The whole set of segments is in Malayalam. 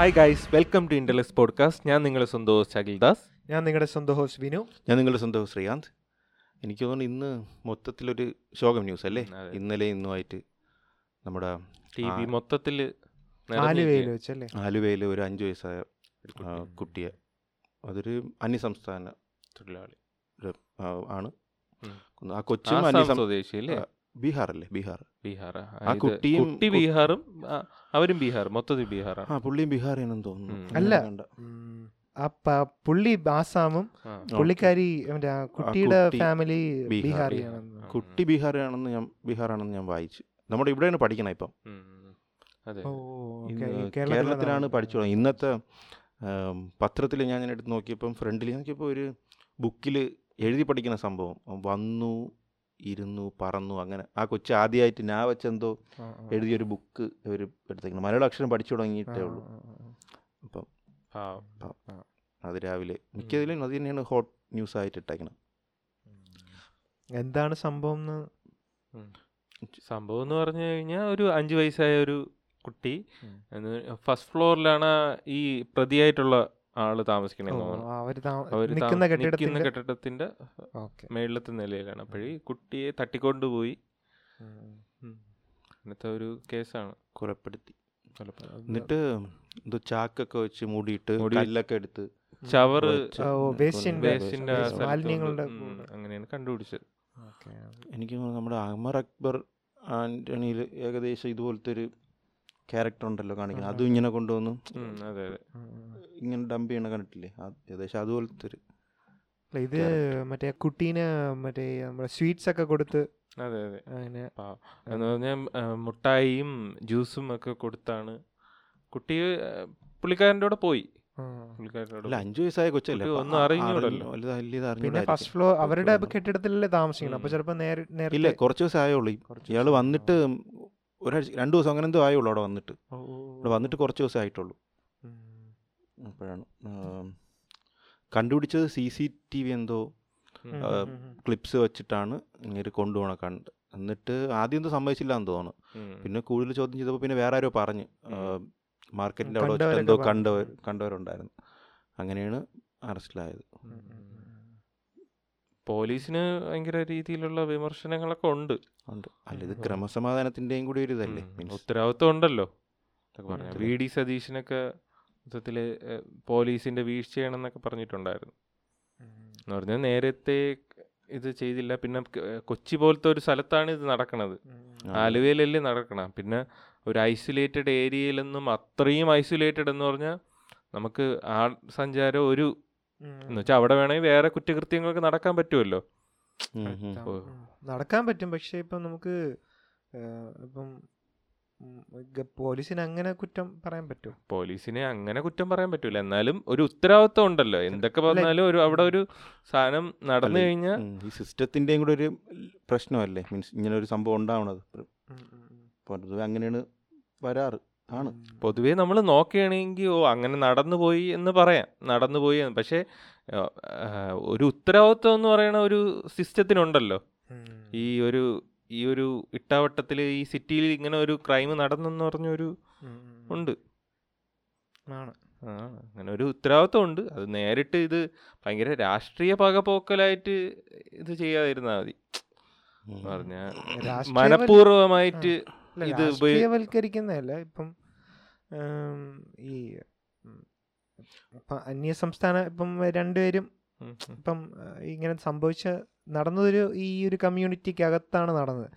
Hi guys welcome to Interlex podcast ഞാൻ നിങ്ങളുടെ സ്വന്തം host അഖിൽദാസ് ഞാൻ നിങ്ങളുടെ സ്വന്തം ഹോസ്റ്റ് വിനു. ഞാൻ നിങ്ങളുടെ സ്വന്തം ശ്രീകാന്ത്. എനിക്ക് തോന്നുന്നു ഇന്ന് മൊത്തത്തിലൊരു ശോകം ന്യൂസ് അല്ലേ? ഇന്നലെ ഇന്നുമായിട്ട് നമ്മുടെ ടി വി മൊത്തത്തിൽ ആലുവയിൽ വെച്ചല്ലേ? ആലുവയിൽ ഒരു അഞ്ച് വയസ്സായ കുട്ടിയെ. അതൊരു അന്യസംസ്ഥാന തൊഴിലാളി. ആണ്. ആ കൊച്ചും സ്വദേശി അല്ലേ ബീഹാർ അല്ലേ ബീഹാർ. ബീഹാർ. ആ കുട്ടിയും കുട്ടി ബീഹാറും അവരും ബീഹാർ മൊത്തത്തിൽ ബീഹാർ ആ പുള്ളിയും ബീഹാറിയാണെന്ന് തോന്നുന്നു. അല്ല. പുള്ളി ആസാമും പുള്ളിക്കാരി കുട്ടിയുടെ കുട്ടി ഫാമിലി ബീഹാർ. ബീഹാറിയാണെന്ന് കുട്ടി ബീഹാറിയാണെന്ന് ഞാൻ ബീഹാറാണെന്ന് ഞാൻ വായിച്ചു. നമ്മുടെ ഇവിടെയാണ് പഠിക്കണം ഇപ്പം. കേരളത്തിലാണ് പഠിച്ചു ഇന്നത്തെ പത്രത്തിൽ ഞാൻ ഞാൻ എടുത്ത് നോക്കിയപ്പം ഫ്രണ്ടിൽ നോക്കിയപ്പോൾ ഒരു ബുക്കിൽ എഴുതി പഠിക്കുന്ന സംഭവം. വന്നു ഇരുന്നു പറന്നു അങ്ങനെ ആ കൊച്ചു ആദ്യമായിട്ട് ഞാൻ വെച്ചെന്തോ എഴുതിയൊരു ബുക്ക് ഇവർ എടുത്തേക്കണം മലയാള അക്ഷരം പഠിച്ചു തുടങ്ങിയിട്ടേ ഉള്ളൂ. അപ്പം. അത് രാവിലെ മിക്കതിലും അത് തന്നെയാണ് ഹോട്ട് ന്യൂസ് ആയിട്ട് ഇട്ടേക്കണം എന്താണ് സംഭവം എന്ന് സംഭവം എന്ന് പറഞ്ഞു കഴിഞ്ഞാൽ ഒരു അഞ്ച് വയസ്സായ ഒരു കുട്ടി. ഫസ്റ്റ് ഫ്ലോറിലാണ് ഈ പ്രതിയായിട്ടുള്ള ആൾ താമസിക്കണെന്ന് തോന്നുന്നു. നിൽക്കുന്ന കെട്ടിടത്തിന്റെ കെട്ടിടത്തിന്റെ ഓക്കെ. മേളിലത്തെ നിലയിലാണ്. അപ്പോഴീ കുട്ടിയെ തട്ടിക്കൊണ്ടുപോയി. അങ്ങനത്തെ ഒരു കേസാണ്. കുറപ്പെടുത്തി എന്നിട്ട് എന്തോ ചാക്കൊക്കെ വെച്ച് മൂടിയിട്ട് മൂടി- കല്ലൊക്കെ എടുത്ത് ചവറ്. അങ്ങനെയാണ് കണ്ടുപിടിച്ചത്. ഓക്കെ എനിക്ക് നമ്മുടെ അമർ അക്ബർ ആന്റണിയിൽ ഏകദേശം ഇതുപോലത്തെ ഒരു ക്യാരക്ടർ ഉണ്ടല്ലോ കാണിക്കുന്നത്. അതും ഇങ്ങനെ കൊണ്ടുവന്നു. ഉം, അതെ അതെ. ഇങ്ങനെ ഡംപ് ചെയ്യണ കണ്ടിട്ടില്ലേ? അത് ഏകദേശം അതുപോലത്തെ ഒരു അല്ല, ഇത് മറ്റേ കുട്ടീനെ മറ്റേ നമ്മുടെ സ്വീറ്റ്സ് ഒക്കെ കൊടുത്ത് അതെ അതെ. അങ്ങനെ. എന്ന് പറഞ്ഞാൽ മുട്ടായിയും ജ്യൂസും ഒക്കെ കൊടുത്താണ്. കുട്ടി പുള്ളിക്കാരന്റെ കൂടെ പോയി. അഞ്ചു വയസ്സായ കൊച്ചല്ലേ? ഒന്നും അറിഞ്ഞൂടല്ലോ. പിന്നെ ഫസ്റ്റ് ഫ്ലോർ അവരുടെ. കെട്ടിടത്തിലല്ലേ താമസിക്കണം അപ്പൊ. ചിലപ്പോ നേരെ ഇല്ല കുറച്ച് ദിവസം ആയുള്ളൂ. ഇയാൾ വന്നിട്ട് ഒരാഴ്ച രണ്ട് ദിവസം അങ്ങനെ എന്തോ ആയുള്ളൂ അവിടെ വന്നിട്ട്. ഇവിടെ വന്നിട്ട് കുറച്ച് ദിവസം ആയിട്ടുള്ളൂ. അപ്പോഴാണ് കണ്ടുപിടിച്ചത് സി സി ടി വി എന്തോ. ക്ലിപ്സ് വെച്ചിട്ടാണ് ഇങ്ങനെ കൊണ്ടുപോകണ കണ്ട് എന്നിട്ട് ആദ്യം ഒന്നും സമ്മതിച്ചില്ല എന്ന് തോന്നുന്നു പിന്നെ കൂടുതൽ ചോദ്യം ചെയ്തപ്പോൾ പിന്നെ വേറെ ആരോ പറഞ്ഞു. മാർക്കറ്റിന്റെ അവിടെ വെച്ചിട്ട് എന്തോ. കണ്ടവർ കണ്ടവരുണ്ടായിരുന്നു അങ്ങനെയാണ് അറസ്റ്റിലായത്. പോലീസിന് ഭയങ്കര രീതിയിലുള്ള വിമർശനങ്ങളൊക്കെ ഉണ്ട് ഉണ്ട് അല്ല ഇത്. ക്രമസമാധാനത്തിന്റെയും കൂടി ഒരു ഇതല്ലേ ഉത്തരവാദിത്വം ഉണ്ടല്ലോ. വി ഡി സതീശനൊക്കെ മൊത്തത്തിൽ പോലീസിന്റെ വീഴ്ചയാണെന്നൊക്കെ പറഞ്ഞിട്ടുണ്ടായിരുന്നു എന്ന് പറഞ്ഞാൽ നേരത്തെ ഇത് ചെയ്തില്ല പിന്നെ കൊച്ചി പോലത്തെ ഒരു സ്ഥലത്താണ് ഇത് നടക്കണത്. ആലുവയിലല്ലേ നടക്കണം പിന്നെ ഒരു ഐസൊലേറ്റഡ് ഏരിയയിലൊന്നും അത്രയും ഐസൊലേറ്റഡ് എന്ന് പറഞ്ഞാൽ നമുക്ക് ആ സഞ്ചാരം ഒരു. എന്ന് വെച്ചാൽ അവിടെ വേണമെങ്കിൽ വേറെ കുറ്റകൃത്യങ്ങളൊക്കെ നടക്കാൻ പറ്റുമല്ലോ. നടക്കാൻ പറ്റും. പക്ഷെ ഇപ്പം നമുക്ക് ഇപ്പം പോലീസിന് അങ്ങനെ കുറ്റം പറയാൻ പറ്റും പോലീസിനെ അങ്ങനെ കുറ്റം പറയാൻ പറ്റൂല. എന്നാലും ഒരു ഉത്തരവാദിത്വം ഉണ്ടല്ലോ. എന്തൊക്കെ പറഞ്ഞാലും ഒരു അവിടെ ഒരു സാധനം നടന്നു കഴിഞ്ഞാൽ ഈ സിസ്റ്റത്തിന്റെയും കൂടെ ഒരു പ്രശ്നമല്ലേ? മീൻസ് ഇങ്ങനെ ഒരു സംഭവം ഉണ്ടാവണത്. പൊതുവെ അങ്ങനെയാണ് വരാറ്. ആണ്. പൊതുവേ നമ്മൾ നോക്കുകയാണെങ്കിൽ ഓ അങ്ങനെ നടന്നു പോയി എന്ന് പറയാം. നടന്നു പോയി എന്ന്. പക്ഷേ ഒരു ഉത്തരവാദിത്വം എന്ന് പറയുന്ന ഒരു സിസ്റ്റത്തിനുണ്ടല്ലോ. ഈ ഒരു ഈ ഒരു ഇട്ടാവട്ടത്തിൽ ഈ സിറ്റിയിൽ ഇങ്ങനെ ഒരു ക്രൈം നടന്നെന്ന് പറഞ്ഞൊരു ഉണ്ട്. ആണ്. അങ്ങനെ ഒരു ഉത്തരവാദിത്വം ഉണ്ട്. അത് നേരിട്ട് ഇത് ഭയങ്കര രാഷ്ട്രീയ പകപോക്കലായിട്ട് ഇത് ചെയ്യാതിരുന്നാൽ മതി. പറഞ്ഞ പറഞ്ഞാൽ മനഃപൂർവമായിട്ട് ഇത് ഉപയോഗവൽക്കരിക്കുന്നതല്ല ഇപ്പം ഈ ഉം, ഇപ്പം അന്യ സംസ്ഥാന ഇപ്പം രണ്ടുപേരും. ഇപ്പം ഇങ്ങനെ സംഭവിച്ച നടന്നതൊരു ഈ ഒരു കമ്മ്യൂണിറ്റിക്ക് അകത്താണ് നടന്നത്.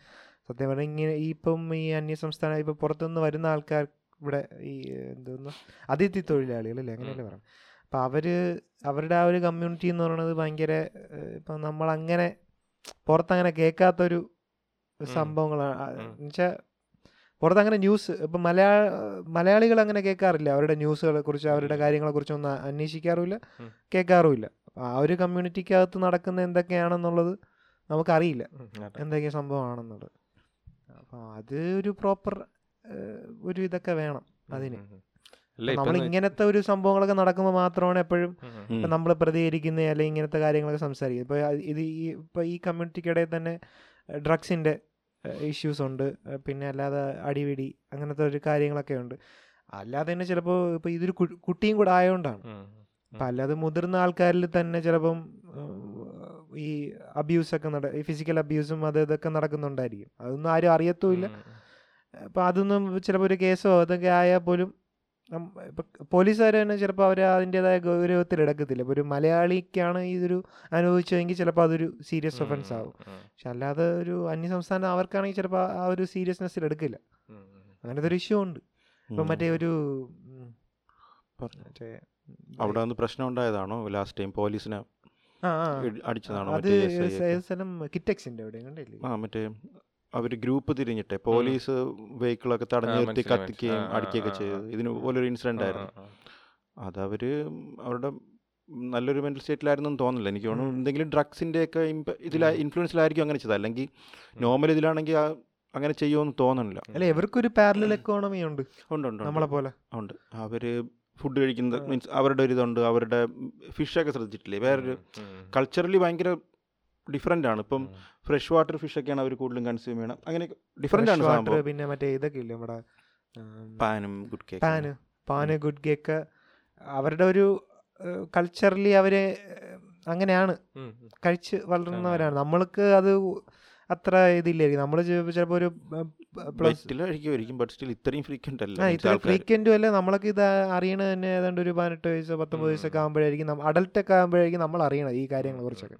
സത്യം പറഞ്ഞാൽ ഇങ്ങനെ ഈ ഇപ്പം ഈ അന്യ സംസ്ഥാന ഇപ്പം പുറത്തുനിന്ന് വരുന്ന ആൾക്കാർ ഇവിടെ ഈ എന്തോന്ന് അതിഥി തൊഴിലാളികൾ അല്ലേ? അങ്ങനെയല്ലേ പറയാം അപ്പം അവർ അവരുടെ ആ ഒരു കമ്മ്യൂണിറ്റി എന്ന് പറയുന്നത് ഭയങ്കര ഇപ്പം നമ്മളങ്ങനെ പുറത്തങ്ങനെ കേൾക്കാത്തൊരു സംഭവങ്ങളാണ്. ഉം. എന്നുവെച്ചാൽ പുറത്തങ്ങനെ ന്യൂസ് ഇപ്പം മലയാള മലയാളികൾ അങ്ങനെ കേൾക്കാറില്ല. അവരുടെ ന്യൂസുകളെ കുറിച്ച് അവരുടെ കാര്യങ്ങളെ കുറിച്ചൊന്നും അന്വേഷിക്കാറുമില്ല. കേൾക്കാറുമില്ല. ആ ഒരു കമ്മ്യൂണിറ്റിക്കകത്ത് നടക്കുന്ന എന്തൊക്കെയാണെന്നുള്ളത് നമുക്കറിയില്ല. എന്തൊക്കെ സംഭവമാണെന്നുള്ളത്. അപ്പോൾ അത് ഒരു പ്രോപ്പർ ഒരു ഇതൊക്കെ വേണം അതിന്. നമ്മൾ ഇങ്ങനത്തെ ഒരു സംഭവങ്ങളൊക്കെ നടക്കുമ്പോൾ മാത്രമാണ് എപ്പോഴും നമ്മൾ പ്രതികരിക്കുന്ന അല്ലെങ്കിൽ ഇങ്ങനത്തെ കാര്യങ്ങളൊക്കെ സംസാരിക്കുന്നത്. ഇപ്പോൾ ഇത് ഈ ഇപ്പോൾ ഈ കമ്മ്യൂണിറ്റിക്കിടയിൽ തന്നെ ഡ്രഗ്സിന്റെ ഇഷ്യൂസ് ഉണ്ട്. പിന്നെ അല്ലാതെ അടിപിടി അങ്ങനത്തെ ഒരു കാര്യങ്ങളൊക്കെ ഉണ്ട്. അല്ലാതെ തന്നെ ചിലപ്പോൾ ഇപ്പോൾ ഇതൊരു കുട്ടിയും കൂടെ ആയതുകൊണ്ടാണ്. അപ്പം അല്ലാതെ മുതിർന്ന ആൾക്കാരിൽ തന്നെ ചിലപ്പം ഈ അബ്യൂസൊക്കെ നട ഈ ഫിസിക്കൽ അബ്യൂസും അത് ഇതൊക്കെ നടക്കുന്നുണ്ടായിരിക്കും. അതൊന്നും ആരും അറിയത്തുമില്ല. അപ്പം അതൊന്നും ചിലപ്പോൾ ഒരു കേസോ അതൊക്കെ ആയാൽ പോലും ഇപ്പം പോലീസുകാർ തന്നെ ചിലപ്പോൾ അവർ അതിന്റെതായ ഗൗരവത്തിൽ എടുക്കത്തില്ല. ഇപ്പോൾ ഒരു മലയാളിക്കാണ് ഇതൊരു അനുഭവിച്ചതെങ്കിൽ ചിലപ്പോൾ അതൊരു സീരിയസ് ഒഫൻസ് ആവും. പക്ഷെ അല്ലാതെ ഒരു അന്യസംസ്ഥാനം അവർക്കാണെങ്കിൽ ചിലപ്പോൾ ആ ഒരു സീരിയസ്നെസ്സിൽ എടുക്കില്ല. അങ്ങനത്തെ ഒരു ഇഷ്യൂ ഉണ്ട്. ഇപ്പം. മറ്റേ ഒരു മറ്റേ അവിടെ നിന്ന് പ്രശ്നം ഉണ്ടായതാണോ? ലാസ്റ്റ് ടൈം പോലീസിനെ അടിച്ചതാണോ? അത് സ്ഥലം? കിറ്റക്സിന്റെ അവിടെ കണ്ടില്ലേ? ആ മറ്റേ അവർ ഗ്രൂപ്പ് തിരിഞ്ഞിട്ടെ പോലീസ് വെഹിക്കിളൊക്കെ തടഞ്ഞു നിർത്തി കത്തിക്കുകയും. അടിക്കുകയൊക്കെ ചെയ്തത് ഇതിന് പോലൊരു ഇൻസിഡന്റ് ആയിരുന്നു. അതവർ അവരുടെ നല്ലൊരു മെന്റൽ സ്റ്റേറ്റിലായിരുന്നെന്ന് തോന്നുന്നില്ല. എനിക്ക് തോന്നുന്നു എന്തെങ്കിലും ഡ്രഗ്സിന്റെയൊക്കെ ഇതിൽ ഇൻഫ്ലുവൻസിലായിരിക്കും അങ്ങനെ ചെയ്തത്. അല്ലെങ്കിൽ നോർമൽ ഇതിലാണെങ്കിൽ ആ- അങ്ങനെ ചെയ്യുമെന്ന് തോന്നുന്നില്ല. അല്ല ഇവർക്കൊരു പാരലൽ എക്കോണമി ഉണ്ട്. ഉണ്ട് ഉണ്ട് നമ്മളെ പോലെ. ഉണ്ട്. അവർ ഫുഡ് കഴിക്കുന്നത് മീൻസ് അവരുടെ ഒരു ഇതുണ്ട് അവരുടെ ഫിഷൊക്കെ ശ്രദ്ധിച്ചിട്ടില്ലേ? വേറൊരു. കൾച്ചറലി ഭയങ്കര ഡിഫറെന്റ് ആണ്. ഇപ്പം ഫ്രഷ് വാട്ടർ ഫിഷൊക്കെയാണ് അവർ കൂടുതലും കൺസ്യൂം ചെയ്യണം അങ്ങനെ ഡിഫറെന്റ് ആണ് സംഭവം പിന്നെ മറ്റേ ഇതൊക്കെ ഇല്ലേ നമ്മുടെ പാനും good cake pan pan good cake അവരുടെ ഒരു കൾച്ചറലി അവരെ അങ്ങനെയാണ്. കഴിച്ച് വളർന്നവരാണ്. നമ്മൾക്ക് അത് അത്ര ഇതില്ലായിരിക്കും. നമ്മൾ ചിലപ്പോൾ ഒരു ഫ്രീക്വന്റും അല്ല നമ്മളൊക്കെ ഇത് അറിയണ തന്നെ ഏതാണ്ട് ഒരു പതിനെട്ട് വയസ്സോ പത്തൊമ്പത് വയസ്സൊക്കെ. ആകുമ്പോഴായിരിക്കും അഡൽട്ടൊക്കെ ആകുമ്പോഴായിരിക്കും നമ്മൾ അറിയണത് ഈ കാര്യങ്ങളെ കുറിച്ചൊക്കെ.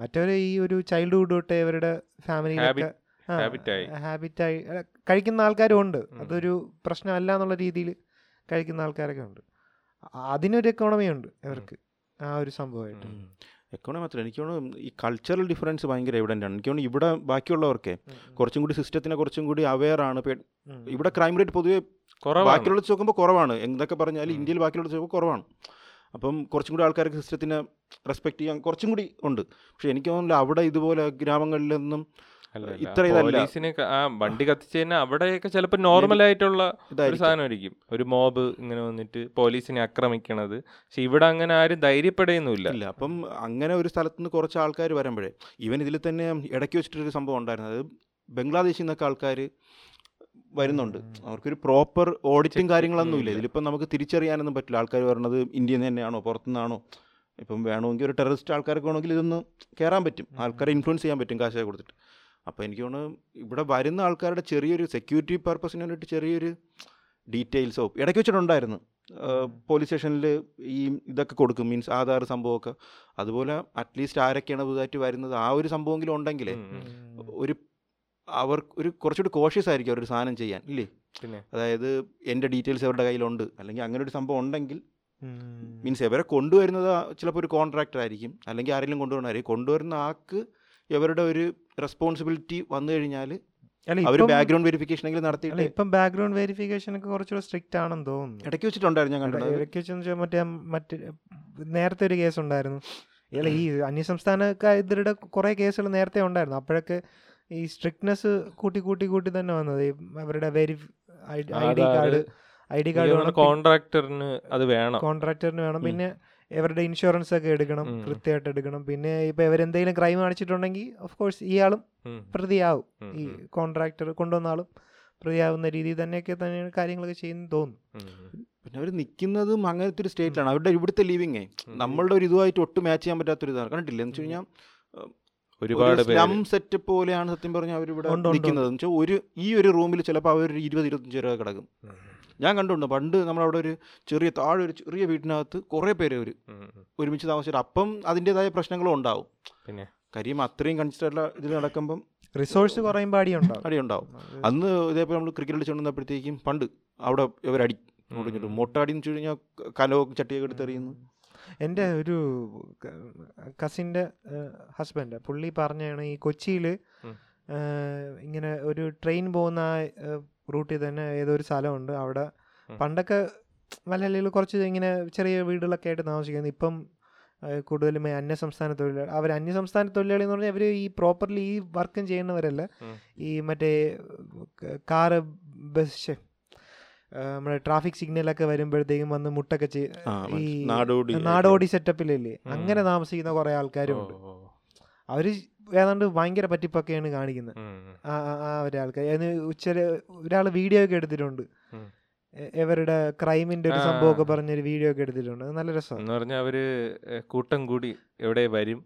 ഉം. മറ്റവര് ഈ ഒരു ചൈൽഡ്ഹുഡ് തൊട്ട് ഇവരുടെ ഫാമിലിയിലൊക്കെ. ഹാബിറ്റായി കഴിക്കുന്ന ആൾക്കാരും ഉണ്ട്. അതൊരു പ്രശ്നമല്ല എന്നുള്ള രീതിയിൽ കഴിക്കുന്ന ആൾക്കാരൊക്കെ ഉണ്ട്. അതിനൊരു എക്കോണമി ഉണ്ട് ഇവർക്ക്. ആ ഒരു സംഭവമായിട്ട്. എക്കോണമി മാത്രമല്ല. എനിക്ക് തോന്നുന്നു ഈ കൾച്ചറൽ ഡിഫറൻസ് ഭയങ്കര എവിഡന്റ് ആണ്. എനിക്ക് തോന്നുന്നു ഇവിടെ ബാക്കിയുള്ളവർക്ക് കുറച്ചും കൂടി സിസ്റ്റത്തിനെ കുറച്ചും കൂടി അവെയർ ആണ്. ഇവിടെ ക്രൈം റേറ്റ് പൊതുവെ കുറവാണ്. ബാക്കിയുള്ള വെച്ച് നോക്കുമ്പോൾ കുറവാണ്. എന്തൊക്കെ പറഞ്ഞാലും ഉം. ഇന്ത്യയിൽ ബാക്കിയുള്ള വെച്ച് നോക്കുമ്പോൾ കുറവാണ്. അപ്പം കുറച്ചും കൂടി ആൾക്കാർക്ക് സിസ്റ്റത്തിനെ റെസ്പെക്ട് ചെയ്യാൻ കുറച്ചും കൂടി ഉണ്ട്. പക്ഷെ എനിക്ക് തോന്നുന്നില്ല അവിടെ ഇതുപോലെ ഗ്രാമങ്ങളിലൊന്നും. ഇത്ര ഇതല്ല. ആ വണ്ടി കത്തിച്ചതിന് അവിടെയൊക്കെ ചിലപ്പോൾ നോർമൽ ആയിട്ടുള്ള ഒരു സാധനമായിരിക്കും. ഒരു മോബ് ഇങ്ങനെ വന്നിട്ട് പോലീസിനെ ആക്രമിക്കണത്. പക്ഷെ ഇവിടെ അങ്ങനെ ആരും ധൈര്യപ്പെടുകയൊന്നുമില്ല. ഇല്ല അപ്പം അങ്ങനെ ഒരു സ്ഥലത്ത് നിന്ന് കുറച്ച് ആൾക്കാർ വരുമ്പോഴേ ഇവൻ ഇതിൽ തന്നെ ഇടയ്ക്ക് വെച്ചിട്ടൊരു സംഭവം ഉണ്ടായിരുന്നത് അത് ബംഗ്ലാദേശിൽ നിന്നൊക്കെ ആൾക്കാർ വരുന്നുണ്ട്. അവർക്കൊരു പ്രോപ്പർ ഓഡിറ്റും കാര്യങ്ങളൊന്നുമില്ല കാര്യങ്ങളൊന്നും ഇല്ല. ഇല്ല. ഇതിലിപ്പം നമുക്ക് തിരിച്ചറിയാനൊന്നും പറ്റില്ല. ആൾക്കാർ വരണത് ഇന്ത്യയിൽ നിന്ന് തന്നെയാണോ? പുറത്തുനിന്നാണോ? ഇപ്പം വേണമെങ്കിൽ ഒരു ടെററിസ്റ്റ് ആൾക്കാർക്ക് വേണമെങ്കിൽ ഇതൊന്ന് കയറാൻ പറ്റും. ആൾക്കാരെ ഇൻഫ്ലുവൻസ് ചെയ്യാൻ പറ്റും കാശൊക്കെ കൊടുത്തിട്ട്. അപ്പോൾ എനിക്ക് തോന്നുന്നു ഇവിടെ വരുന്ന ആൾക്കാരുടെ ചെറിയൊരു സെക്യൂരിറ്റി പർപ്പസിന് വേണ്ടിയിട്ട് ചെറിയൊരു ഡീറ്റെയിൽസോ ഇടയ്ക്ക് വെച്ചിട്ടുണ്ടായിരുന്നു. പോലീസ് സ്റ്റേഷനിൽ ഈ ഇതൊക്കെ കൊടുക്കും. മീൻസ് ആധാർ സംഭവമൊക്കെ. അതുപോലെ അറ്റ്ലീസ്റ്റ് ആരൊക്കെയാണ് പുതുതായിട്ട് വരുന്നത്? ആ ഒരു സംഭവമെങ്കിലും ഉണ്ടെങ്കിലേ. ഒരു അവർ ഒരു കുറച്ചുകൂടി കോഷ്യസ് ആയിരിക്കും അവരൊരു സാധനം ചെയ്യാൻ ഇല്ലേ? പിന്നെ? അതായത് എന്റെ ഡീറ്റെയിൽസ് അവരുടെ കയ്യിലുണ്ട്. അല്ലെങ്കിൽ അങ്ങനെ ഒരു സംഭവം ഉണ്ടെങ്കിൽ മീൻസ് ഇവരെ കൊണ്ടുവരുന്നത് ചിലപ്പോൾ ഒരു കോൺട്രാക്ടർ ആയിരിക്കും. അല്ലെങ്കിൽ ആരെങ്കിലും കൊണ്ടുവരണമായിരിക്കും കൊണ്ടുവരുന്ന ആൾക്ക് ഇവരുടെ ഒരു റെസ്പോൺസിബിലിറ്റി വന്നു കഴിഞ്ഞാൽ അവർ ബാക്ക്ഗ്രൗണ്ട് വെരിഫിക്കേഷൻ എങ്കിലും അല്ല നടത്തിയിട്ട് ഇപ്പം ബാക്ക്ഗ്രൗണ്ട് വെരിഫിക്കേഷൻ ഒക്കെ കുറച്ചുകൂടെ സ്ട്രിക്റ്റ് ആണെന്ന് തോന്നുന്നു. ഇടയ്ക്ക് വെച്ചിട്ടുണ്ടായിരുന്നു ഞാൻ കണ്ടത്. ഇടയ്ക്ക് വെച്ചെന്ന് വെച്ചാൽ മറ്റേ മറ്റേ നേരത്തെ ഒരു കേസ് ഉണ്ടായിരുന്നു. അല്ല ഈ അന്യസംസ്ഥാനക്കാരുടെ കുറേ കേസുകൾ നേരത്തെ ഉണ്ടായിരുന്നു. അപ്പോഴൊക്കെ ഈ സ്ട്രിക്ട്നെസ് കൂട്ടി കൂട്ടി കൂട്ടി തന്നെ വന്നത്. അവരുടെ very I D card I D card വേണം. കോൺട്രാക്ടറിന് അത് വേണം. കോൺട്രാക്ടറിന് വേണം. പിന്നെ ഇവരുടെ ഇൻഷുറൻസ് ഒക്കെ എടുക്കണം കൃത്യമായിട്ട് എടുക്കണം. പിന്നെ ഇപ്പൊ ഇവരെന്തെങ്കിലും ക്രൈം കാണിച്ചിട്ടുണ്ടെങ്കിൽ ഓഫ് കോഴ്സ് ഇയാളും പ്രതിയാവും. ഈ കോൺട്രാക്ടർ കൊണ്ടുവന്ന ആളും പ്രതിയാവുന്ന രീതിയിൽ തന്നെയൊക്കെ തന്നെയാണ് കാര്യങ്ങളൊക്കെ ചെയ്യുന്നത് തോന്നുന്നു. പിന്നെ അവർ നിൽക്കുന്നതും അങ്ങനത്തെ ഒരു സ്റ്റേറ്റിലാണ് അവരുടെ ഇവിടുത്തെ ലിവിങ് നമ്മളുടെ ഒരു ഇതുമായിട്ട് ഒട്ടും മാച്ച് ചെയ്യാൻ പറ്റാത്തൊരു ഇതാണ് കണ്ടില്ല എന്ന് വെച്ച് കഴിഞ്ഞാൽ ഒരുപാട് സ്ലം സെറ്റപ്പ് പോലെയാണ് സത്യം പറഞ്ഞാൽ അവരിവിടെ നിൽക്കുന്നത്. എന്ന് വെച്ചാൽ ഒരു ഈ ഒരു റൂമിൽ ചിലപ്പോൾ അവർ ഒരു ഇരുപത് ഇരുപത്തഞ്ച് രൂപ കിടക്കും. ഞാൻ കണ്ടുണ്ട് പണ്ട് നമ്മളവിടെ ഒരു ചെറിയ താഴെ ഒരു ചെറിയ വീട്ടിനകത്ത് കുറേ പേര് അവർ. ഒരുമിച്ച് താമസിച്ചിട്ട് അപ്പം അതിന്റെതായ പ്രശ്നങ്ങളും ഉണ്ടാവും. പിന്നെ? കാര്യം അത്രയും കൺസിഡറുള്ള ഇതിൽ നടക്കുമ്പം റിസോഴ്സ് കുറയുമ്പോൾ അടിയുണ്ടാവും. അടിയുണ്ടാവും. അന്ന് ഇതേപോലെ നമ്മൾ ക്രിക്കറ്റ് കളിച്ചുകൊണ്ടിരുന്നപ്പോഴത്തേക്കും പണ്ട് അവിടെ ഇവരടി മൊട്ടടി എന്ന് വെച്ച് കഴിഞ്ഞാൽ കലോ ചട്ടിയൊക്കെ എടുത്തെറിയുന്നു. എന്റെ ഒരു കസിന്റെ ഹസ്ബൻഡ് പുള്ളി പറഞ്ഞാണ് ഈ കൊച്ചിയിൽ ഇങ്ങനെ ഒരു ട്രെയിൻ പോകുന്ന റൂട്ടിൽ തന്നെ ഏതോ ഒരു സ്ഥലമുണ്ട്. അവിടെ പണ്ടൊക്കെ മലയാളികൾ കുറച്ച് ഇങ്ങനെ ചെറിയ വീടുകളൊക്കെ ആയിട്ട് താമസിക്കുന്നത് ഇപ്പം കൂടുതലും അന്യസംസ്ഥാന തൊഴിലാളി അവർ അന്യസംസ്ഥാന തൊഴിലാളി എന്ന് പറഞ്ഞാൽ അവർ ഈ പ്രോപ്പർലി ഈ വർക്കും ചെയ്യുന്നവരല്ല. ഈ മറ്റേ കാറ് ബസ് നമ്മുടെ ട്രാഫിക് സിഗ്നലൊക്കെ വരുമ്പോഴത്തേക്കും വന്ന് മുട്ടൊക്കെ ചെയ്ത് നാടോടി സെറ്റപ്പിലല്ലേ? അങ്ങനെ താമസിക്കുന്ന കുറെ ആൾക്കാരുണ്ട്. അവർ ഏതാണ്ട് ഭയങ്കര പറ്റിപ്പൊക്കെയാണ് കാണിക്കുന്നത്. ആ ആ- ഒരാൾക്കാർ ഉച്ച ഒരാൾ വീഡിയോ ഒക്കെ എടുത്തിട്ടുണ്ട്. ഇവരുടെ ക്രൈമിന്റെ ഒരു സംഭവം സംഭവമൊക്കെ പറഞ്ഞൊരു വീഡിയോ ഒക്കെ എടുത്തിട്ടുണ്ട്. നല്ല രസം എന്ന് പറഞ്ഞാൽ അവർ കൂട്ടം കൂടി എവിടെ വരും?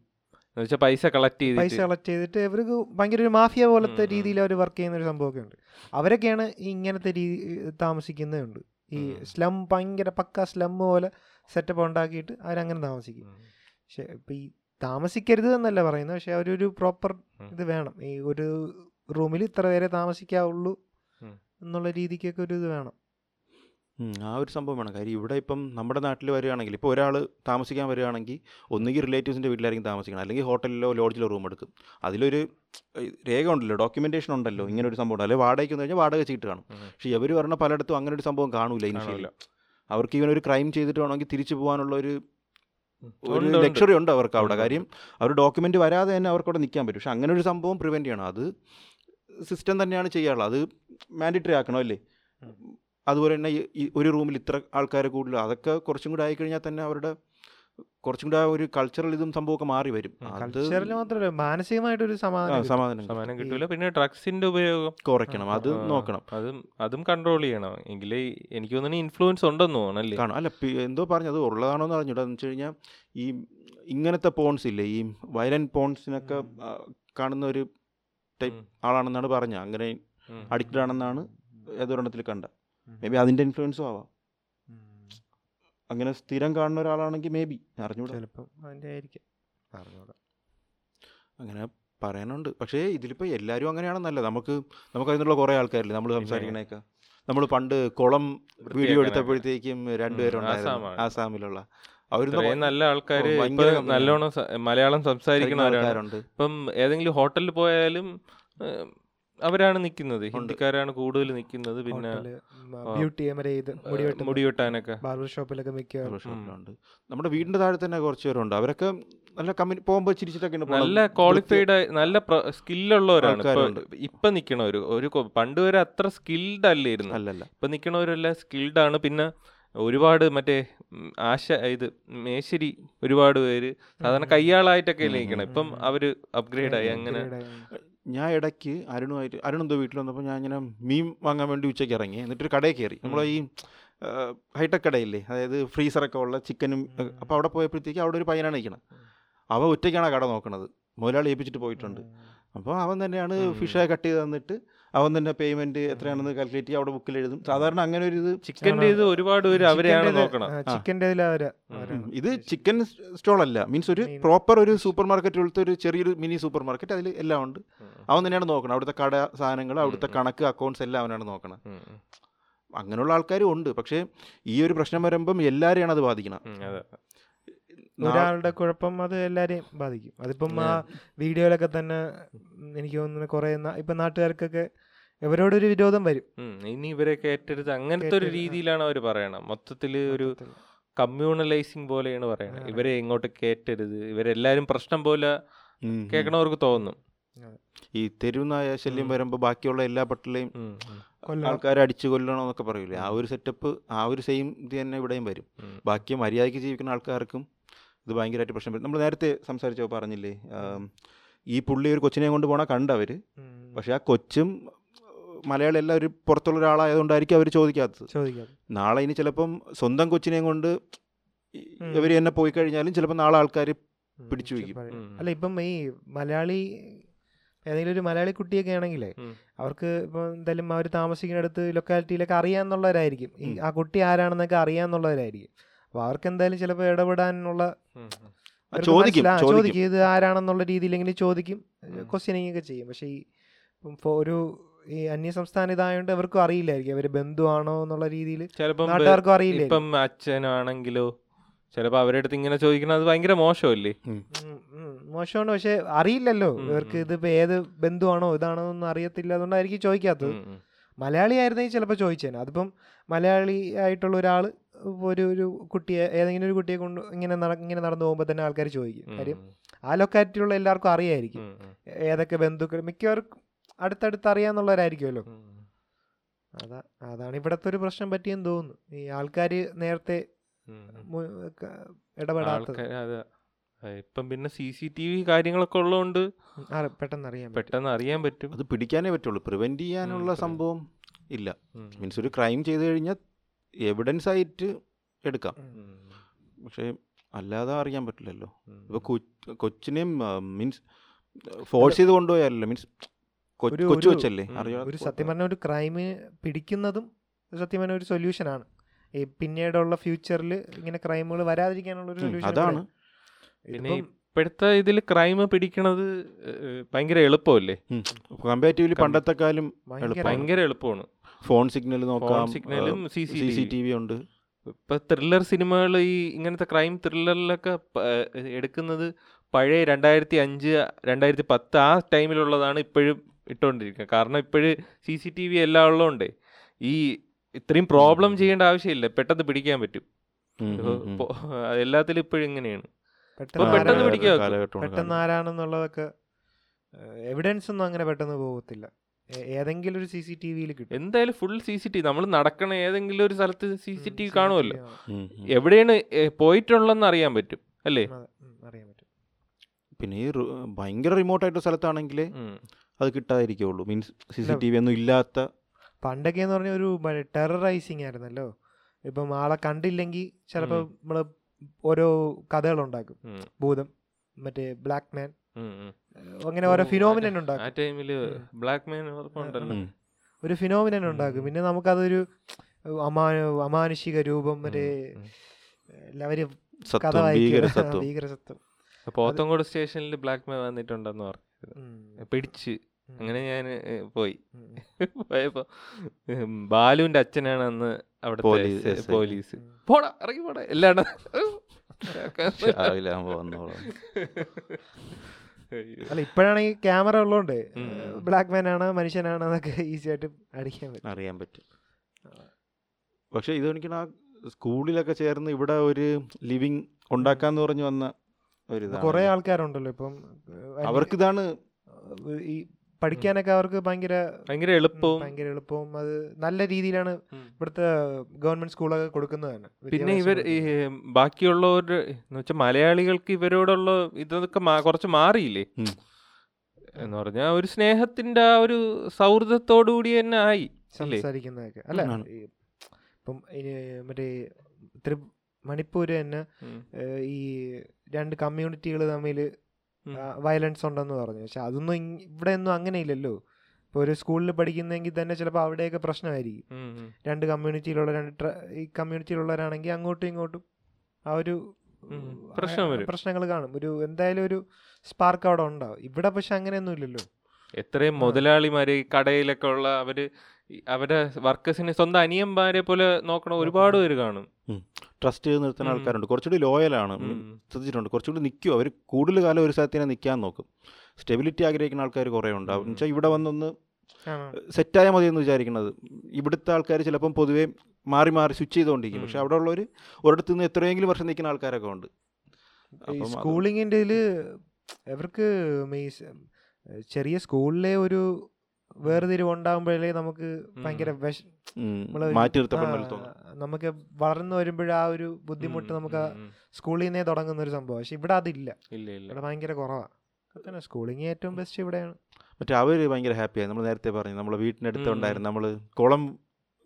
പൈസ കളക്ട് ചെയ്ത് പൈസ കളക്ട് ചെയ്തിട്ട് ഇവർക്ക് ഭയങ്കര ഒരു മാഫിയ പോലത്തെ. രീതിയിൽ അവർ വർക്ക് ചെയ്യുന്ന ഒരു സംഭവമൊക്കെ ഉണ്ട് അവരൊക്കെയാണ് ഈ ഇങ്ങനത്തെ രീതി താമസിക്കുന്നതുണ്ട്. ഈ സ്ലം ഭയങ്കര പക്ക സ്ലം പോലെ സെറ്റപ്പ് ഉണ്ടാക്കിയിട്ട് അവരങ്ങനെ താമസിക്കും. പക്ഷേ ഇപ്പം ഈ താമസിക്കരുത് എന്നല്ല പറയുന്നത്. പക്ഷെ അവരൊരു പ്രോപ്പർ ഇത് വേണം. ഈ ഒരു റൂമിൽ ഇത്ര പേരെ താമസിക്കാവുള്ളൂ എന്നുള്ള രീതിക്കൊക്കെ ഒരു ഇത് വേണം. ആ ഒരു സംഭവം വേണം. കാര്യം ഇവിടെ ഇപ്പം നമ്മുടെ നാട്ടിൽ വരികയാണെങ്കിൽ ഇപ്പോൾ ഒരാൾ താമസിക്കാൻ വരികയാണെങ്കിൽ ഒന്നുകിൽ റിലേറ്റീവ്സിന്റെ വീട്ടിലായിരിക്കും താമസിക്കണം അല്ലെങ്കിൽ ഹോട്ടലിലോ ലോഡ്ജിലോ റൂം എടുക്കും. അതിലൊരു രേഖ ഉണ്ടല്ലോ ഡോക്യുമെന്റേഷൻ ഉണ്ടല്ലോ ഇങ്ങനെ ഒരു സംഭവം ഉണ്ട്. അല്ലെങ്കിൽ വാടകയ്ക്ക് എന്ന് കഴിഞ്ഞാൽ വാടക ചീട്ട് കാണും. പക്ഷേ ഇവർ പറഞ്ഞ പലയിടത്തും അങ്ങനെ ഒരു സംഭവം കാണൂല ഇനിഷ്യലി അവർക്ക് ഇവനൊരു ഒരു ക്രൈം ചെയ്തിട്ട് വേണമെങ്കിൽ തിരിച്ചു പോകാനുള്ള ഒരു ഒരു. ലക്ഷറി ഉണ്ട്. അവർക്ക് അവിടെ. കാര്യം അവർ ഡോക്യുമെന്റ് വരാതെ തന്നെ അവർക്ക് അവിടെ നിൽക്കാൻ പറ്റും. പക്ഷെ അങ്ങനെ ഒരു സംഭവം പ്രിവെന്റ് ചെയ്യണം. അത് സിസ്റ്റം തന്നെയാണ് ചെയ്യാനുള്ളത് അത് മാൻഡിറ്ററി ആക്കണം അല്ലേ? അതുപോലെ തന്നെ ഈ- ഒരു റൂമിൽ ഇത്ര ആൾക്കാരെ കൂടുതൽ അതൊക്കെ കുറച്ചും കൂടെ ആയിക്കഴിഞ്ഞാൽ തന്നെ അവരുടെ കുറച്ചും കൂടെ ആ ഒരു കൾച്ചറൽ ഇതും സംഭവമൊക്കെ മാറി വരും. അത് കൾച്ചറിൽ മാത്രമല്ല മാനസികമായിട്ടൊരു ഒരു സമാധാനം. സമാധാനം സമാനം കിട്ടൂല പിന്നെ ഡ്രഗ്സിന്റെ ഉപയോഗം. കുറയ്ക്കണം അത് നോക്കണം. അതും അതും കൺട്രോൾ ചെയ്യണം. എങ്കിലേ എനിക്ക് തോന്നുന്നു ഇൻഫ്ലുവൻസ് ഉണ്ടെന്ന് തോന്നുന്നല്ലേ കാണും. അല്ല എന്തോ പറഞ്ഞു അത് ഉള്ളതാണോ എന്ന് അറിഞ്ഞൂടാ. എന്ന് വെച്ച് കഴിഞ്ഞാൽ ഈ ഇങ്ങനത്തെ പോൺസ് ഇല്ലേ ഈ വയലന്റ് പോൺസിനൊക്കെ കാണുന്ന ഒരു ടൈപ്പ് ആളാണെന്നാണ് പറഞ്ഞത്. അങ്ങനെ. അഡിക്റ്റഡ് ആണെന്നാണ് ഏതൊരെണ്ണത്തിൽ കണ്ട ഉം. മേ ബി അതിന്റെ ഇൻഫ്ലുവൻസും ആവാം. അങ്ങനെ സ്ഥിരം കാണുന്ന ഒരാളാണെങ്കിൽ മേ ബി അറിഞ്ഞൂടാ ആയിരിക്കും. അങ്ങനെ പറയാനുണ്ട്. പക്ഷേ ഇതിലിപ്പോൾ എല്ലാവരും അങ്ങനെയാണെന്നല്ല നമുക്ക് നമുക്ക് അതിനുള്ള കുറേ ആൾക്കാരില്ലേ? നമ്മൾ സംസാരിക്കണേക്ക. നമ്മൾ പണ്ട് കുളം വീഡിയോ. എടുത്തപ്പോഴത്തേക്കും രണ്ടുപേരുണ്ടായിരുന്നു. ആസാമിലുള്ള. നല്ല ആൾക്കാർ. നല്ലോണം മലയാളം സംസാരിക്കുന്ന ആൾക്കാരുണ്ട്. ഇപ്പം ഏതെങ്കിലും ഹോട്ടലിൽ പോയാലും അവരാണ് നിൽക്കുന്നത്. ഹിന്ദിക്കാരാണ് കൂടുതൽ നിൽക്കുന്നത്. പിന്നെ ബ്യൂട്ടി മുടി വെട്ടാനൊക്കെ ബാർബർ ഷോപ്പിലൊക്കെ മിക്ക ഷോപ്പിലുണ്ട്. നമ്മുടെ വീടിന്റെ താഴെ തന്നെ കുറച്ച് പേരുണ്ട് അവരൊക്കെ നല്ല കമ്പനി പോകുമ്പോൾ ചിരിച്ചിട്ടൊക്കെ നല്ല. ക്വാളിഫൈഡ് നല്ല സ്കില്ലുള്ളവരാണ്. ഇപ്പൊ നിക്കണവര് ഒരു പണ്ട് വരെ അത്ര സ്കിൽഡ് അല്ലായിരുന്നു. അല്ലല്ല. ഇപ്പൊ നിക്കണവരെല്ലാം സ്കിൽഡ് ആണ്. പിന്നെ ഒരുപാട് മറ്റേ ആശ ഇത് മേശരി ഒരുപാട് പേര് സാധാരണ കയ്യാളായിട്ടൊക്കെ ലയിക്കണം നിൽക്കണം. ഇപ്പം അവർ അപ്ഗ്രേഡ് ആയി. അങ്ങനെ ഞാൻ ഇടയ്ക്ക് അരുണുമായിട്ട് അരുൺ എന്തോ വീട്ടിൽ വന്നപ്പോൾ ഞാൻ ഇങ്ങനെ മീൻ വാങ്ങാൻ വേണ്ടി ഉച്ചയ്ക്ക് ഇറങ്ങി. എന്നിട്ടൊരു കടയിൽ കയറി. നമ്മൾ ഈ ഹൈടെക് കടയില്ലേ? അതായത് ഫ്രീസറൊക്കെ ഉള്ള ചിക്കനും അപ്പോൾ അവിടെ പോയപ്പോഴത്തേക്ക് അവിടെ ഒരു പയ്യനാണ് നിൽക്കുന്നത് അവൻ ഒറ്റയ്ക്കാണ് കട നോക്കണത്. മുതലാളി ഏൽപ്പിച്ചിട്ട് പോയിട്ടുണ്ട്. അപ്പോൾ അവൻ തന്നെയാണ് ഉം. കട്ട് ചെയ്ത് തന്നിട്ട് അവൻ തന്നെ പേയ്മെന്റ് എത്രയാണെന്ന് കാൽക്കുലേറ്റ് ചെയ്യുക അവിടെ ബുക്കിൽ എഴുതും. സാധാരണ അങ്ങനെ ഒരു ഇത് ചിക്കന്റെ ഇത് ഒരുപാട് പേര് അവരെയാണ് നോക്കണം ചിക്കന്റെ അവർ ഇത് ചിക്കൻ സ്റ്റോൾ അല്ല. മീൻസ് ഒരു പ്രോപ്പർ ഒരു സൂപ്പർ മാർക്കറ്റ് പോലത്തെ ഒരു ചെറിയൊരു മിനി സൂപ്പർ മാർക്കറ്റ് അതിൽ എല്ലാം ഉണ്ട്. അവൻ തന്നെയാണ് നോക്കണം അവിടുത്തെ കട സാധനങ്ങൾ അവിടുത്തെ കണക്ക് അക്കൗണ്ട്സ് എല്ലാം അവനാണ് നോക്കണം അങ്ങനെയുള്ള ആൾക്കാരും ഉണ്ട്. പക്ഷേ ഈ ഒരു പ്രശ്നം വരുമ്പം എല്ലാവരെയാണ് അത് ബാധിക്കണം അതെ. ഒരാളുടെ കുഴപ്പം അത് എല്ലാരെയും ബാധിക്കും. അതിപ്പം ആ വീഡിയോയിലൊക്കെ തന്നെ എനിക്ക് തോന്നുന്നു കുറെ ഇപ്പൊ നാട്ടുകാർക്കൊക്കെ ഇവരോടൊരു വിരോധം വരും. ഇനി ഇവരെ ഏറ്റെടുത്ത് അങ്ങനത്തെ ഒരു രീതിയിലാണ് അവർ പറയണം. മൊത്തത്തിൽ ഒരു കമ്മ്യൂണലൈസിങ് പോലെയാണ് പറയുന്നത് ഇവരെ ഇങ്ങോട്ട് കേറ്റരുത് ഇവരെല്ലാരും പ്രശ്നം പോലെ. കേൾക്കണവർക്ക് തോന്നും. ഈ തെരുവുനായ ശല്യം വരുമ്പോ വരുമ്പോൾ ബാക്കിയുള്ള എല്ലാ പട്ടിലെയും. ആൾക്കാരെ അടിച്ചു കൊല്ലണം എന്നൊക്കെ പറയൂലേ? ആ ഒരു സെറ്റപ്പ് ആ ഒരു സെയിം ഇത് തന്നെ ഇവിടെയും വരും. ബാക്കി മര്യാദയ്ക്ക് ജീവിക്കുന്ന ആൾക്കാർക്കും ഇത് ഭയങ്കരമായിട്ട് പ്രശ്നം വരും. നമ്മൾ നേരത്തെ സംസാരിച്ചോ പറഞ്ഞില്ലേ ഈ പുള്ളി ഒരു കൊച്ചിനെ കൊണ്ട് പോണ കണ്ടവര്. പക്ഷെ ആ കൊച്ചും മലയാളം എല്ലാം ഒരു പുറത്തുള്ള ഒരാളായതുകൊണ്ടായിരിക്കും അവർ ചോദിക്കാത്തത്. ചോദിക്കാം നാളെ ഇനി ചിലപ്പം സ്വന്തം കൊച്ചിനെയും കൊണ്ട്. ഇവർ തന്നെ പോയി കഴിഞ്ഞാലും ചിലപ്പോൾ നാളെ ആൾക്കാർ പിടിച്ചു വയ്ക്കും. അല്ല ഇപ്പം ഈ മലയാളി ഏതെങ്കിലും ഒരു മലയാളി കുട്ടിയൊക്കെ ആണെങ്കിലേ അവർക്ക് ഇപ്പം എന്തായാലും അവർ താമസിക്കുന്നിടത്ത് ലൊക്കാലിറ്റിയിലൊക്കെ അറിയാന്നുള്ളവരായിരിക്കും. ഈ. ആ കുട്ടി ആരാണെന്നൊക്കെ അറിയാന്നുള്ളവരായിരിക്കും. അപ്പോൾ അവർക്ക് എന്തായാലും ചിലപ്പോൾ ഇടപെടാനുള്ള. ചോദിക്കും ഇത് ആരാണെന്നുള്ള രീതിയിലെങ്കിലും ചോദിക്കും. ക്വസ്റ്റ്യനിങ് ഒക്കെ ചെയ്യും. പക്ഷേ ഈ ഇപ്പം ഒരു ഈ അന്യ അന്യസംസ്ഥാന ഇതായതുകൊണ്ട് അവർക്കും അറിയില്ലായിരിക്കും. അവർ ബന്ധുവാണോ എന്നുള്ള രീതിയിൽ നാട്ടുകാർക്കും അറിയില്ല ഇപ്പം അച്ഛനാണെങ്കിലോ ചിലപ്പോ അവരുടെ അടുത്ത് ഇങ്ങനെ ചോദിക്കണം അത് ഭയങ്കര മോശമല്ലേ? മോശമാണ്. പക്ഷെ അറിയില്ലല്ലോ. ഇവർക്ക് ഇതിപ്പോ ഏത് ബന്ധുവാണോ ഇതാണോ ഒന്നും അറിയത്തില്ല. അതുകൊണ്ടായിരിക്കും ചോദിക്കാത്തത്. മലയാളി ആയിരുന്നെങ്കിൽ ചിലപ്പോൾ ചോദിച്ചേനെ. അതിപ്പം മലയാളി ആയിട്ടുള്ള ഒരാൾ ഒരു ഒരു കുട്ടിയെ ഏതെങ്കിലും ഒരു കുട്ടിയെ കൊണ്ട് ഇങ്ങനെ നട ഇങ്ങനെ നടന്നു പോകുമ്പോൾ തന്നെ ആൾക്കാർ ചോദിക്കും. കാര്യം ആ ലൊക്കാലിറ്റിയുള്ള എല്ലാവർക്കും അറിയായിരിക്കും. ഏതൊക്കെ ബന്ധുക്കൾ മിക്കവർക്കും അടുത്തടുത്ത് അറിയാന്നുള്ളവരായിരിക്കുമല്ലോ. അതാ അതാണ് ഇവിടത്തെ ഒരു പ്രശ്നം പറ്റിയെന്ന് തോന്നുന്നു. ഈ ആൾക്കാര് നേരത്തെ ഇടപെടാത്തത്. ആൾക്കാര് അതെ. ആ, ഇപ്പം പിന്നെ സി സി ടി വി കാര്യങ്ങളൊക്കെ ഉള്ളതുകൊണ്ട് പെട്ടെന്ന് അറിയാൻ പറ്റും. പെട്ടെന്ന് അറിയാൻ പറ്റും. അത് പിടിക്കാനേ പറ്റുള്ളൂ. പ്രിവെന്റ് ചെയ്യാനുള്ള സംഭവം ഇല്ല. മീൻസ് ഒരു ക്രൈം ചെയ്തു കഴിഞ്ഞാൽ എവിഡൻസ് ആയിട്ട് എടുക്കാം. പക്ഷേ അല്ലാതെ അറിയാൻ പറ്റില്ലല്ലോ. ഇപ്പൊ ഇപ്പോൾ കൊച്ചിനെയും മീൻസ് ഫോഴ്സ് ചെയ്ത് കൊണ്ടുപോയാലല്ലോ. മീൻസ് കൊച്ചു ഒരു- കൊച്ചല്ലേ ഉം. ഒരു സത്യം പറഞ്ഞ ഒരു ക്രൈം പിടിക്കുന്നതും സത്യം പറഞ്ഞ ഒരു സൊല്യൂഷനാണ് ഈ പിന്നീടുള്ള ഫ്യൂച്ചറിൽ ഇങ്ങനെ ക്രൈമുകൾ വരാതിരിക്കാനുള്ള ഒരു സൊല്യൂഷൻ അതാണ്. പിന്നെ ഇപ്പോഴത്തെ ഇതിൽ ക്രൈം പിടിക്കണത് ഭയങ്കര എളുപ്പമല്ലേ? കമ്പാരിറ്റീവ്ലി പണ്ടത്തെ കാലം ഭയങ്കര എളുപ്പമാണ്. ഫോൺ സിഗ്നൽ നോക്കാം സിഗ്നലും സി സി ടി വി ഉണ്ട്. ഇപ്പൊ ത്രില്ലർ സിനിമകൾ ഈ ഇങ്ങനത്തെ ക്രൈം ത്രില്ലറിലൊക്കെ എടുക്കുന്നത് പഴയ രണ്ടായിരത്തി അഞ്ച് രണ്ടായിരത്തി പത്ത് ആ ടൈമിലുള്ളതാണ് ഇപ്പോഴും ഇട്ടുകൊണ്ടിരിക്കുന്നത് കാരണം ഇപ്പോഴും സി സി ടി വി എല്ലാം ഉള്ളതുകൊണ്ട് ഈ ഇത്രയും പ്രോബ്ലം ചെയ്യേണ്ട ആവശ്യമില്ല. പെട്ടെന്ന് പിടിക്കാൻ പറ്റും. എല്ലാത്തിലും ഇപ്പോഴും ഇങ്ങനെയാണ്. പെട്ടെന്ന്. കാലഘട്ടമാണ് പെട്ടെന്ന് ആരാണെന്നുള്ളതൊക്കെ എവിഡൻസ് ഒന്നും അങ്ങനെ പെട്ടെന്ന് പോകത്തില്ല ഏതെങ്കിലും ഒരു സി സി ടി വിയിൽ കിട്ടും. എന്തായാലും ഫുൾ സി സി ടി നമ്മൾ നടക്കണ ഏതെങ്കിലും ഒരു സ്ഥലത്ത് സി സി ടി വി കാണുമല്ലോ. എവിടെയാണ് പോയിട്ടുള്ളതെന്ന് അറിയാൻ പറ്റും അല്ലേ? അറിയാൻ പറ്റും. പിന്നെ ഈ ഭയങ്കര റിമോട്ട് ആയിട്ട് സ്ഥലത്താണെങ്കിൽ. അത് കിട്ടാതിരിക്കുള്ളൂ means C C. T V ഒന്നും ഇല്ലാത്ത പണ്ടൊക്കെ എന്ന് പറഞ്ഞ ഒരു ടെററൈസിങ് ആയിരുന്നല്ലോ. ഇപ്പം ആളെ കണ്ടില്ലെങ്കിൽ ചിലപ്പോൾ നമ്മൾ ഓരോ കഥകളുണ്ടാക്കും ഭൂതം മറ്റേ ബ്ലാക്ക് മാൻ. അങ്ങനെ ഓരോ ഫിനോമിനൻ ആ ഉണ്ടാക്കും. ഉം. ബ്ലാക്ക് മാൻ ഒരു ഫിനോമിനൻ ഉണ്ടാക്കും. പിന്നെ നമുക്കതൊരു അമാ അമാനുഷിക രൂപം മറ്റേ. എല്ലാവരും കഥ വായിക്കും. ഭീകരസത്വം. പോത്തങ്കോട് സ്റ്റേഷനിൽ ബ്ലാക്ക് മാൻ വന്നിട്ടുണ്ടെന്ന് പറഞ്ഞു. പിടിച്ച്. അങ്ങനെ ഞാൻ പോയി. പോയപ്പോ ബാലുവിന്റെ അച്ഛനാണ് അന്ന് അവിടെ പോലീസ്, പോടാ ഇറങ്ങി പോടാ എല്ലാണ്ട് അല്ല ഇപ്പോഴാണെങ്കിൽ ക്യാമറ ഉള്ളതുകൊണ്ട് ബ്ലാക്ക് മാൻ ആണ് മനുഷ്യനാണ് എന്നൊക്കെ ഈസി ആയിട്ട് അടിക്കാൻ പറ്റും. അറിയാൻ പറ്റും. പക്ഷെ ഇത് എനിക്ക് സ്കൂളിലൊക്കെ ചേർന്ന് ഇവിടെ ഒരു ലിവിങ് ഉണ്ടാക്കാന്ന് പറഞ്ഞു വന്ന കുറെ ആൾക്കാരുണ്ടല്ലോ ഇപ്പം അവർക്കിതാണ് അവർക്ക് ഇതാണ് ഈ പഠിക്കാനൊക്കെ അവർക്ക് ഭയങ്കര ഭയങ്കര എളുപ്പവും. ഭയങ്കര എളുപ്പവും. അത് നല്ല രീതിയിലാണ്. ഇവിടുത്തെ ഗവൺമെന്റ് സ്കൂളൊക്കെ കൊടുക്കുന്നത് തന്നെ. പിന്നെ ഇവർ ഈ ബാക്കിയുള്ളവർ ബാക്കിയുള്ളവര് എന്ന് വെച്ചാൽ മലയാളികൾക്ക് ഇവരോടുള്ള ഇതൊക്കെ കുറച്ച് മാറിയില്ലേ? എന്ന് പറഞ്ഞാൽ ഒരു സ്നേഹത്തിന്റെ ആ ഒരു സൗഹൃദത്തോടു കൂടി തന്നെ ആയി അല്ലേ? സംസാരിക്കുന്നതൊക്കെ. അല്ല ഇപ്പം ഇനി മറ്റേ മണിപ്പൂര് തന്നെ ഈ രണ്ട് കമ്മ്യൂണിറ്റികൾ തമ്മിൽ വയലൻസ് ഉണ്ടെന്ന് പറഞ്ഞു. പക്ഷെ അതൊന്നും ഇവിടെയൊന്നും ഇവിടെ ഒന്നും അങ്ങനെ ഇല്ലല്ലോ ഇപ്പോൾ ഒരു സ്കൂളിൽ പഠിക്കുന്നെങ്കിൽ തന്നെ ചിലപ്പോൾ അവിടെയൊക്കെ പ്രശ്നമായിരിക്കും. രണ്ട് കമ്മ്യൂണിറ്റിയിലുള്ള രണ്ട് ഈ കമ്മ്യൂണിറ്റിയിലുള്ളവരാണെങ്കിൽ അങ്ങോട്ടും ഇങ്ങോട്ടും ആ ഒരു പ്രശ്നം വരും. പ്രശ്നങ്ങൾ കാണും. ഒരു എന്തായാലും ഒരു സ്പാർക്ക് അവിടെ ഉണ്ടാവും. ഇവിടെ പക്ഷെ അങ്ങനെയൊന്നും ഇല്ലല്ലോ എത്രയും മുതലാളിമാര് ഈ കടയിലൊക്കെ ഉള്ള അവർ അവരുടെ വർക്കേഴ്സിനെ സ്വന്തം അനിയന്മാരെ പോലെ നോക്കണ ഒരുപാട് പേര് കാണും. ട്രസ്റ്റ് ചെയ്ത് നിർത്തുന്ന ആൾക്കാരുണ്ട്. കുറച്ചുകൂടി ലോയലാണ്. ശ്രദ്ധിച്ചിട്ടുണ്ട്. കുറച്ചുകൂടി നിൽക്കും. അവർ കൂടുതൽ കാലം ഒരു സ്ഥലത്ത് തന്നെ നിൽക്കാൻ നോക്കും. സ്റ്റെബിലിറ്റി ആഗ്രഹിക്കുന്ന ആൾക്കാർ കുറേ ഉണ്ടാവും. എന്നുവെച്ചാൽ ഇവിടെ വന്നൊന്ന് സെറ്റായ മതി എന്ന് വിചാരിക്കുന്നത്. ഇവിടുത്തെ ആൾക്കാർ ചിലപ്പം പൊതുവേ മാറി മാറി സ്വിച്ച് ചെയ്തുകൊണ്ടിരിക്കും. പക്ഷെ. അവിടെ ഉള്ളവർ ഒരിടത്ത് നിന്ന് എത്രയെങ്കിലും വർഷം നിൽക്കുന്ന ആൾക്കാരൊക്കെ ഉണ്ട്. സ്കൂളിങ്ങിന്റെ അവർക്ക് ഈ ചെറിയ സ്കൂളിലെ ഒരു വേർതിരിവ് ഉണ്ടാകുമ്പോഴേ നമുക്ക് ഭയങ്കര വിഷ നമ്മൾ നമുക്ക് വളർന്നു വരുമ്പോഴും ആ ഒരു ബുദ്ധിമുട്ട് നമുക്ക്. സ്കൂളിൽ നിന്നേ തുടങ്ങുന്ന ഒരു സംഭവം. പക്ഷെ ഇവിടെ അതില്ല. ഇവിടെ ഭയങ്കര കുറവാണ് സ്കൂളിങ് ഏറ്റവും ബെസ്റ്റ് ഇവിടെയാണ്. മറ്റേ അവർ ഭയങ്കര ഹാപ്പിയായി നമ്മൾ നേരത്തെ പറഞ്ഞു നമ്മളെ വീട്ടിനടുത്തുണ്ടായിരുന്നു നമ്മൾ കുളം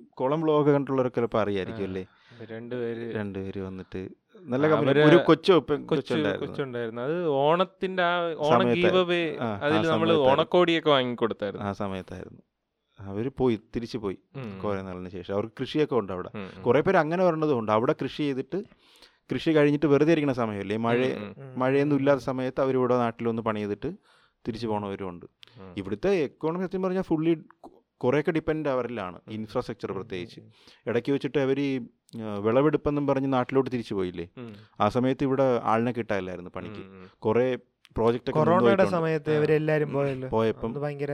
കുളം വ്ലോഗ് കണ്ടുള്ളവരൊക്കെ ചിലപ്പോൾ അറിയായിരിക്കും. അല്ലേ? രണ്ടുപേര് രണ്ടുപേര് വന്നിട്ട് നല്ല ഒരു കൊച്ചു കൊച്ചുണ്ടായിരുന്നു. അത് ഓണത്തിന്റെ ആ ഓണ ഗീവേ അതിൽ നമ്മൾ ഓണക്കോടിയൊക്കെ വാങ്ങിക്കൊടുത്തായിരുന്നു. ആ സമയത്തായിരുന്നു. അവർ പോയി തിരിച്ചു പോയി കുറെ നാളിന് ശേഷം. അവർക്ക് കൃഷിയൊക്കെ ഉണ്ട് അവിടെ. കുറേ പേര് അങ്ങനെ വരണതുകൊണ്ട് അവിടെ കൃഷി ചെയ്തിട്ട് കൃഷി കഴിഞ്ഞിട്ട് വെറുതെ ഇരിക്കുന്ന സമയമല്ലേ? മഴ. മഴയൊന്നും ഇല്ലാത്ത സമയത്ത് അവരിവിടെ നാട്ടിലൊന്ന് പണി ചെയ്തിട്ട് തിരിച്ചു പോണവരും ഉണ്ട്. ഇവിടുത്തെ എക്കോണമി സത്യം പറഞ്ഞാൽ ഫുള്ളി കുറേയൊക്കെ ഡിപ്പെൻഡ് അവരിലാണ്. ഇൻഫ്രാസ്ട്രക്ചർ പ്രത്യേകിച്ച്. ഇടയ്ക്ക് വെച്ചിട്ട് അവർ ഈ വിളവെടുപ്പെന്നും പറഞ്ഞ് നാട്ടിലോട്ട് തിരിച്ചു പോയില്ലേ? ആ സമയത്ത് ഇവിടെ ആളിനെ കിട്ടാനില്ലായിരുന്നു പണിക്ക്. കുറെ പ്രോജക്റ്റ് ഒക്കെ കൊറോണയുടെ നിന്നുപോയിട്ടുണ്ട്. സമയത്ത് ഇവരെല്ലാരും പോയല്ലോ. പോയപ്പം ഭയങ്കര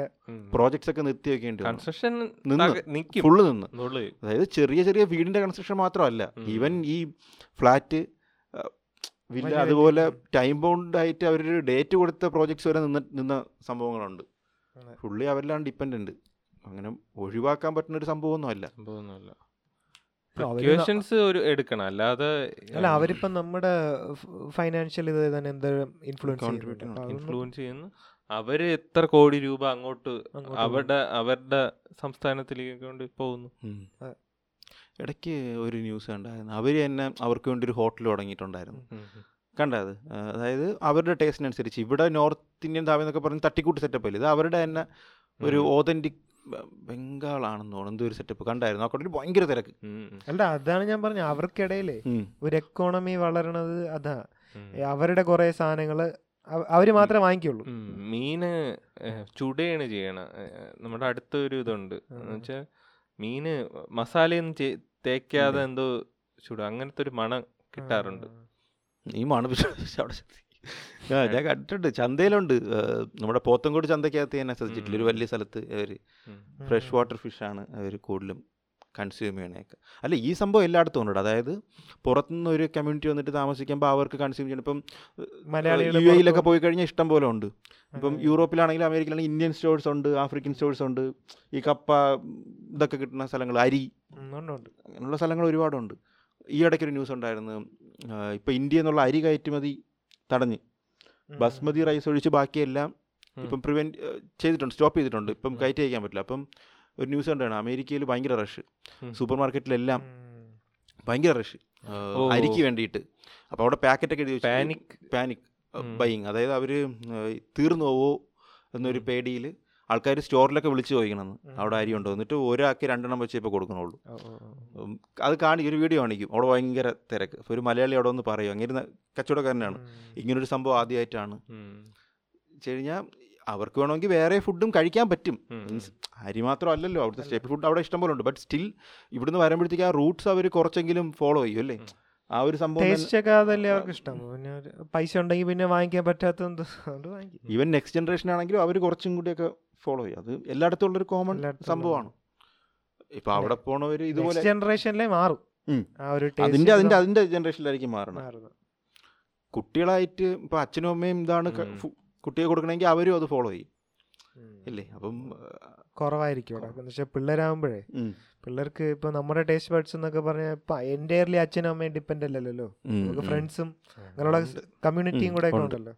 പ്രോജക്ട്സ് ഒക്കെ നിർത്തി വെക്കേണ്ടി വന്നു. കൺസ്ട്രക്ഷൻ നിന്ന്. ഫുള്ള് നിന്ന്. അതായത് ചെറിയ ചെറിയ വീടിന്റെ കൺസ്ട്രക്ഷൻ മാത്രമല്ല. ഈവൻ ഈ ഫ്ലാറ്റ് വില്ല അതുപോലെ ടൈം ബൗണ്ട് ആയിട്ട് അവരൊരു ഡേറ്റ് കൊടുത്ത പ്രോജക്ട്സ് വരെ നിന്ന് നിന്ന സംഭവങ്ങളുണ്ട്. ഫുള്ളി അവരിലാണ് ഡിപ്പെൻഡന്റ് അങ്ങനെ ഒഴിവാക്കാൻ പറ്റുന്ന ഒരു സംഭവമൊന്നും അല്ല സംഭവമൊന്നുമല്ല. അവർ ഒരു എടുക്കണം. അല്ലാതെ അല്ല അവരിപ്പം നമ്മുടെ ഫൈനാൻഷ്യൽ ഇത് തന്നെ എന്താ ഇൻഫ്ലുവൻസ് ഇൻഫ്ലുവൻസ് ചെയ്യുന്നു. അവർ എത്ര കോടി രൂപ അങ്ങോട്ട് അങ്ങോട്ട് അവരുടെ അവരുടെ സംസ്ഥാനത്തിലേക്ക് കൊണ്ട് പോകുന്നു. ഇടയ്ക്ക് ഒരു ന്യൂസ് കണ്ടായിരുന്നു. അവർ തന്നെ അവർക്ക് വേണ്ടി ഒരു ഹോട്ടൽ തുടങ്ങിയിട്ടുണ്ടായിരുന്നു. കണ്ടത് അതായത് അവരുടെ ടേസ്റ്റിനനുസരിച്ച് ഇവിടെ നോർത്ത് ഇന്ത്യൻ ധാബ എന്നൊക്കെ പറഞ്ഞ് തട്ടിക്കൂട്ട് സെറ്റപ്പ് അല്ലേ ഇത്? അവരുടെ തന്നെ ഒരു ഓതന്റിക് ബംഗാളാണെന്ന് തോന്നുന്നു. എന്തോ ഒരു സെറ്റപ്പ് കണ്ടായിരുന്നു. ആ കടയിൽ ഭയങ്കര തിരക്ക്. അല്ല അതാണ് ഞാൻ പറഞ്ഞത് അവർക്കിടയിലേ ഒരു എക്കോണമി വളരണത് അതാ. അവരുടെ കുറെ സാധനങ്ങൾ അവ- അവർ മാത്രമേ വാങ്ങിക്കുള്ളൂ. മീന് ചുടയാണ് ചെയ്യണ. നമ്മുടെ അടുത്തൊരു ഇതുണ്ട്. എന്ന് വെച്ചാൽ മീന് മസാലയൊന്നും തേക്കാതെ എന്തോ ചുട അങ്ങനത്തെ ഒരു മണം കിട്ടാറുണ്ട്. ഈ മണം അവിടെ ഞാൻ കണ്ടിട്ടുണ്ട്. ചന്തയിലുണ്ട്. നമ്മുടെ പോത്തങ്കോട് ചന്തക്കകത്ത് തന്നെ ശ്രദ്ധിച്ചിട്ടില്ല ഒരു വലിയ സ്ഥലത്ത് അവർ ഫ്രഷ് വാട്ടർ ഫിഷാണ് അവർ കൂടുതലും കൺസ്യൂം ചെയ്യണേക്കെ. അല്ല ഈ സംഭവം എല്ലായിടത്തും ഉണ്ട് അതായത് പുറത്തുനിന്ന് ഒരു കമ്മ്യൂണിറ്റി വന്നിട്ട് താമസിക്കുമ്പോൾ അവർക്ക് കൺസ്യൂം ചെയ്യണം. ഇപ്പം മലയാളി യു എയിലൊക്കെ പോയി കഴിഞ്ഞാൽ ഇഷ്ടം പോലെ ഉണ്ട്. ഇപ്പം യൂറോപ്പിലാണെങ്കിലും അമേരിക്കയിലാണെങ്കിൽ ഇന്ത്യൻ സ്റ്റോഴ്സ് ഉണ്ട് ആഫ്രിക്കൻ സ്റ്റോഴ്സ് ഉണ്ട് ഈ കപ്പ ഇതൊക്കെ കിട്ടുന്ന സ്ഥലങ്ങൾ അരി. അങ്ങനെയുള്ള സ്ഥലങ്ങൾ ഒരുപാടുണ്ട്. ഈ ഇടയ്ക്കൊരു ന്യൂസ് ഉണ്ടായിരുന്നു. ഇപ്പം ഇന്ത്യ എന്നുള്ള അരി കയറ്റുമതി തടഞ്ഞ്. ബസ്മതി റൈസ് ഒഴിച്ച് ബാക്കിയെല്ലാം ഇപ്പം പ്രിവെന്റ് ചെയ്തിട്ടുണ്ട്. സ്റ്റോപ്പ് ചെയ്തിട്ടുണ്ട്. ഇപ്പം. കയറ്റി അയക്കാൻ പറ്റില്ല. അപ്പം ഒരു ന്യൂസ് കണ്ടാണ്. അമേരിക്കയിൽ ഭയങ്കര റഷ്. സൂപ്പർ മാർക്കറ്റിലെല്ലാം ഭയങ്കര റഷ് അരിക്ക് വേണ്ടിയിട്ട്. അപ്പോൾ അവിടെ പാക്കറ്റൊക്കെ എഴുതി പാനിക് പാനിക് ബൈങ് ബൈയിങ് അതായത് അവർ തീർന്നു പോവോ എന്നൊരു പേടിയിൽ ആൾക്കാർ സ്റ്റോറിലൊക്കെ വിളിച്ച് ചോദിക്കണമെന്ന്. അവിടെ അരി ഉണ്ടോ? എന്നിട്ട് ഒരാൾക്ക് രണ്ടെണ്ണം വെച്ച് ഇപ്പോൾ കൊടുക്കണുള്ളൂ. അത് കാണി ഒരു വീഡിയോ കാണിക്കും. അവിടെ ഭയങ്കര തിരക്ക്. ഒരു മലയാളി അവിടെ ഒന്ന് പറയും. അങ്ങനെ കച്ചവടക്കാരനാണ്. ഇങ്ങനൊരു സംഭവം ആദ്യമായിട്ടാണ് കഴിഞ്ഞാൽ അവർക്ക് വേണമെങ്കിൽ വേറെ ഫുഡും കഴിക്കാൻ പറ്റും. മീൻസ് അരി മാത്രം അല്ലല്ലോ അവിടുത്തെ സ്റ്റേപ്പ് ഫുഡ് അവിടെ ഇഷ്ടം പോലെ ഉണ്ട് ബട്ട് സ്റ്റിൽ ഇവിടുന്ന് വരുമ്പോഴത്തേക്ക് ആ റൂട്ട്സ് അവർ കുറച്ചെങ്കിലും ഫോളോ ചെയ്യും അല്ലേ? ആ ഒരു സംഭവം അവർക്ക് ഇഷ്ടം. പിന്നെ പൈസ ഉണ്ടെങ്കിൽ പിന്നെ വാങ്ങിക്കാൻ പറ്റാത്ത ഈവൻ നെക്സ്റ്റ് ജനറേഷൻ ആണെങ്കിലും അവർ കുറച്ചും കൂടിയൊക്കെ ഫോളോ ചെയ്യും അത് എല്ലായിടത്തും ഉള്ളൊരു കോമൺ സംഭവമാണ്. ഇപ്പൊ അവിടെ പോണവർ ഇതുപോലെ ജനറേഷനിലെ മാറും. ആ ഒരു അതിന്റെ അതിന്റെ അതിന്റെ ജനറേഷനിലായിരിക്കും മാറണം കുട്ടികളായിട്ട് ഇപ്പൊ അച്ഛനും അമ്മയും ഇതാണ് കുട്ടിയെ കൊടുക്കണമെങ്കിൽ അവരും അത് ഫോളോ ചെയ്യും. ഇല്ലേ? അപ്പം കുറവായിരിക്കും അവിടെ. എന്ന് വെച്ചാൽ പിള്ളേരാകുമ്പോഴേ. പിള്ളേർക്ക് ഇപ്പൊ നമ്മുടെ ടേസ്റ്റ് ബഡ്സ് എന്നൊക്കെ പറഞ്ഞാൽ ഇപ്പൊ എന്റയർലി അച്ഛനും അമ്മയും ഡിപ്പെൻഡ് അല്ലല്ലോ. നമുക്ക് ഫ്രണ്ട്സും അങ്ങനെയുള്ള കമ്മ്യൂണിറ്റിയും കൂടെ ഒക്കെ ഉണ്ടല്ലോ.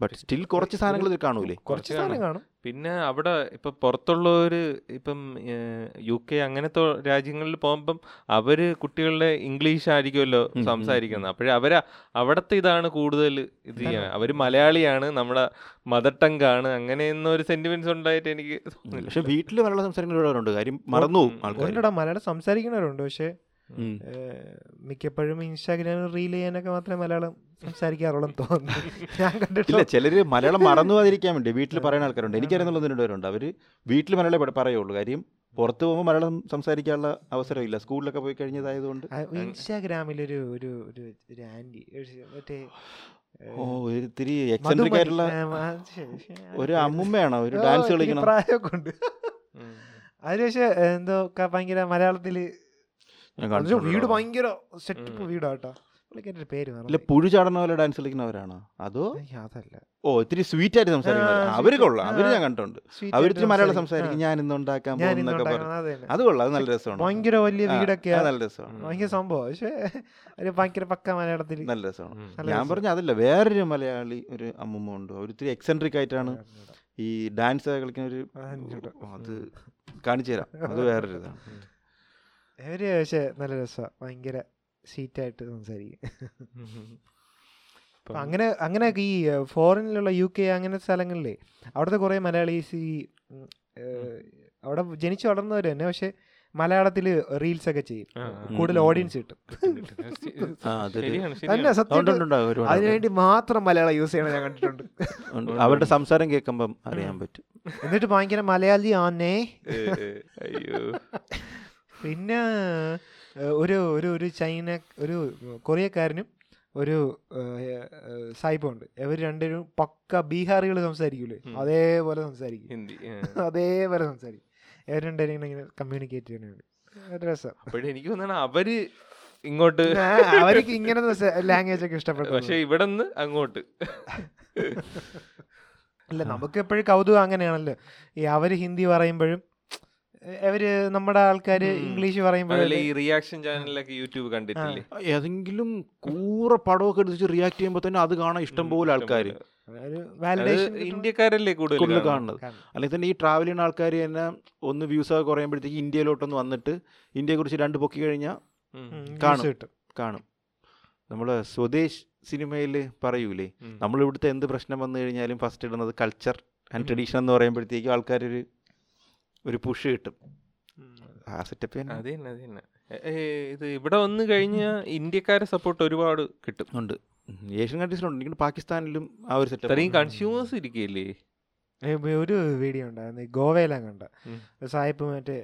ബട്ട് സ്റ്റിൽ കുറച്ച് സാധനങ്ങൾ കാണൂലേ? കുറച്ച് സാധനം കാണും. പിന്നെ അവിടെ ഇപ്പൊ പുറത്തുള്ളവര് ഇപ്പം യു കെ അങ്ങനത്തെ രാജ്യങ്ങളിൽ പോകുമ്പം അവർ കുട്ടികളുടെ ഇംഗ്ലീഷ് ആയിരിക്കുമല്ലോ സംസാരിക്കുന്നത്. അപ്പോഴേ അവർ അവിടത്തെ ഇതാണ് കൂടുതൽ ഇത് ചെയ്യാൻ അവർ മലയാളിയാണ് നമ്മുടെ മദർ ടങ് ആണ്. അങ്ങനെ എന്നൊരു സെന്റിമെന്റ്സ് ഉണ്ടായിട്ട് എനിക്ക്. പക്ഷെ വീട്ടിൽ മലയാളം സംസാരിക്കുന്നവരുണ്ട് കാര്യം മറന്നു മലയാളം സംസാരിക്കുന്നവരുണ്ട്. പക്ഷെ. മിക്കപ്പോഴും ഇൻസ്റ്റാഗ്രാമിൽ റീൽ ചെയ്യാനൊക്കെ മാത്രമേ മലയാളം സംസാരിക്കാറുള്ളൂ എന്ന് തോന്നുന്നു. ഞാൻ ഇല്ല കണ്ടിട്ടില്ല ചിലർ മലയാളം മറന്നു പോകാതിരിക്കാൻ വേണ്ടി വീട്ടിൽ പറയുന്ന ആൾക്കാരുണ്ട്. എനിക്കറിയുന്നുള്ള ഒന്ന് രണ്ടുപേരുണ്ട് അവർ വീട്ടിൽ മലയാളം ഇവിടെ പറയുള്ളൂ. കാര്യം പുറത്ത് പോകുമ്പോൾ മലയാളം സംസാരിക്കാനുള്ള അവസരമില്ല സ്കൂളിലൊക്കെ പോയി കഴിഞ്ഞതായതുകൊണ്ട്. ഇൻസ്റ്റാഗ്രാമിലൊരു ഒരു ഒരു ഒരു ആന്റി മറ്റേ ഓ ഒത്തിരി എക്സെൻട്രിക് ആയിട്ടുള്ള ഒരു അമ്മുമ്മയാണോ? ഒരു ഡാൻസ് കളിക്കണം? പ്രായമൊക്കെ ഉണ്ട്. അതിന് പക്ഷേ എന്തോ ഭയങ്കര കണ്ടിട്ടുണ്ട് വീട്. ഭയങ്കര സെറ്റപ്പ് വീടാട്ടാ. ഇല്ല പുഴു ചാടുന്ന പോലെ ഡാൻസ് കളിക്കുന്നവരാണോ? അതോ? അതല്ല. ഓ ഇത്തിരി സ്വീറ്റ് ആയിട്ട് സംസാരിക്കുന്നത് അവർ sweet. കൊള്ളാം. അവർ ഞാൻ കണ്ടിട്ടുണ്ട്. അവർ ഇത്തിരി മലയാളം സംസാരിക്കും. ഞാൻ ഇന്ന് ഉണ്ടാക്കാൻ അത് കൊള്ളാം. അത് നല്ല രസമാണ്. ഭയങ്കര വലിയ വീടൊക്കെ നല്ല രസമാണ്. ഭയങ്കര സംഭവം. പക്ഷേ ഭയങ്കര പക്ക മലയാളത്തിൽ നല്ല രസമാണ്. ഞാൻ. പറഞ്ഞ അതല്ല വേറൊരു മലയാളി ഒരു അമ്മമ്മ ഉണ്ട്. അവർ ഇത്തിരി എക്സെൻട്രിക് ആയിട്ടാണ് ഈ ഡാൻസ് കളിക്കുന്ന ഒരു അത് കാണിച്ചു തരാം. അത് വേറൊരു ഇതാണ് അവർ പക്ഷെ നല്ല രസമാണ് ഭയങ്കര സീറ്റായിട്ട് സംസാരിക്കും. അങ്ങനെ അങ്ങനെ ഈ ഫോറിനിലുള്ള യു കെ അങ്ങനത്തെ സ്ഥലങ്ങളിലെ അവിടുത്തെ കുറേ മലയാളീസ് ഈ അവിടെ ജനിച്ചു വളർന്നവർ തന്നെ പക്ഷെ മലയാളത്തിൽ റീൽസ് ഒക്കെ ചെയ്യും കൂടുതൽ. ഓഡിയൻസ് കിട്ടും. തന്നെ സത്യം അതിനുവേണ്ടി മാത്രം മലയാളം യൂസ് ചെയ്യണം ഞാൻ കണ്ടിട്ടുണ്ട്. അവരുടെ സംസാരം കേൾക്കുമ്പം അറിയാൻ പറ്റും. എന്നിട്ട് ഭയങ്കര മലയാളി ആന്നേ. അയ്യോ. പിന്നെ ഒരു ഒരു ഒരു ചൈന ഒരു കൊറിയക്കാരനും ഒരു സായിപ്പുണ്ട് ഇവർ രണ്ടുപേരും പക്ക ബീഹാറികൾ സംസാരിക്കൂലേ? അതേപോലെ സംസാരിക്കും. ഹിന്ദി അതേപോലെ സംസാരിക്കും. ഇവർ രണ്ടുപേരും ഇങ്ങനെ കമ്മ്യൂണിക്കേറ്റ് രസം. എനിക്ക് അവർ ഇങ്ങോട്ട് അവർക്ക് ഇങ്ങനെ ലാംഗ്വേജ് ഒക്കെ ഇഷ്ടപ്പെട്ടു. പക്ഷെ ഇവിടെ നിന്ന് അങ്ങോട്ട്. അല്ല നമുക്ക് എപ്പോഴും കൗതുകം അങ്ങനെയാണല്ലോ. ഈ അവർ ഹിന്ദി പറയുമ്പോഴും അവർ നമ്മുടെ ആൾക്കാര് ഇംഗ്ലീഷ് പറയുമ്പോൾ ഈ റിയാക്ഷൻ ചാനലിലൊക്കെ യൂട്യൂബ് കണ്ടിട്ടില്ലേ? ഏതെങ്കിലും കൂറ പടമൊക്കെ എടുത്ത് റിയാക്ട് ചെയ്യുമ്പോൾ തന്നെ അത് കാണാൻ ഇഷ്ടം പോലെ ആൾക്കാർ വാലിഡേഷൻ ഇന്ത്യക്കാരല്ലേ കൂടുതൽ കാണുന്നത്? അല്ലെങ്കിൽ തന്നെ ഈ ട്രാവൽ ചെയ്യുന്ന ആൾക്കാർ തന്നെ ഒന്ന് വ്യൂസ് ഒക്കെ കുറയുമ്പോഴത്തേക്ക് ഇന്ത്യയിലോട്ടൊന്ന് വന്നിട്ട് ഇന്ത്യയെ കുറിച്ച് രണ്ട് പൊക്കി കഴിഞ്ഞാൽ കാണും. കാണും. നമ്മൾ സ്വദേശ് സിനിമയിൽ പറയൂലേ? നമ്മളിവിടുത്തെ നമ്മൾ ഇവിടുത്തെ എന്ത് പ്രശ്നം വന്നു കഴിഞ്ഞാലും ഫസ്റ്റ് ഇടുന്നത് കൾച്ചർ ആൻഡ്. ട്രഡീഷൻ എന്ന് പറയുമ്പോഴത്തേക്കും ആൾക്കാരൊരു ഒരു പുഷ് കിട്ടും. ആ സെറ്റപ്പ് തന്നെ. അത് തന്നെ അത് തന്നെ. ഇത് ഇവിടെ വന്നു കഴിഞ്ഞാൽ ഇന്ത്യക്കാരെ സപ്പോർട്ട് ഒരുപാട് കിട്ടും. ഉണ്ട്. ഏഷ്യൻ കൺട്രീസിലുണ്ട് എനിക്ക് പാകിസ്ഥാനിലും ആ ഒരു സെറ്റപ്പ് കൺസ്യൂമേഴ്സ് ഇരിക്കുകയല്ലേ ഒരു വീഡിയോ ഉണ്ടായിരുന്നു. ഈ ഗോവയിലാ കണ്ട. സായിപ്പ് മറ്റേ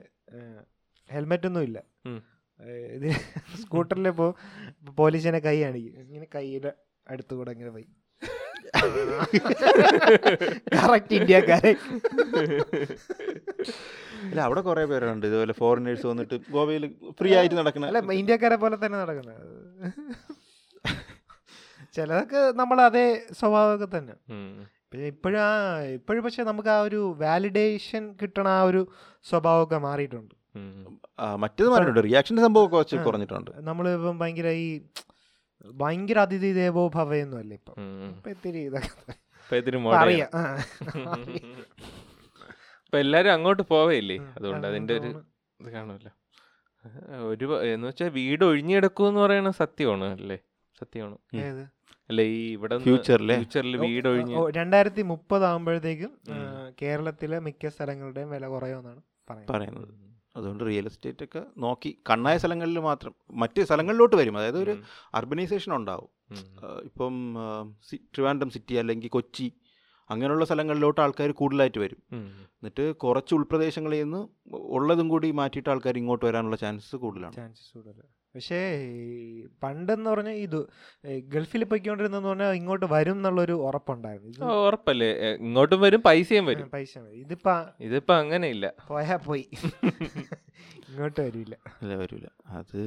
ഹെൽമെറ്റ് ഒന്നും ഇല്ല. ഇത് സ്കൂട്ടറിൽ പോ പോലീസിനെ കൈ കാണിക്കും ഇങ്ങനെ കൈയുടെ അടുത്തുകൂടെ ഇങ്ങനെ പോയി. കറക്റ്റ് ഇന്ത്യക്കാരെ. അല്ല അവിടെ കുറെ പേരുണ്ട്. ഇതുപോലെ ഫോറിനേഴ്സ് വന്നിട്ട് ഗോവയിൽ ഫ്രീ ആയിട്ട് നടക്കുന്ന അല്ല ഇന്ത്യക്കാരെ പോലെ തന്നെ നടക്കുന്നത്. ചിലതൊക്കെ നമ്മൾ അതേ സ്വഭാവമൊക്കെ തന്നെ. പിന്നെ ഇപ്പോഴും ആ ഇപ്പോഴും പക്ഷെ നമുക്ക് ആ ഒരു വാലിഡേഷൻ കിട്ടണ ആ ഒരു സ്വഭാവമൊക്കെ മാറിയിട്ടുണ്ട്. മറ്റേത് മാറിയിട്ടുണ്ട്. റിയാക്ഷന്റെ സംഭവമൊക്കെ കുറച്ച്. കുറഞ്ഞിട്ടുണ്ട്. നമ്മളിപ്പം ഭയങ്കര ഈ ഭയങ്കര അതിഥി ദേവോ ഭവയൊന്നും അല്ല ഇപ്പം ഇത്തിരി ഇതൊക്കെ അറിയാം. ഇപ്പൊ എല്ലാരും അങ്ങോട്ട് പോവേയില്ലേ? അതുകൊണ്ട് അതിന്റെ അതിന്റെ ഒരു. ഇത് കാണുമല്ലോ. ഒരു എന്ന് വെച്ചാൽ വീട് ഒഴിഞ്ഞെടുക്കും എന്ന് പറയണ സത്യമാണ് അല്ലേ? സത്യമാണ്. ഏത്? അല്ലെ ഈ ഇവിടെ ഫ്യൂച്ചറിൽ ഫ്യൂച്ചറിൽ വീട് ഒഴിഞ്ഞ് രണ്ടായിരത്തി മുപ്പത് ആകുമ്പോഴത്തേക്കും കേരളത്തിലെ മിക്ക സ്ഥലങ്ങളുടെയും വില കുറയുമെന്നാണ് പറയുന്നത്. പറയുന്നത്. അതുകൊണ്ട് റിയൽ എസ്റ്റേറ്റ് ഒക്കെ നോക്കി കണ്ണായ സ്ഥലങ്ങളിൽ മാത്രം മറ്റ് സ്ഥലങ്ങളിലോട്ട് വരും. അതായത് ഒരു. അർബനൈസേഷൻ ഉണ്ടാവും. ഇപ്പം ട്രിവാൻഡം ട്രിവാൻഡ്രം സിറ്റി അല്ലെങ്കിൽ കൊച്ചി അങ്ങനെയുള്ള സ്ഥലങ്ങളിലോട്ട് ആൾക്കാർ കൂടുതലായിട്ട് വരും. എന്നിട്ട് കുറച്ച് ഉൾപ്രദേശങ്ങളിൽ നിന്ന് ഉള്ളതും കൂടി മാറ്റിയിട്ട് ആൾക്കാർ ഇങ്ങോട്ട് വരാനുള്ള ചാൻസസ് കൂടുതലാണ്. ചാൻസസ് കൂടുതൽ പക്ഷേ പണ്ടെന്ന് പറഞ്ഞാൽ ഇത് ഗൾഫിൽ പൊയ്ക്കൊണ്ടിരുന്നെന്ന് പറഞ്ഞാൽ ഇങ്ങോട്ട് വരും എന്നുള്ളൊരു ഉറപ്പുണ്ടായിരുന്നു. ഇത് ഉറപ്പല്ലേ? ഇങ്ങോട്ടും വരും പൈസയും വരും. പൈസ. ഇതിപ്പോ ഇതിപ്പോ അങ്ങനെ ഇല്ല പോയാ പോയി. ഇങ്ങോട്ട് വരില്ല. അല്ല വരില്ല. അത്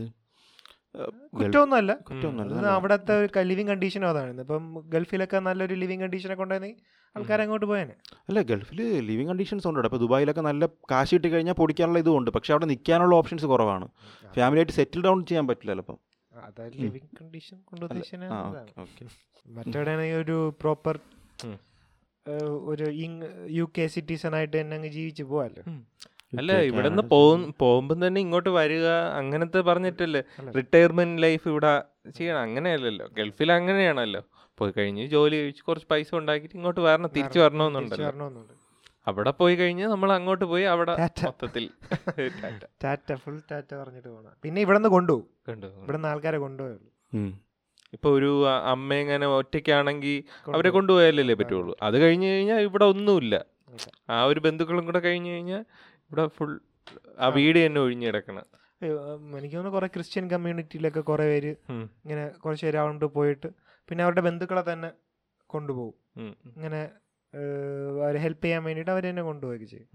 കുറ്റമൊന്നുമല്ല. കുറ്റമൊന്നുമല്ല, അത് ഒരു അവിടുത്തെ ലിവിങ് കണ്ടീഷനും അതാണ്. ഇപ്പം ഗൾഫിലൊക്കെ നല്ലൊരു ലിവിങ് കണ്ടീഷനൊക്കെ ഉണ്ടായിരുന്നെങ്കിൽ ആൾക്കാർ അങ്ങോട്ട് പോയേനെ അല്ല ഗൾഫിൽ ലിവിങ് കണ്ടീഷൻസ് ഉണ്ട് അപ്പോൾ ദുബായിലൊക്കെ നല്ല കാശ് കിട്ടി കഴിഞ്ഞാൽ പൊടിക്കാനുള്ള ഇതുണ്ട്. പക്ഷെ അവിടെ നിൽക്കാനുള്ള ഓപ്ഷൻസ് കുറവാണ്. ഫാമിലി ആയിട്ട് സെറ്റിൽ ഡൗൺ ചെയ്യാൻ പറ്റില്ല അപ്പം അതായത് ലിവിങ് കണ്ടീഷൻ ഓക്കെ ഒരു പ്രോപ്പർ ഒരു യു കെ സിറ്റിസൺ ആയിട്ട് തന്നെ അങ്ങ് ജീവിച്ചു പോവാല്ലോ. അല്ല ഇവിടെ നിന്ന് പോകുമ്പോൾ തന്നെ ഇങ്ങോട്ട് വരിക അങ്ങനത്തെ പറഞ്ഞിട്ടല്ലേ. റിട്ടയർമെന്റ് ലൈഫ് ഇവിടെ ചെയ്യണം. അങ്ങനെയല്ലല്ലോ. ഗൾഫിൽ അങ്ങനെയാണല്ലോ. പോയി കഴിഞ്ഞ് ജോലി കഴിച്ച് കുറച്ച് പൈസ ഉണ്ടാക്കിയിട്ട് ഇങ്ങോട്ട് വരണം. തിരിച്ചു വരണമെന്നുണ്ടല്ലോ. വരണമെന്നുണ്ട്. അവിടെ പോയി കഴിഞ്ഞ് നമ്മൾ അങ്ങോട്ട് പോയി അവിടെ. മൊത്തത്തിൽ ടാറ്റ. ഫുൾ ടാറ്റ പറഞ്ഞിട്ട് പോകണം പിന്നെ ഇവിടെ നിന്ന് കൊണ്ടുപോകും. കണ്ടു ഇവിടെ നിന്ന് ആൾക്കാരെ കൊണ്ടുപോയുള്ളൂ. ഇപ്പൊ ഒരു അമ്മ ഇങ്ങനെ ഒറ്റയ്ക്കാണെങ്കിൽ അവരെ കൊണ്ടുപോയാലല്ലേ പറ്റുള്ളൂ. അത് കഴിഞ്ഞു കഴിഞ്ഞാൽ ഇവിടെ ഒന്നുമില്ല. ആ ഒരു ബന്ധുക്കളും കൂടെ കഴിഞ്ഞു കഴിഞ്ഞാൽ ഇവിടെ ഫുൾ ആ. വീട് തന്നെ ഒഴിഞ്ഞു കിടക്കണം. എനിക്ക് തോന്നുന്നു കുറെ ക്രിസ്ത്യൻ കമ്മ്യൂണിറ്റിയിലൊക്കെ കുറെ പേര് ഇങ്ങനെ കുറച്ച് പേര് അവിടെ പോയിട്ട് പിന്നെ അവരുടെ ബന്ധുക്കളെ തന്നെ കൊണ്ടുപോകും. ഇങ്ങനെ അവരെ ഹെൽപ്പ് ചെയ്യാൻ വേണ്ടിയിട്ട് അവർ തന്നെ കൊണ്ടുപോവുകയൊക്കെ ചെയ്യും.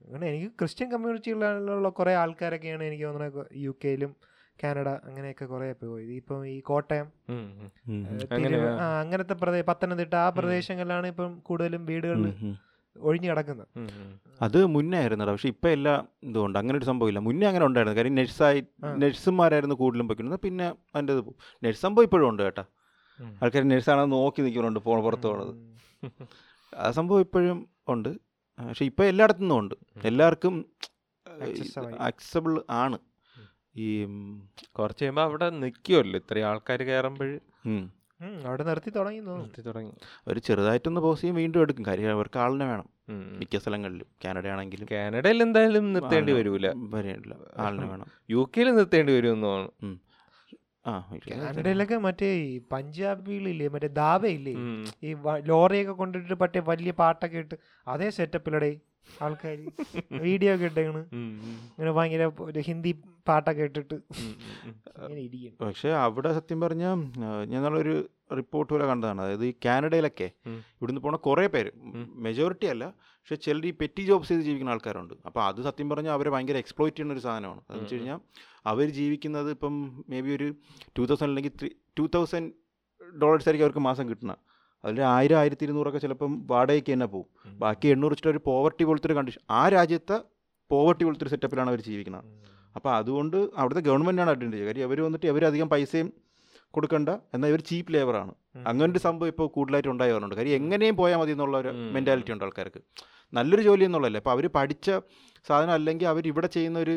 അങ്ങനെ എനിക്ക് ക്രിസ്ത്യൻ കമ്മ്യൂണിറ്റിയിലുള്ള കുറേ ആൾക്കാരൊക്കെയാണ് എനിക്ക് തോന്നുന്നത് യു കെയിലും കാനഡ അങ്ങനെയൊക്കെ കുറേ പോയി ഇപ്പം ഈ കോട്ടയം അങ്ങനത്തെ പ്രദേശം പത്തനംതിട്ട ആ പ്രദേശങ്ങളിലാണ് ഇപ്പം കൂടുതലും വീടുകളിൽ ഒഴിഞ്ഞു കിടക്കുന്നത്. അത് മുന്നേ ആയിരുന്നടാ. പക്ഷെ ഇപ്പം എല്ലാ ഇതുകൊണ്ട് അങ്ങനെ ഒരു സംഭവമില്ല. മുന്നേ അങ്ങനെ ഉണ്ടായിരുന്നു. കാര്യം നഴ്സായി. നഴ്സുമാരായിരുന്നു കൂടുതലും പൊയ്ക്കുന്നത് പിന്നെ അതിന്റെ ഇത് നഴ്സ് സംഭവം ഇപ്പോഴും ഉണ്ട് കേട്ടോ. ആൾക്കാർ നഴ്സാണെന്ന് നോക്കി നിൽക്കുന്നുണ്ട് പോണ പുറത്ത് പോണത്. ആ സംഭവം ഇപ്പോഴും ഉണ്ട്. പക്ഷെ ഇപ്പം എല്ലായിടത്തു നിന്നും ഉണ്ട്. എല്ലാവർക്കും ആക്സസബിൾ അക്സബിൾ ആണ്. ഈ കുറച്ച് കഴിയുമ്പോ അവിടെ നിൽക്കുമല്ലോ ഇത്രയും ആൾക്കാർ കയറുമ്പോൾ ഉം, അവിടെ നിർത്തി തുടങ്ങി നിർത്തി തുടങ്ങി. അവർ ചെറുതായിട്ടൊന്ന് പോസ് ചെയ്യും വീണ്ടും എടുക്കും. കാര്യം അവർക്ക് ആളിനെ വേണം. മിക്ക സ്ഥലങ്ങളിലും. കാനഡ ആണെങ്കിലും കാനഡയിൽ എന്തായാലും നിർത്തേണ്ടി വരൂല. വരില്ല ആളിനെ വേണം. യു കെയിൽ നിർത്തേണ്ടി വരും തോന്നുന്നു. കാനഡയിലൊക്കെ മറ്റേ പഞ്ചാബികളില്ലേ മറ്റേ ദാബയില്ലേ? ഈ ലോറിയൊക്കെ കൊണ്ടിട്ട് പറ്റേ വലിയ പാട്ടൊക്കെ ഇട്ട് അതേ സെറ്റപ്പിലടേ ആൾക്കാർ വീഡിയോ ഒക്കെ. ഉം. ഇങ്ങനെ ഭയങ്കര ഒരു ഹിന്ദി പാട്ടൊക്കെ ഇട്ടിട്ട്. ഇങ്ങനെ ഇരിക്കും പക്ഷെ അവിടെ സത്യം പറഞ്ഞാൽ ഞങ്ങളൊരു റിപ്പോർട്ട് പോലെ കണ്ടതാണ് അതായത് ഈ കാനഡയിലൊക്കെ ഇവിടുന്ന് പോണ കുറേ പേര്. മെജോറിറ്റി അല്ല പക്ഷെ ചിലർ ഈ പെറ്റി ജോബ്സ് ചെയ്ത് ജീവിക്കുന്ന ആൾക്കാരുണ്ട് അപ്പോൾ അത് സത്യം പറഞ്ഞാൽ അവരെ ഭയങ്കര എക്സ്പ്ലോയിറ്റ് ചെയ്യുന്ന ഒരു സാധനമാണ് അതെന്ന് വെച്ച് കഴിഞ്ഞാൽ അവർ ജീവിക്കുന്നത് ഇപ്പം മേ ബി ഒരു ടു തൗസൻഡ് അല്ലെങ്കിൽ ത്രീ ടു തൗസൻഡ് ഡോളേഴ്സ് ആയിരിക്കും അവർക്ക് മാസം കിട്ടുന്നത് അതിൽ ആയിരം ആയിരത്തി ഇരുന്നൂറൊക്കെ ചിലപ്പം വാടകയ്ക്ക് തന്നെ പോകും ബാക്കി എണ്ണൂറ് വെച്ചിട്ട് ഒരു പോവർട്ടി പോലത്തെ ഒരു കണ്ടീഷൻ ആ രാജ്യത്തെ പോവർട്ടി പോലത്തെ ഒരു സെറ്റപ്പിലാണ് അവർ ജീവിക്കുന്നത്. അപ്പോൾ അതുകൊണ്ട് അവിടുത്തെ ഗവൺമെന്റാണ് അഡ്വാന്റേജ് കാര്യം അവർ വന്നിട്ട് അവരധികം പൈസയും കൊടുക്കണ്ട. എന്നാൽ ഇവർ ചീപ്പ് ലേബറാണ് അങ്ങനെ ഒരു സംഭവം ഇപ്പോൾ കൂടുതലായിട്ട് ഉണ്ടായി വരുന്നുണ്ട് കാര്യം എങ്ങനെയും പോയാൽ മതി എന്നുള്ള ഒരു. മെന്റാലിറ്റി ഉണ്ട് ആൾക്കാർക്ക്. നല്ലൊരു ജോലി എന്നുള്ളതല്ലേ. അപ്പോൾ അവർ പഠിച്ച സാധനം അല്ലെങ്കിൽ അവർ ഇവിടെ ചെയ്യുന്ന ഒരു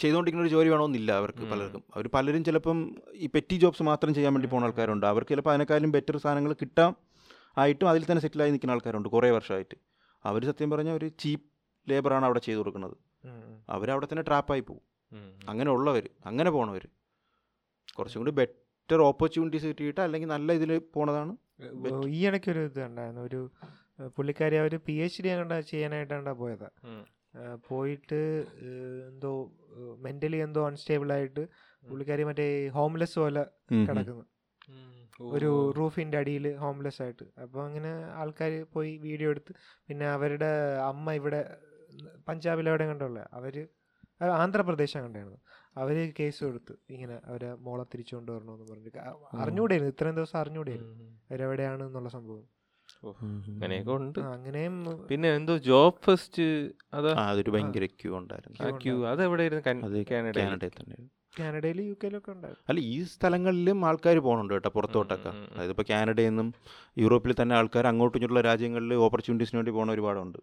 ചെയ്തുകൊണ്ടിരിക്കുന്ന ഒരു ജോലി വേണമെന്നില്ല അവർക്ക് പലർക്കും. അവർ പലരും ചിലപ്പം ഈ പെറ്റി ജോബ്സ് മാത്രം ചെയ്യാൻ വേണ്ടി പോകുന്ന ആൾക്കാരുണ്ട്. അവർക്ക് ചിലപ്പോൾ അതിനേക്കാളും ബെറ്റർ സാധനങ്ങൾ കിട്ടാം ആയിട്ടും അതിൽ തന്നെ സെറ്റിലായി നിൽക്കുന്ന ആൾക്കാരുണ്ട് കുറേ വർഷമായിട്ട്. അവർ സത്യം പറഞ്ഞാൽ ഒരു ചീപ്പ് ലേബറാണ് അവിടെ ചെയ്തു കൊടുക്കുന്നത്. അവരവിടെ തന്നെ ട്രാപ്പായി പോകും. അങ്ങനെ ഉള്ളവർ അങ്ങനെ പോണവർ കുറച്ചും കൂടി ബെറ്റർ ഓപ്പർച്യൂണിറ്റീസ് കിട്ടിയിട്ട് അല്ലെങ്കിൽ നല്ല ഇതിൽ പോണതാണ് ഈ ഇടയ്ക്ക് ഒരു ഇത് ഉണ്ടായിരുന്നു. ഒരു പുള്ളിക്കാരി അവർ പി എച്ച് ഡി അങ്ങോട്ട് ചെയ്യാനായിട്ടാണ് പോയത് പോയിട്ട് എന്തോ മെന്റലി എന്തോ അൺസ്റ്റേബിൾ ആയിട്ട് പുള്ളിക്കാരി മറ്റേ ഹോംലെസ് പോലെ കിടക്കുന്നു. ഒരു റൂഫിന്റെ അടിയിൽ ഹോംലെസ് ആയിട്ട്. അപ്പോൾ അങ്ങനെ ആൾക്കാർ പോയി വീഡിയോ എടുത്ത്. പിന്നെ അവരുടെ അമ്മ ഇവിടെ പഞ്ചാബിൽ എവിടെ കണ്ടുള്ള? അവർ ആന്ധ്രാപ്രദേശ് കണ്ടായിരുന്നു അവർ കേസ് കൊടുത്ത് ഇങ്ങനെ അവരെ മോളെ തിരിച്ചു കൊണ്ടുവരണമെന്ന് പറഞ്ഞിട്ട്. അ- അറിഞ്ഞൂടായിരുന്നു ഇത്രയും ദിവസം അറിഞ്ഞൂടായിരുന്നു. ഉം. അവരെവിടെയാണ് എന്നുള്ള സംഭവം. അങ്ങനെയൊക്കെ ഉണ്ട്. അങ്ങനെയും പിന്നെ എന്തോ ജോബ് ഫസ്റ്റ് അതാ? അതൊരു ഭയങ്കര ക്യൂ ഉണ്ടായിരുന്നു. ആ ക്യൂ അത് എവിടെയായിരുന്നു കാനഡയിൽ തന്നെ. കാനഡയിലും യു കെയിലൊക്കെ ഉണ്ടായിരുന്നു. അല്ല ഈ സ്ഥലങ്ങളിലും ആൾക്കാർ പോകുന്നുണ്ട് കേട്ടോ പുറത്തോട്ടൊക്കെ. അതായത് ഇപ്പോൾ കാനഡയിൽ നിന്നും യൂറോപ്പിൽ തന്നെ ആൾക്കാർ അങ്ങോട്ടും ഇങ്ങോട്ടുള്ള രാജ്യങ്ങളിൽ ഓപ്പർച്യൂണിറ്റീസിന് വേണ്ടി പോകുന്ന ഒരുപാടുണ്ട്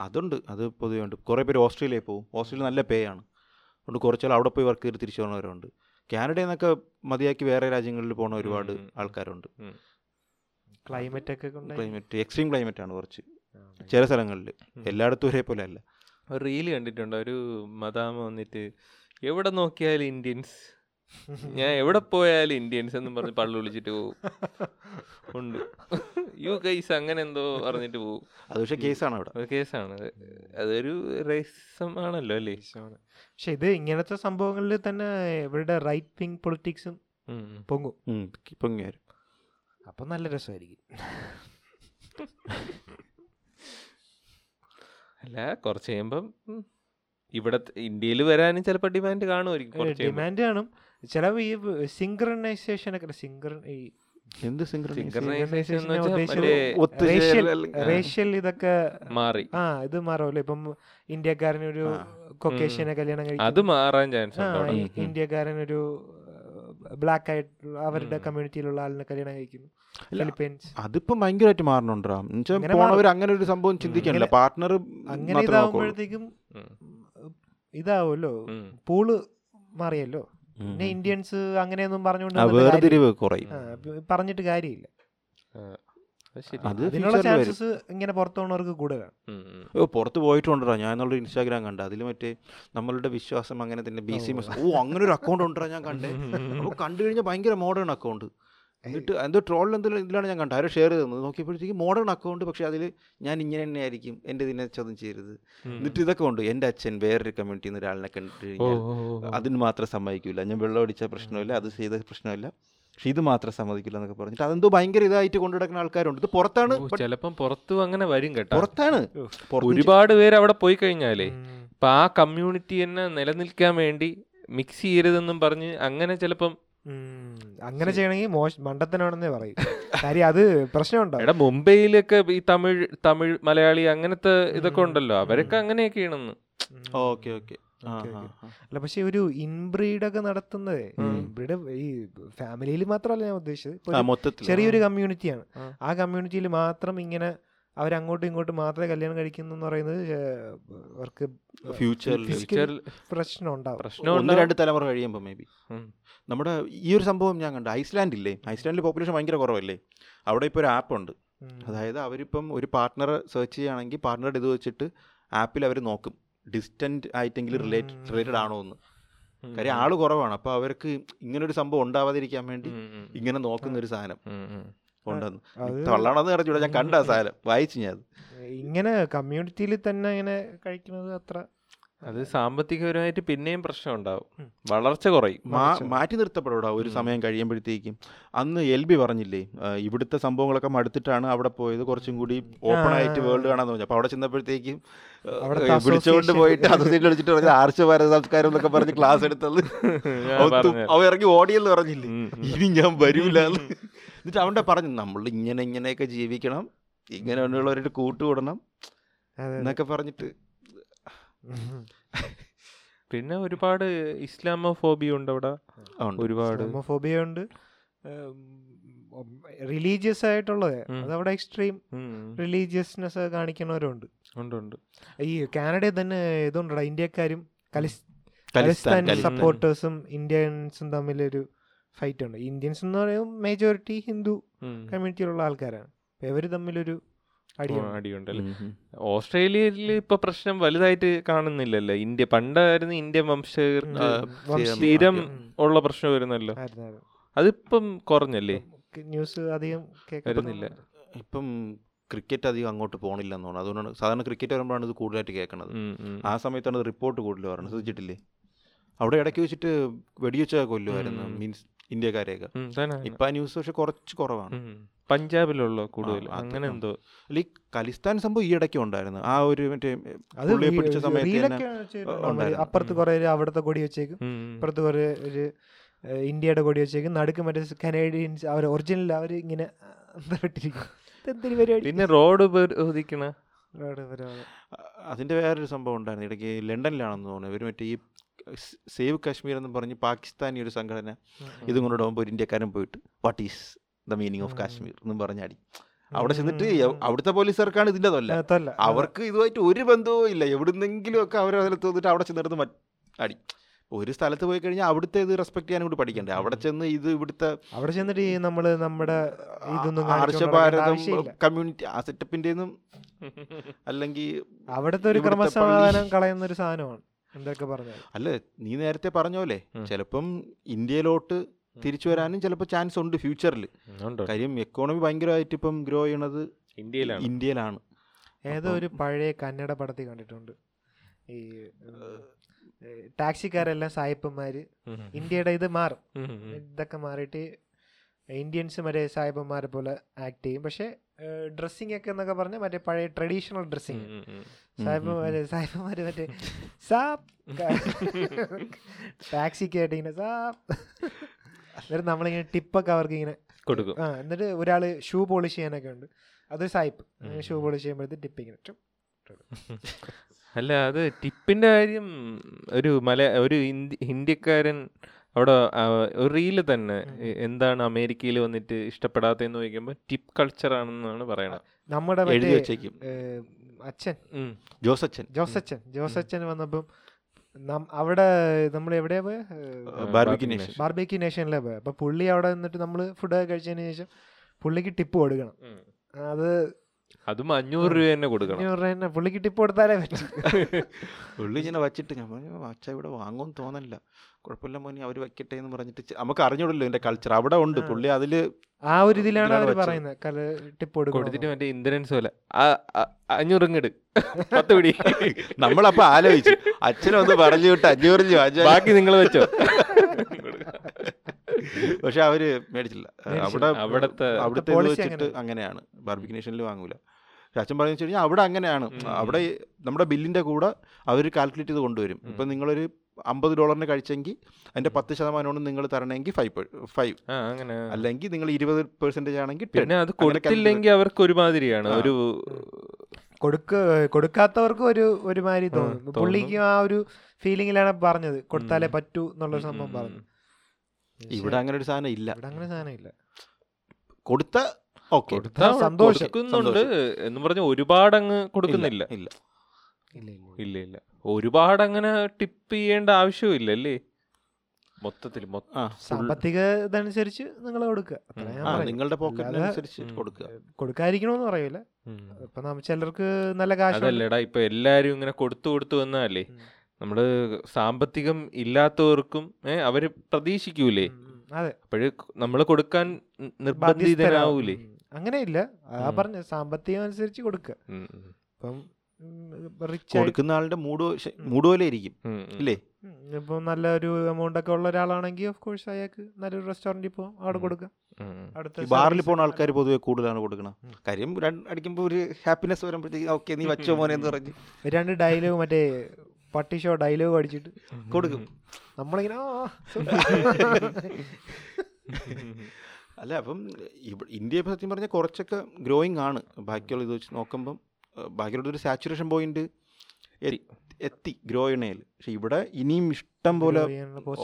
അതുണ്ട്. അത് പൊതുവേ ഉണ്ട്. കുറേ പേര് ഓസ്ട്രേലിയയിൽ പോകും ഓസ്ട്രേലിയ നല്ല പേ ആണ്. അതുകൊണ്ട് കുറച്ചാൾ അവിടെ പോയി വർക്ക് ചെയ്ത് തിരിച്ചു പോകുന്നവരുണ്ട് കാനഡയിൽ നിന്നൊക്കെ മതിയാക്കി വേറെ രാജ്യങ്ങളിൽ പോകുന്ന ഒരുപാട്. ആൾക്കാരുണ്ട്. ക്ലൈമറ്റ് ഒക്കെ ക്ലൈമറ്റ് എക്സ്ട്രീം ക്ലൈമറ്റ് ആണ് കുറച്ച്. ചില സ്ഥലങ്ങളിൽ എല്ലായിടത്തും ഒരേപോലെ അല്ല. ഒരു റീൽ കണ്ടിട്ടുണ്ട്. ഒരു മദാമ വന്നിട്ട് എവിടെ നോക്കിയാലും ഇന്ത്യൻസ് ഞാൻ എവിടെ പോയാലും ഇന്ത്യൻസ് എന്നും പറഞ്ഞ് പള്ളു വിളിച്ചിട്ട് പോകും ഉണ്ട്. യു കൈസ് അങ്ങനെ എന്തോ പറഞ്ഞിട്ട് പോകും അത് പക്ഷേ കേസാണ് അവിടെ. കേസാണ് അത്. അതൊരു റേസം ആണല്ലോ അല്ലേ പക്ഷെ ഇത് ഇങ്ങനത്തെ സംഭവങ്ങളിൽ തന്നെ ഇവരുടെ റൈറ്റ് വിങ് പൊളിറ്റിക്സും. പൊങ്ങും ഉം, പൊങ്ങി. വരും അപ്പം നല്ല രസമായിരിക്കും. അല്ല കുറച്ച് കഴിയുമ്പം ഇവിടെ ഇന്ത്യയിൽ വരാനും ചിലപ്പോൾ ഡിമാൻഡ് കാണുമായിരിക്കും. ഡിമാൻഡ് കാണും. ചില ഈ സിങ്ക്രണൈസേഷൻ ഒക്കെ സിങ്ക്രൺ ഈ എന്ത് റേഷ്യൽ ഇതൊക്കെ മാറി. ആ ഇത് മാറുമല്ലോ. ഇപ്പം ഇന്ത്യക്കാരനൊരു. കൊക്കേഷ്യനെ കല്യാണം അത് മാറാൻ ചാൻസ്. ഇന്ത്യക്കാരനൊരു ബ്ലാക്ക് ആയിട്ടുള്ള അവരുടെ കമ്മ്യൂണിറ്റിയിലുള്ള ആളിനെ കല്യാണം കഴിക്കുന്നു. അതിപ്പോ ഫിലിപ്പീൻസ്. അതിപ്പം ഭയങ്കരമായിട്ട് മാറണുണ്ടോ? പോണവർ അങ്ങനെ ഒരു സംഭവം ചിന്തിക്കണില്ല. പാർട്ട്ണർ അങ്ങനെ ഇതാവുമ്പോഴത്തേക്കും ഇതാവുമല്ലോ. പൂൾ മാറിയല്ലോ. പിന്നെ ഇന്ത്യൻസ് അങ്ങനെയൊന്നും പറഞ്ഞുകൊണ്ട് പറഞ്ഞിട്ട് കാര്യമില്ല. അത് ഇങ്ങനെ പുറത്തു പോകുന്നവർക്ക് കൂടുതലാണ് പുറത്ത് പോയിട്ടുണ്ടോ? ഞാൻ എന്നുള്ള ഇൻസ്റ്റാഗ്രാം കണ്ട. അതിൽ മറ്റേ നമ്മളുടെ വിശ്വാസം അങ്ങനെ തന്നെ. ബി സി എസ് ഓ അങ്ങനെ ഒരു അക്കൗണ്ട് ഉണ്ടോ ഞാൻ കണ്ടേ. അപ്പോൾ കണ്ടു കഴിഞ്ഞാൽ ഭയങ്കര മോഡേൺ അക്കൗണ്ട് എന്നിട്ട് എന്തോ ട്രോളിൽ എന്തെങ്കിലും ഇതിലാണ് ഞാൻ കണ്ടത്. ആരോ ഷെയർ ചെയ്തത് നോക്കിയപ്പോഴത്തേക്ക് മോഡേൺ അക്കൗണ്ട് പക്ഷേ അതിൽ ഞാൻ ഇങ്ങനെ തന്നെ ആയിരിക്കും. എന്റെ ഇതിനെ ചോദ്യം ചെയ്യരുത്. എന്നിട്ട് ഇതൊക്കെ ഉണ്ട്. എന്റെ അച്ഛൻ വേറൊരു കമ്മ്യൂണിറ്റിയിൽ നിന്ന് ഒരാളിനെ കണ്ടിട്ട് കഴിഞ്ഞാൽ. അതിന് മാത്രം സമ്മതിക്കില്ല ഞാൻ വെള്ളം അടിച്ച പ്രശ്നമില്ല അത് ചെയ്ത പ്രശ്നമില്ല. പക്ഷെ ഇത് മാത്രം സമ്മതിക്കില്ല എന്നൊക്കെ പറഞ്ഞിട്ട് അതെന്തോ ഭയങ്കര ഇതായിട്ട് കൊണ്ടു നടക്കുന്ന ആൾക്കാരുണ്ട്. ഇത് പുറത്താണ് ചിലപ്പം പുറത്തും അങ്ങനെ വരും കേട്ടോ. പുറത്താണ്. ഒരുപാട് പേര് അവിടെ പോയി കഴിഞ്ഞാലേ. ഇപ്പൊ ആ കമ്മ്യൂണിറ്റി തന്നെ നിലനിൽക്കാൻ വേണ്ടി മിക്സ് ചെയ്യരുതെന്നും പറഞ്ഞ് അങ്ങനെ ചിലപ്പം അങ്ങനെ ചെയ്യണമെങ്കിൽ മോശ മണ്ടത്തനാണെന്നേ പറയും. കാര്യം അത് പ്രശ്നമുണ്ടോ എടാ മുംബൈയിലൊക്കെ ഈ തമിഴ് തമിഴ് മലയാളി അങ്ങനത്തെ ഇതൊക്കെ ഉണ്ടല്ലോ. അവരൊക്കെ അങ്ങനെയൊക്കെയാണെന്ന്. Okay okay. അല്ല പക്ഷെ ഒരു ഇൻബ്രീഡ് ഒക്കെ നടത്തുന്നതേ ഇൻബ്രീഡ് ഈ ഫാമിലിയിൽ മാത്രമല്ല ഞാൻ ഉദ്ദേശിച്ചത്. ഒരു ചെറിയൊരു കമ്മ്യൂണിറ്റിയാണ്. ആ. ആ കമ്മ്യൂണിറ്റിയിൽ മാത്രം ഇങ്ങനെ അവരങ്ങോട്ടും ഇങ്ങോട്ടും മാത്രമേ കല്യാണം കഴിക്കുന്നു എന്ന് പറയുന്നത് അവർക്ക് ഫ്യൂച്ചറിൽ പ്രശ്നം ഉണ്ടാവും. രണ്ട് തലമുറ കഴിയുമ്പോൾ മേ ബി നമ്മുടെ ഈ ഒരു സംഭവം ഞാൻ കണ്ടു. ഐസ്ലാൻഡ് ഇല്ലേ ഐസ്ലാൻഡിൽ പോപ്പുലേഷൻ ഭയങ്കര കുറവല്ലേ? അവിടെ ഇപ്പോൾ ഒരു ആപ്പ് ഉണ്ട്. അതായത് അവരിപ്പം ഒരു പാർട്ണർ സെർച്ച് ചെയ്യുകയാണെങ്കിൽ പാർട്ട്ണറുടെ ഇത് വെച്ചിട്ട് ആപ്പിൽ അവർ നോക്കും. ഡിസ്റ്റന്റ് ആയിട്ടെങ്കിലും റിലേറ്റഡ് റിലേറ്റഡ് ആണോ എന്ന്. കാര്യം ആൾ കുറവാണ് അപ്പോൾ അവർക്ക് ഇങ്ങനൊരു സംഭവം ഉണ്ടാവാതിരിക്കാൻ വേണ്ടി. ഇങ്ങനെ നോക്കുന്ന ഒരു സാധനം. ഉണ്ടെന്ന് തള്ളാണെന്ന് അറിഞ്ഞൂടാ ഞാൻ കണ്ട സാധനം വായിച്ചു ഞാൻ. ഇങ്ങനെ കമ്മ്യൂണിറ്റിയിൽ തന്നെ ഇങ്ങനെ കഴിക്കുന്നത് അത്ര അത് സാമ്പത്തികപരമായിട്ട് പിന്നെയും പ്രശ്നം ഉണ്ടാവും. വളർച്ച കുറയും. മാറ്റി നിർത്തപ്പെടൂടാ ഒരു. സമയം കഴിയുമ്പോഴത്തേക്കും. അന്ന് എൽ ബി പറഞ്ഞില്ലേ ഇവിടുത്തെ സംഭവങ്ങളൊക്കെ മടുത്തിട്ടാണ് അവിടെ പോയത്. കുറച്ചും കൂടി ഓപ്പൺ ആയിട്ട് വേൾഡ് കാണാൻ തോന്നി അപ്പോൾ അവിടെ ചെന്നപ്പോഴത്തേക്കും വിളിച്ചുകൊണ്ട് പോയിട്ട് അത് വിളിച്ചിട്ട് പറഞ്ഞ ആർച്ച ഭാരത സംസ്കാരം എന്നൊക്കെ പറഞ്ഞ് ക്ലാസ് എടുത്തത്. അവ ഇറങ്ങി ഓടിയെന്ന് പറഞ്ഞില്ലേ. ഇനി ഞാൻ വരൂല എന്നിട്ട് അവന്റെ പറഞ്ഞു നമ്മൾ ഇങ്ങനെ ഇങ്ങനെയൊക്കെ ജീവിക്കണം. ഇങ്ങനെ ഉള്ളവരായിട്ട് കൂട്ടുകൂടണം. എന്നൊക്കെ പറഞ്ഞിട്ട് പിന്നെ ഒരുപാട് ഇസ്ലാമോഫോബിയ ഉണ്ട് അവിടെ. ഒരുപാട്. ഇസ്ലാമോഫോബിയ ഉണ്ട്. റിലീജിയസ് ആയിട്ടുള്ളത്. അതവിടെ എക്സ്ട്രീം റിലീജിയസ്നെസ് കാണിക്കുന്നവരുണ്ട്. ഉണ്ട് ഉണ്ട്. ഈ കാനഡയിൽ തന്നെ ഇതുണ്ടടാ ഇന്ത്യക്കാരും ഖലിസ്ഥാൻ. സപ്പോർട്ടേഴ്സും ഇന്ത്യൻസും തമ്മിലൊരു ഫൈറ്റ് ഉണ്ട്. ഇന്ത്യൻസ് എന്ന് പറയുമ്പോൾ മെജോറിറ്റി ഹിന്ദു. കമ്മ്യൂണിറ്റിയിലുള്ള ആൾക്കാരാണ്. ഇവർ തമ്മിലൊരു അടിയുണ്ടല്ലേ ഉം. ഓസ്ട്രേലിയയിൽ ഇപ്പൊ പ്രശ്നം വലുതായിട്ട് കാണുന്നില്ലല്ലോ. ഇന്ത്യ പണ്ടായിരുന്നു ഇന്ത്യൻ വംശ സ്ഥിരം ഉള്ള പ്രശ്നം വരുന്നല്ലോ. അതിപ്പം കുറഞ്ഞല്ലേ? ന്യൂസ് അധികം വരുന്നില്ല. ഇപ്പം ക്രിക്കറ്റ് അധികം അങ്ങോട്ട് പോകണില്ലെന്ന് തോന്നുന്നു. അതുകൊണ്ടാണ് സാധാരണ ക്രിക്കറ്റ് വരുമ്പോഴാണ് ഇത് കൂടുതലായിട്ട് കേൾക്കുന്നത്. ആ സമയത്താണ് റിപ്പോർട്ട് കൂടുതൽ പറയുന്നത് ശ്രദ്ധിച്ചിട്ടില്ലേ അവിടെ ഇടയ്ക്ക് വെച്ചിട്ട് വെടിവെച്ച കൊല്ലുമായിരുന്നു. മീൻസ് ഇന്ത്യക്കാരെയൊക്കെ. ഇപ്പ ആ ന്യൂസ് പക്ഷെ കുറച്ച് കുറവാണ്. പഞ്ചാബിലുള്ള കൂടുതൽ. അങ്ങനെ എന്തോ. അല്ല ഈ ഖലിസ്ഥാൻ സംഭവം ഈ ഇടയ്ക്ക് ഉണ്ടായിരുന്നു. ആ ഒരു മറ്റേ പുള്ളിയെ പിടിച്ച സമയത്ത്. അപ്പുറത്ത്. കുറെ ഒരു അവിടുത്തെ കൊടി വെച്ചേക്കും. അപ്പുറത്ത് കുറെ ഒരു ഇന്ത്യയുടെ കൊടി വെച്ചേക്കും. നടുക്ക് മറ്റേ കനേഡിയൻസ് അവർ ഒറിജിനൽ അവർ ഇങ്ങനെ പരിപാടി? പിന്നെ റോഡ് പരിശോധിക്കണ റോഡ് വരാതെ. അ- അതിന്റെ വേറൊരു സംഭവം ഉണ്ടായിരുന്നു. ഇടയ്ക്ക് ലണ്ടനിലാണെന്ന് തോന്നുന്നു. ഇവർ മറ്റേ ഈ സേവ് കാശ്മീർ എന്ന് പറഞ്ഞ് പാകിസ്ഥാനി ഒരു സംഘടന ഇതും കൊണ്ട് പോകുമ്പോൾ ഒരു ഇന്ത്യക്കാരൻ പോയിട്ട് what is the meaning of. Kashmir എന്നും പറഞ്ഞാടി അവിടെ ചെന്നിട്ട്. അവിടുത്തെ പോലീസുകാർക്കാണ് ഇതിന്റെ അതല്ല അവർക്ക് ഇതുമായിട്ട് ഒരു ബന്ധവും ഇല്ല. എവിടുന്നെങ്കിലും ഒക്കെ അവർ അതിൽ തോന്നിട്ട് അവിടെ ചെന്നിടത്ത് അടി. ഒരു സ്ഥലത്ത് പോയി കഴിഞ്ഞാൽ അവിടുത്തെ ഇത് റെസ്പെക്ട് ചെയ്യാനും കൂടി പഠിക്കണ്ടേ? അവിടെ ചെന്ന് ഇത് ഇവിടുത്തെ അവിടെ ചെന്നിട്ട് ഈ നമ്മൾ നമ്മുടെ ഇതൊന്നും ഹർഷഭാരതം. കമ്മ്യൂണിറ്റി ആ സെറ്റപ്പിന്റെ അല്ലെങ്കിൽ അവിടുത്തെ ഒരു ക്രമസമാധാനം കളയുന്ന ഒരു സാധനമാണ്. എന്തൊക്കെ പറഞ്ഞു അല്ല നീ നേരത്തെ പറഞ്ഞ പോലെ ഉം. ചിലപ്പം ഇന്ത്യയിലോട്ട് തിരിച്ചു വരാനും ചിലപ്പോൾ ചാൻസ് ഉണ്ട് ഫ്യൂച്ചറിൽ ഉണ്ടോ. കാര്യം എക്കോണമി ഭയങ്കരമായിട്ട് ഇപ്പം ഗ്രോ ചെയ്യണത് ഇന്ത്യയിലാണ്. ഇന്ത്യയിലാണ്. ഏതോ ഒരു പഴയ കന്നഡ പടത്തിൽ കണ്ടിട്ടുണ്ട്. ഈ ടാക്സിക്കാരെല്ലാം സായിപ്പന്മാര്. ഇന്ത്യയുടെ ഇത് മാറും. ഇതൊക്കെ മാറിയിട്ട് ഇന്ത്യൻസ് മറ്റേ സായിപ്പന്മാരെ പോലെ ആക്ട് ചെയ്യും. പക്ഷെ ഡ്രസ്സിങ് ഒക്കെ എന്നൊക്കെ പറഞ്ഞാൽ മറ്റേ പഴയ ട്രഡീഷണൽ ഡ്രസ്സിങ്. സായിപ്പന്മാര് സായിപ്പന്മാര് മറ്റേ സാപ്പ്. ടാക്സിക്ക് ആയിട്ട് ഇങ്ങനെ സാപ്പ്. എന്നിട്ട് നമ്മളിങ്ങനെ ടിപ്പൊക്കെ അവർക്ക് ഇങ്ങനെ കൊടുക്കും. ആ എന്നിട്ട് ഒരാൾ ഷൂ പോളിഷ് ചെയ്യാനൊക്കെ ഉണ്ട്. അതൊരു സായിപ്പ്. ഷൂ പോളിഷ് ചെയ്യുമ്പോഴത്തെ ടിപ്പ് ഇങ്ങനെ. അല്ല അത് ടിപ്പിന്റെ കാര്യം ഒരു മല ഒരു ഇന്ത്യക്കാരൻ ഹിന്ദിക്കാരൻ അവിടെ റീൽ ഒരു റീൽ തന്നെ എന്താണ് അമേരിക്കയിൽ വന്നിട്ട് ഇഷ്ടപ്പെടാത്തതെന്ന് ചോദിക്കുമ്പോൾ ടിപ്പ് കൾച്ചർ ആണെന്നാണ് പറയണത്. നമ്മുടെ എഴുതി വെച്ചേക്കും. അച്ഛൻ. ജോസച്ചൻ. ജോസച്ചൻ. ജോസച്ചൻ വന്നപ്പം അവിടെ നമ്മൾ എവിടെയാ പോയത് ബാർബിക്യൂ ബാർബിക്യൂ നേഷൻ ബാർബേക്യൂ നേഷനിലെ പോയ. അപ്പൊ പുള്ളി അവിടെ നിന്നിട്ട് നമ്മൾ ഫുഡ് കഴിച്ചതിന് ശേഷം പുള്ളിക്ക് ടിപ്പ് കൊടുക്കണം. അത് അതും അഞ്ഞൂറ് രൂപ തന്നെ കൊടുക്കണം. അഞ്ഞൂറ് രൂപ തന്നെ പുള്ളിക്ക് ടിപ്പ് കൊടുത്താലേ പറ്റും. പുള്ളി ഇങ്ങനെ വച്ചിട്ട് ഞാൻ പറഞ്ഞു അച്ഛ ഇവിടെ വാങ്ങും തോന്നല്ല കുഴപ്പമില്ല മോനി അവർ വെക്കട്ടെ എന്ന് പറഞ്ഞിട്ട് നമുക്ക് അറിഞ്ഞൂടല്ലോ എന്റെ കൾച്ചർ അവിടെ ഉണ്ട് പുള്ളി അതിൽ ആ ഒരു ഇതിലാണ് അവർ പറയുന്നത് കല ടിപ്പ് കൊടുത്തിട്ട് മറ്റേ ഇൻഷുറൻസ് പോലെ ആ, ആ, അഞ്ഞൂറ് ഇങ്ങട്. പത്ത് പിടി. നമ്മളപ്പോ ആലോചിച്ചു. അച്ഛനൊന്ന് പറഞ്ഞു വിട്ട് അഞ്ഞൂറ് രൂപ അച്ഛൻ- ബാക്കി നിങ്ങൾ വെച്ചോ. പക്ഷെ അവർ മേടിച്ചില്ല. അവിടെ അവിടുത്തെ അവിടുത്തെ വെച്ചിട്ട് അങ്ങനെയാണ്. ബാർബിക്യൂ നേഷനിൽ വാങ്ങൂല. പക്ഷെ അച്ഛൻ പറഞ്ഞു വെച്ച് കഴിഞ്ഞാൽ അവിടെ അങ്ങനെയാണ്. അവിടെ നമ്മുടെ ബില്ലിന്റെ കൂടെ അവർ കാൽക്കുലേറ്റ് ചെയ്ത് കൊണ്ടുവരും. ഇപ്പം നിങ്ങളൊരു അമ്പത് ഡോളറിന് കഴിച്ചെങ്കിൽ അതിന്റെ പത്ത് ശതമാനമാണ് നിങ്ങൾ തരണമെങ്കിൽ ഫൈവ് ഫൈവ് ആ അങ്ങനെ. അല്ലെങ്കിൽ നിങ്ങൾ ഇരുപത് പെർസെന്റേജ് ആണെങ്കിൽ 10. പിന്നെ അത് കൊടുക്കില്ലെങ്കിൽ കൊടുത്തില്ലെങ്കിൽ അവർക്ക് ഒരുമാതിരിയാണ്. ഒരു കൊടുക്ക കൊടുക്കാത്തവർക്ക് ഒരു ഒരുമാതിരി തോന്നുന്നു തോന്നും. തോന്നും. പുള്ളിക്ക് ആ ഒരു ഫീലിങ്ങിലാണ് പറഞ്ഞത്. കൊടുത്താലേ പറ്റൂ എന്നുള്ള സംഭവം പറഞ്ഞു ഇവിടെ അങ്ങനെ ഒരു സാധനം ഇല്ല. ഇവിടെ അങ്ങനെ സാധനം ഇല്ല. കൊടുത്ത ഓക്കെ. സന്തോഷിക്കുന്നുണ്ട് കൊടുക്കുന്നുണ്ട് എന്ന് പറഞ്ഞ ഒരുപാട് അങ്ങ് കൊടുക്കുന്നില്ല. ഇല്ല ഇല്ല. ഇല്ല ഒരുപാട് അങ്ങനെ ടിപ്പ് ചെയ്യേണ്ട ആവശ്യമില്ല അല്ലേ? മൊത്തത്തിൽ മൊത്തം ആ full- സാമ്പത്തിക ഇതനുസരിച്ച് നിങ്ങൾ കൊടുക്കുക നിങ്ങളുടെ പോക്കറ്റിനനുസരിച്ച്. കൊടുക്കുക. കൊടുക്കാതിരിക്കണമെന്ന് പറയൂല. ഇപ്പൊ നമ്മ ചിലർക്ക് നല്ല കാശ് അതല്ലടാ ഇപ്പൊ എല്ലാരും ഇങ്ങനെ കൊടുത്തു കൊടുത്തു വന്നാലേ നമ്മൾ സാമ്പത്തികം ഇല്ലാത്തവർക്കും ഏഹ് അവർ പ്രതീക്ഷിക്കൂലേ? അതെ. അപ്പോഴ് നമ്മൾ കൊടുക്കാൻ നിർബന്ധിതനാവൂലേ. അങ്ങനെയില്ല. ആ പറഞ്ഞ സാമ്പത്തികം അനുസരിച്ച് കൊടുക്കുക ഉം, ഇപ്പം റിച്ച് കൊടുക്കുന്ന ആളുടെ മൂഡ് മൂഡ് പോലെ ഇരിക്കും. ഇല്ലേ? ഇപ്പം നല്ലൊരു എമൗണ്ട് ഒക്കെ ഉള്ള ഒരാളാണെങ്കിൽ ഓഫ് കോഴ്സ് അയാൾക്ക് നല്ലൊരു റെസ്റ്റോറന്റിൽ പോകും അവിടെ കൊടുക്കാം. കൊടുക്കുക. അടുത്ത ബാറിൽ പോണ പോകുന്ന ആൾക്കാർ പൊതുവെ കൂടുതലാണ് കൊടുക്കണം. കാര്യം രണ്ട് അടിക്കുമ്പോൾ ഒരു ഹാപ്പിനെസ് വരുമ്പോഴത്തേക്ക് ഓക്കെ നീ വച്ചോ മോനെ എന്ന് പറഞ്ഞ്. രണ്ട് ഡയലോഗ് മറ്റേ പട്ടി ഷോ ഡയലോഗ് അടിച്ചിട്ട് കൊടുക്കും. നമ്മളിങ്ങനെ "ആ, അല്ല അപ്പം ഇന്ത്യ ഇപ്പം സത്യം പറഞ്ഞാൽ കുറച്ചൊക്കെ ഗ്രോയിങ് ആണ്. ബാക്കിയുള്ള ഇത് വെച്ച് നോക്കുമ്പം ബാക്കിയുള്ള ഒരു സാച്ചുറേഷൻ പോയിന്റ് എത്തി ഗ്രോ ചെയ്യണേൽ പക്ഷെ ഇവിടെ ഇനിയും ഇഷ്ടം പോലെ.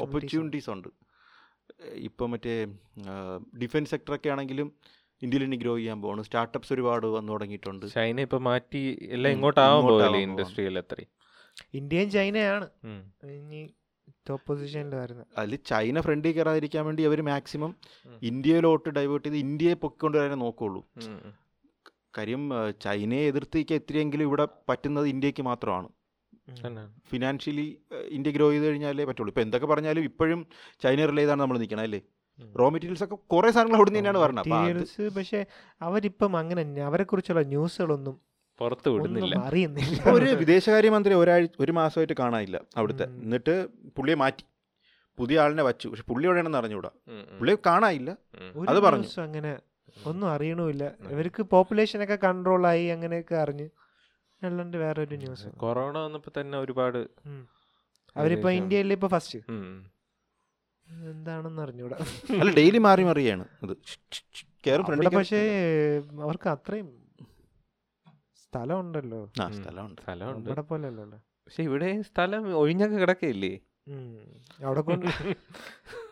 ഓപ്പർച്യൂണിറ്റീസ് ഉണ്ട്. ഇപ്പം മറ്റേ ഡിഫൻസ് സെക്ടറൊക്കെ ആണെങ്കിലും ഇന്ത്യയിൽ ഇനി ഗ്രോ ചെയ്യാൻ പോകുന്നു സ്റ്റാർട്ടപ്സ് ഒരുപാട് വന്നു തുടങ്ങിയിട്ടുണ്ട്. ചൈന ഇപ്പം മാറ്റി എല്ലാം ഇങ്ങോട്ടാവാൻ. ഇൻഡസ്ട്രിയിൽ അത്രയും? ഇന്ത്യയും ചൈനയാണ്. ഇനി ടോപ്പ് പൊസിഷനിൽ വരുന്നത്. അതിൽ ചൈന ഫ്രണ്ടിൽ കയറാതിരിക്കാൻ വേണ്ടി അവർ മാക്സിമം. ഇന്ത്യയിലോട്ട് ഡൈവേർട്ട് ചെയ്ത് ഇന്ത്യയെ പൊക്കിക്കൊണ്ടുവരാനേ നോക്കുള്ളൂ. കാര്യം ചൈനയെ എതിർത്തിരിക്കാൻ എത്രയെങ്കിലും ഇവിടെ പറ്റുന്നത് ഇന്ത്യയ്ക്ക് മാത്രമാണ്. ഫിനാൻഷ്യലി ഇന്ത്യ ഗ്രോ ചെയ്ത് കഴിഞ്ഞാലേ പറ്റുള്ളൂ. ഇപ്പം എന്തൊക്കെ പറഞ്ഞാലും ഇപ്പോഴും ചൈന റിലേ ചെയ്താണ് നമ്മൾ നിൽക്കണം അല്ലേ? റോ മെറ്റീരിയൽസ് ഒക്കെ കുറേ സാധനങ്ങൾ അവിടെ നിന്ന് തന്നെയാണ് പറഞ്ഞത് പക്ഷേ അവരിപ്പം അങ്ങനെ അവരെ കുറിച്ചുള്ള ന്യൂസുകളൊന്നും പുറത്ത് വിടുന്നില്ല. അറിയുന്നില്ല. ഒരു വിദേശകാര്യമന്ത്രി ഒരാഴ്ച ഒരു മാസമായിട്ട് കാണാനില്ല അവിടുത്തെ. എന്നിട്ട് പുള്ളിയെ മാറ്റി. പുതിയ ആളിനെ വച്ചു. പക്ഷെ പുള്ളി എവിടെയാണെന്ന് അറിഞ്ഞുകൂടാ. പുള്ളിയെ കാണാനില്ല. അത് പറഞ്ഞു. അങ്ങനെ ഒന്നും അറിയണമില്ല. ഇവർക്ക് പോപ്പുലേഷൻ ഒക്കെ കൺട്രോൾ ആയി അങ്ങനെയൊക്കെ അറിഞ്ഞ് അല്ലാണ്ട് വേറൊരു ഒരു ന്യൂസ്. കൊറോണ വന്നപ്പോ തന്നെ ഒരുപാട് അവരിപ്പോ ഇന്ത്യയിൽ ഇപ്പൊ ഫസ്റ്റ്. എന്താണെന്ന് അറിഞ്ഞൂടാ. അല്ല ഡെയിലി മാറി മാറിയാണ് പക്ഷേ അവർക്ക് അത്രയും സ്ഥലം ഉണ്ടല്ലോ. സ്ഥലമുണ്ട്. സ്ഥലമുണ്ട്. നമ്മുടെ പോലെ അല്ലല്ലോ പക്ഷെ ഇവിടെ സ്ഥലം ഒഴിഞ്ഞൊക്കെ കിടക്കയില്ലേ. അവിടെ കൊണ്ട്